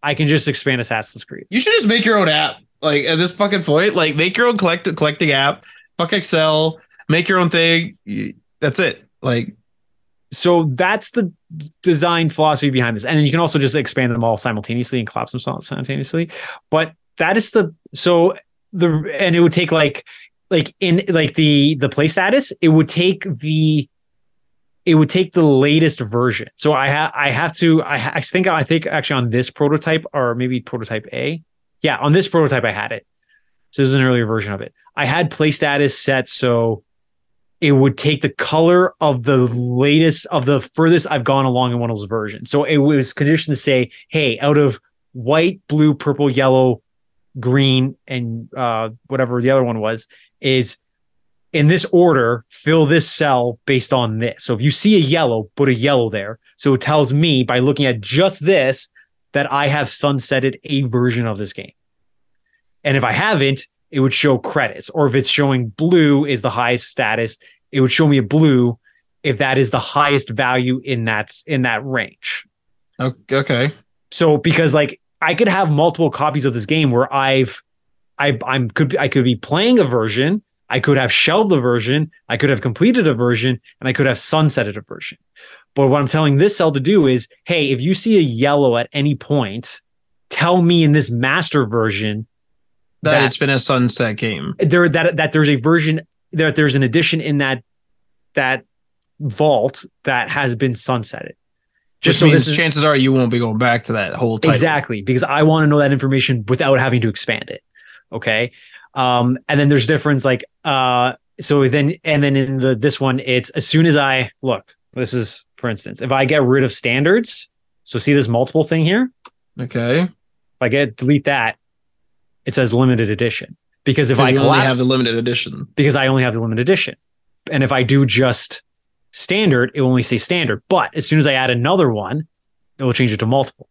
I can just expand Assassin's Creed. You should just make your own app. Like at this fucking point, like make your own collect collecting app. Fuck Excel. Make your own thing. That's it. Like So that's the design philosophy behind this. And then you can also just expand them all simultaneously and collapse them simultaneously. But that is the so the and it would take like like in like the the play status, it would take the it would take the latest version. So I have I have to I, ha- I think I think actually on this prototype or maybe prototype A. Yeah, on this prototype I had it. So this is an earlier version of it. I had play status set so it would take the color of the latest of the furthest I've gone along in one of those versions. So it was conditioned to say, hey, out of white, blue, purple, yellow, green, and uh, whatever the other one was, is in this order, fill this cell based on this. So if you see a yellow, put a yellow there. So it tells me by looking at just this that I have sunsetted a version of this game. And if I haven't, it would show credits. Or if it's showing blue is the highest status, it would show me a blue if that is the highest value in that in that range. Okay. So because like I could have multiple copies of this game where I've I I'm could I could be playing a version, I could have shelved a version, I could have completed a version, and I could have sunsetted a version. But what I'm telling this cell to do is, hey, if you see a yellow at any point, tell me in this master version That, That- it's been a sunset game. there that that there's a version that there's an addition in that that vault that has been sunsetted. Just so means this is- chances are you won't be going back to that whole title. Exactly, because I want to know that information without having to expand it. Okay. Um, and then there's difference like uh so then and then in the this one, it's as soon as I look, this is for instance, if I get rid of standards, so see this multiple thing here, Okay. if I get delete that, it says limited edition. Because if I you only have the limited edition. because I only have the limited edition. And if I do just standard, it will only say standard. But as soon as I add another one, it will change it to multiple.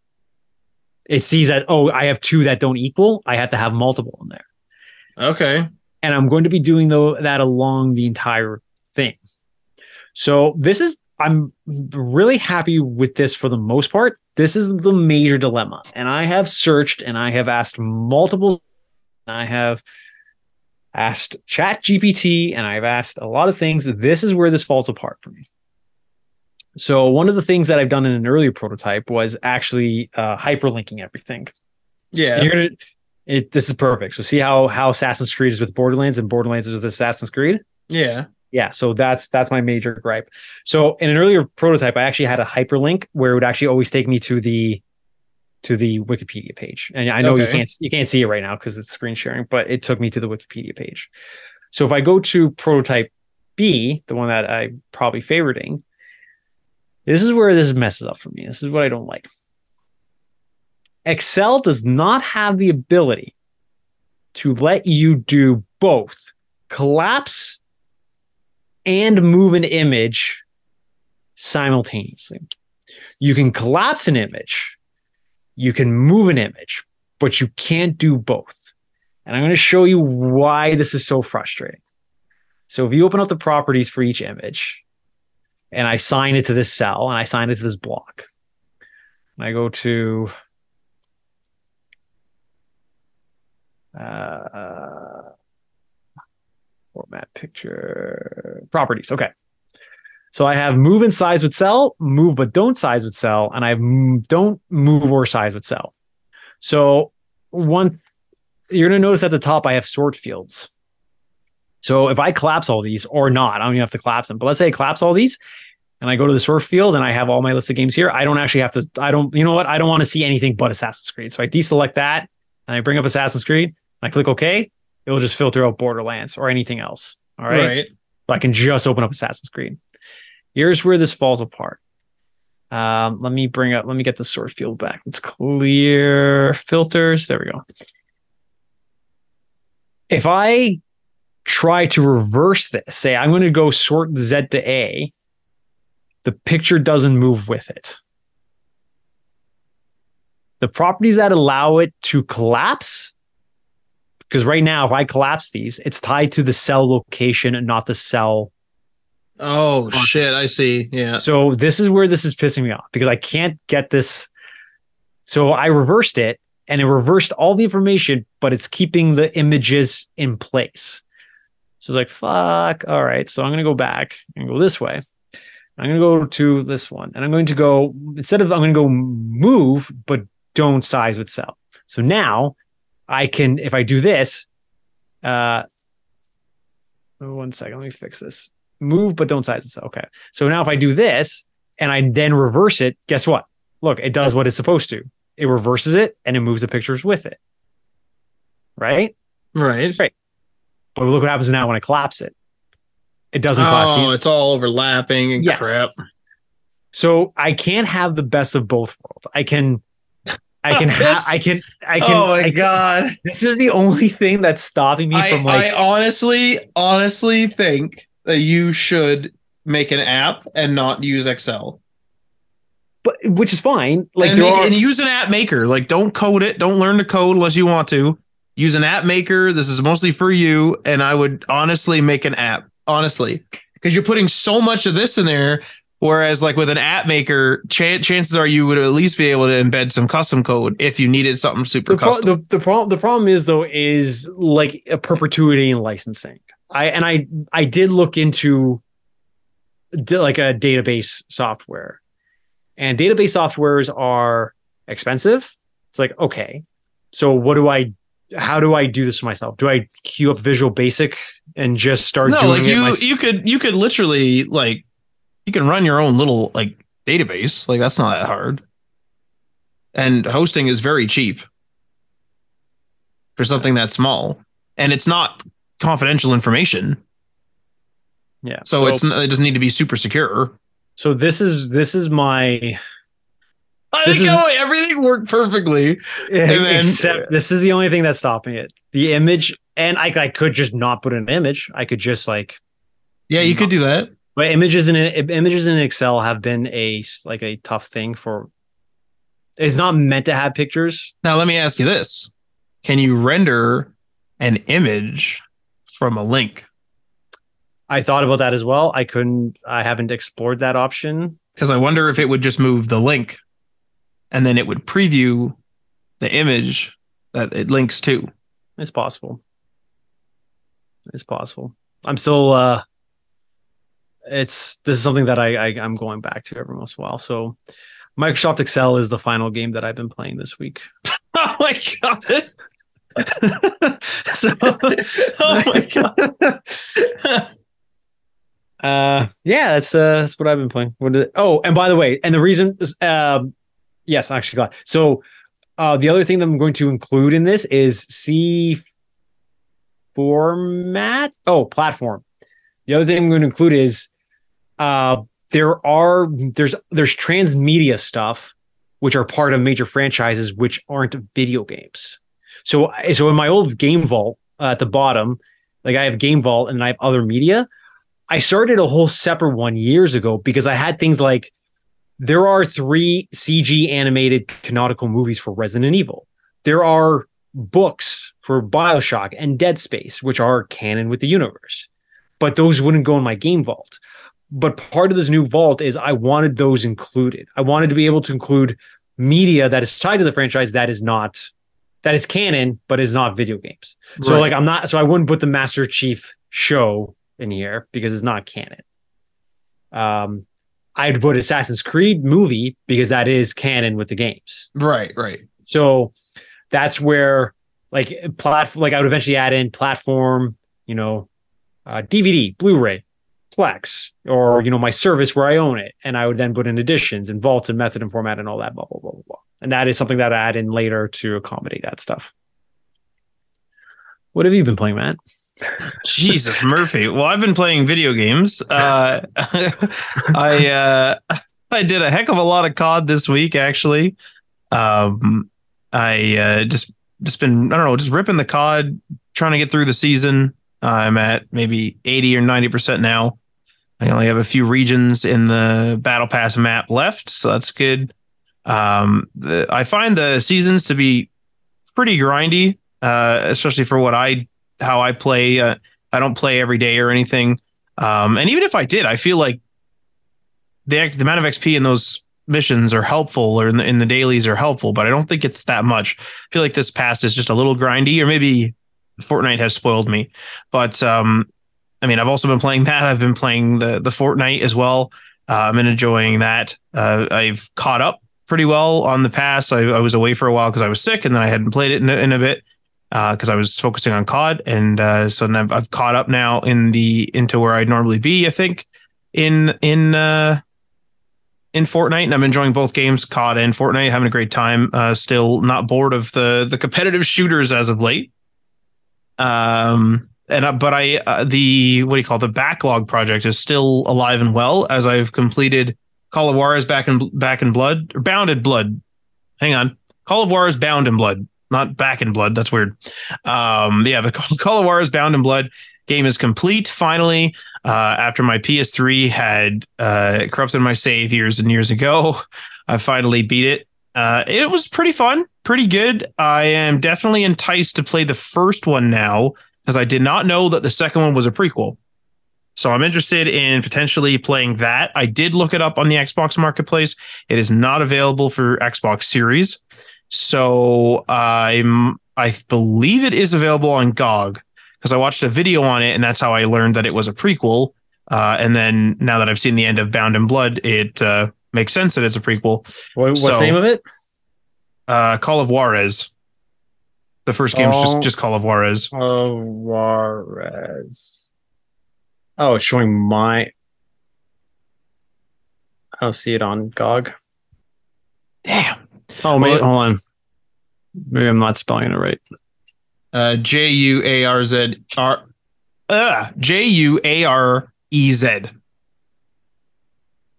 It sees that, oh, I have two that don't equal. I have to have multiple in there. Okay. And I'm going to be doing though that along the entire thing. So this is I'm really happy with this for the most part. This is the major dilemma. And I have searched and I have asked multiple I have asked Chat GPT and I've asked a lot of things. This is where this falls apart for me. So one of the things that I've done in an earlier prototype was actually uh, hyperlinking everything. Yeah. You're gonna it, this is perfect. So see how how Assassin's Creed is with Borderlands and Borderlands is with Assassin's Creed? Yeah. Yeah, so that's that's my major gripe. So in an earlier prototype, I actually had a hyperlink where it would actually always take me to the to the Wikipedia page. And I know you can't you can't see it right now because it's screen sharing, but it took me to the Wikipedia page. So if I go to prototype B, the one that I'm probably favoriting, this is where this messes up for me. This is what I don't like. Excel does not have the ability to let you do both collapse and move an image simultaneously. You can collapse an image, you can move an image, but you can't do both. And I'm going to show you why this is so frustrating. So if you open up the properties for each image and I sign it to this cell and I sign it to this block, and I go to uh, format picture properties. Okay. So I have move and size with cell, move but don't size with cell, and I don't move or size with cell. So one, you're going to notice at the top I have sort fields. So if I collapse all these or not, I don't even have to collapse them. But let's say I collapse all these, and I go to the sort field and I have all my list of games here. I don't actually have to. I don't. You know what? I don't want to see anything but Assassin's Creed. So I deselect that and I bring up Assassin's Creed. I click OK. It will just filter out Borderlands or anything else. All right. Right. So I can just open up Assassin's Creed. Here's where this falls apart. Um, let me bring up, let me get the sort field back. Let's clear filters. There we go. If I try to reverse this, say I'm going to go sort Z to A, the picture doesn't move with it. The properties that allow it to collapse because right now, if I collapse these, it's tied to the cell location and not the cell. Oh shit! I see. Yeah. So this is where this is pissing me off because I can't get this. So I reversed it and it reversed all the information, but it's keeping the images in place. So it's like, fuck. All right. So I'm going to go back and go this way. I'm going to go to this one and I'm going to go, instead of, I'm going to go move, but don't size with cell. So now I can, if I do this, uh, oh, one second, let me fix this. Move, but don't size with cell. Okay. So now if I do this and I then reverse it, guess what? Look, it does what it's supposed to. It reverses it and it moves the pictures with it. Right? Right. Right. But look what happens now when I collapse it. It doesn't collapse. Oh, it's all overlapping and Yes. crap. So I can't have the best of both worlds. I can, I can, oh, ha- This- I can, I can. oh my can- god! This is the only thing that's stopping me I, from like. I honestly, honestly think that you should make an app and not use Excel. but which is fine. Like and, make- are, and use an app maker. Like, don't code it. Don't learn to code unless you want to. Use an app maker. This is mostly for you. And I would honestly make an app, honestly, because you're putting so much of this in there. Whereas, like with an app maker, ch- chances are you would at least be able to embed some custom code if you needed something super the, pro- custom. the the problem the problem is though is like a perpetuity in licensing. I and I I did look into di- like a database software, and database softwares are expensive. It's like okay, so what do I? How do I do this for myself? Do I queue up Visual Basic and just start no, doing like it you, mys- you could, you could literally like, you can run your own little like database. Like that's not that hard. And hosting is very cheap for something that small, and it's not confidential information. yeah. So, it's it doesn't need to be super secure. so this is this is my I This think is- everything worked perfectly. then- except this is the only thing that's stopping it. The image, and I, I could just not put an image. I could just like, Yeah, you could do that. But images in images in Excel have been a like a tough thing for. It's not meant to have pictures. Now let me ask you this: Can you render an image from a link? I thought about that as well. I couldn't. I haven't explored that option. Because I wonder if it would just move the link, and then it would preview the image that it links to. It's possible. It's possible. I'm still. uh It's this is something that I, I I'm going back to every once in a while. So, Microsoft Excel is the final game that I've been playing this week. Oh my god! so, oh my god! uh, yeah, that's uh, that's what I've been playing. What did, oh, and by the way, and the reason, is, um, yes, I actually got so. Uh, the other thing that I'm going to include in this is C format. Oh, platform. The other thing I'm going to include is uh, there are there's there's transmedia stuff which are part of major franchises which aren't video games. So so in my old game vault uh, at the bottom, like I have game vault and I have other media. I started a whole separate one years ago because I had things like there are three CG animated canonical movies for Resident Evil. There are books for Bioshock and Dead Space, which are canon with the universe, but those wouldn't go in my game vault. But part of this new vault is I wanted those included. I wanted to be able to include media that is tied to the franchise that is not that is canon but is not video games. So Right. like I'm not so I wouldn't put the Master Chief show in here because it's not canon. Um I'd put Assassin's Creed movie because that is canon with the games. Right, right. So that's where like plat like I would eventually add in platform, you know, uh, DVD, Blu-ray, Plex, or you know my service where I own it, and I would then put in additions and vaults and method and format and all that blah blah blah blah blah. And that is something that I add in later to accommodate that stuff. What have you been playing, Matt? Jesus Murphy. Well, I've been playing video games. Uh, I uh, I did a heck of a lot of COD this week, actually. Um, I uh, just just been I don't know, just ripping the COD, trying to get through the season. I'm at maybe eighty or ninety percent now. I only have a few regions in the Battle Pass map left, so that's good. Um, the, I find the seasons to be pretty grindy, uh, especially for what I how I play. Uh, I don't play every day or anything. Um, and even if I did, I feel like the the amount of XP in those missions are helpful or in the, in the dailies are helpful, but I don't think it's that much. I feel like this pass is just a little grindy, or maybe Fortnite has spoiled me. But um, I mean, I've also been playing that. I've been playing the the Fortnite as well. Uh, been enjoying that. Uh, I've caught up pretty well on the pass. I, I was away for a while because I was sick, and then I hadn't played it in a, in a bit because I was focusing on COD, and uh, so I've, I've caught up now in the into where I'd normally be. I think in in uh, in Fortnite, and I'm enjoying both games, COD and Fortnite. Having a great time. Uh, still not bored of the the competitive shooters as of late. Um, and uh, but I uh, the what do you call it? the backlog project is still alive and well as I've completed Call of back in back in blood or bounded blood. Hang on, Call of Juarez bound in blood, not back in blood. That's weird. Um, yeah, the Call, Call of Juarez bound in blood Game is complete finally. Uh, after my PS3 had uh, corrupted my save years and years ago, I finally beat it. Uh, it was pretty fun, pretty good. I am definitely enticed to play the first one now because I did not know that the second one was a prequel. So I'm interested in potentially playing that. I did look it up on the Xbox Marketplace. It is not available for Xbox Series. So I'm I believe it is available on GOG because I watched a video on it and that's how I learned that it was a prequel. Uh, and then now that I've seen the end of Bound in Blood, it uh, makes sense that it's a prequel. What, what's So- the name of it? Uh, Call of Juarez. The first game is Oh. just, just Call of Juarez. Oh, Juarez. Oh, it's showing my. I don't see it on GOG. Damn. Oh, maybe, Well, hold on. Maybe I'm not spelling it right. Uh, J U A R Z R. Uh, J U A R E Z.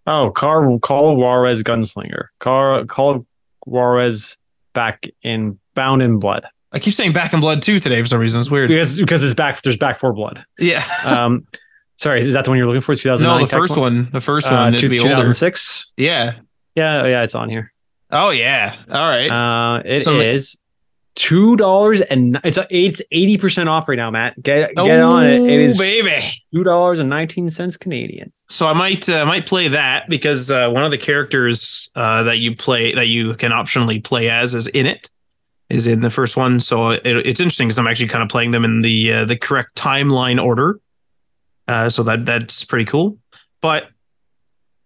Oh, Car Call of Juarez Gunslinger. Car Call of Juarez back in Bound in Blood. I keep saying Back in Blood too today for some reason. It's weird. Because because it's back there's back for blood. Yeah. Um sorry, is that the one you're looking for? 2009 no, the first one. The first one. Uh, two- be older. 2006. Yeah. Yeah, yeah, it's on here. Oh yeah. All right. Uh, it is So- two dollars and it's a, it's eighty percent off right now, Matt. Get get on it. It Oh, baby. two dollars and nineteen cents Canadian. So I might uh, might play that because uh, one of the characters uh, that you play that you can optionally play as is in it is in the first one. So it, it's interesting because I'm actually kind of playing them in the uh, the correct timeline order. Uh, so that that's pretty cool. But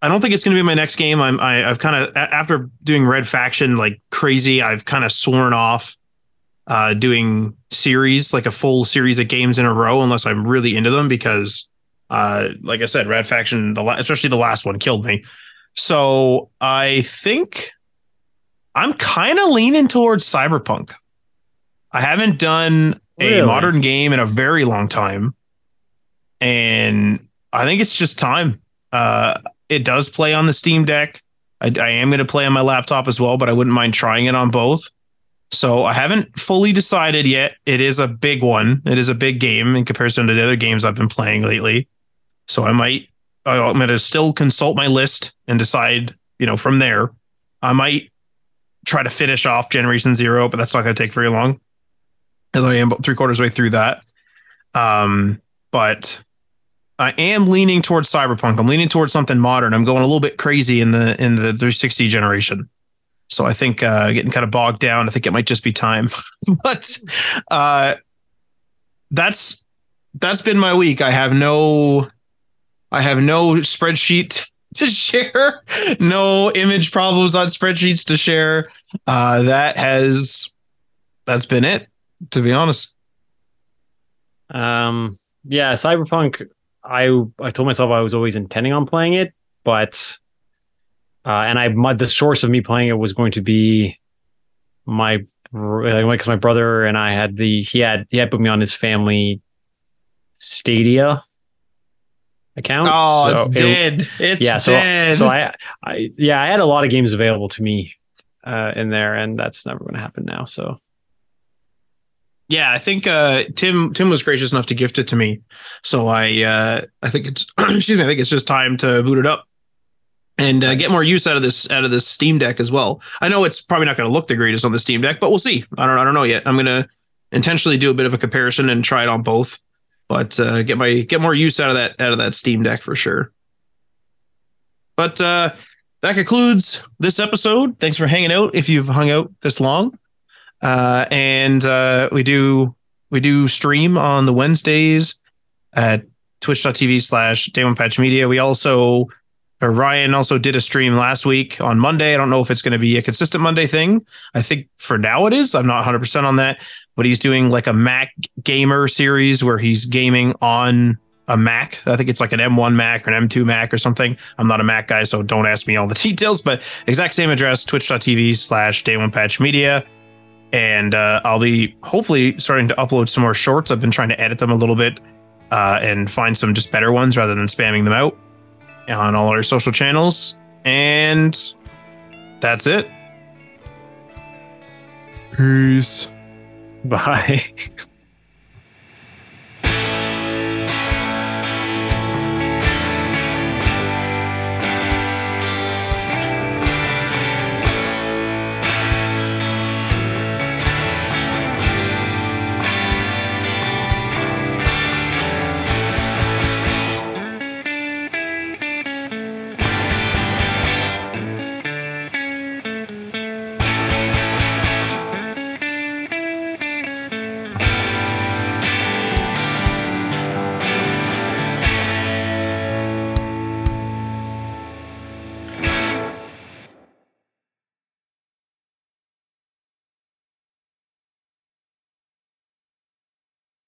I don't think it's going to be my next game. I'm I, I've kind of after doing Red Faction like crazy. I've kind of sworn off uh, doing series like a full series of games in a row unless I'm really into them because uh, like I said, Red Faction, the la- especially the last one, killed me. So I think I'm kind of leaning towards Cyberpunk. I haven't done a Really? modern game in a very long time, and I think it's just time. Uh, it does play on the Steam Deck. I, I am going to play on my laptop as well, but I wouldn't mind trying it on both. So I haven't fully decided yet. It is a big one. It is a big game in comparison to the other games I've been playing lately. So I might, I'm going to still consult my list and decide, you know, from there. I might try to finish off Generation Zero, but that's not going to take very long as I am about three quarters way through that. Um, but I am leaning towards Cyberpunk. I'm leaning towards something modern. I'm going a little bit crazy in the in the 360 generation. So I think uh, getting kind of bogged down. I think it might just be time. but uh, that's that's been my week. I have no I have no spreadsheet to share, no image problems on spreadsheets to share. Uh, that has that's been it. To be honest, Um, yeah, Cyberpunk. I I told myself I was always intending on playing it, but uh, and I my, the source of me playing it was going to be my because my brother and I had the he had he had put me on his family Stadia account. oh, So it's it- dead. It's yeah, so dead. so I I yeah I had a lot of games available to me uh, in there, and that's never going to happen now. So Yeah, I think uh, Tim Tim was gracious enough to gift it to me, so I uh, I think it's excuse me I think it's just time to boot it up and uh, get more use out of this out of this Steam Deck as well. I know it's probably not going to look the greatest on the Steam Deck, but we'll see. I don't I don't know yet. I'm going to intentionally do a bit of a comparison and try it on both, but uh, get my get more use out of that out of that Steam Deck for sure. But uh, that concludes this episode. Thanks for hanging out. If you've hung out this long. Uh, and uh, we do we do stream on the Wednesdays at twitch.tv slash day one patch media. We also Ryan also did a stream last week on Monday. I don't know if it's going to be a consistent Monday thing. I think for now it is. I'm not 100% on that, but he's doing like a Mac gamer series where he's gaming on a Mac. I think it's like an M1 Mac or an M2 Mac or something. I'm not a Mac guy, so don't ask me all the details, but exact same address, twitch.tv slash day one patch media and uh, I'll be hopefully starting to upload some more shorts. I've been trying to edit them a little bit uh, and find some just better ones rather than spamming them out on all our social channels. And that's it. Peace. bye.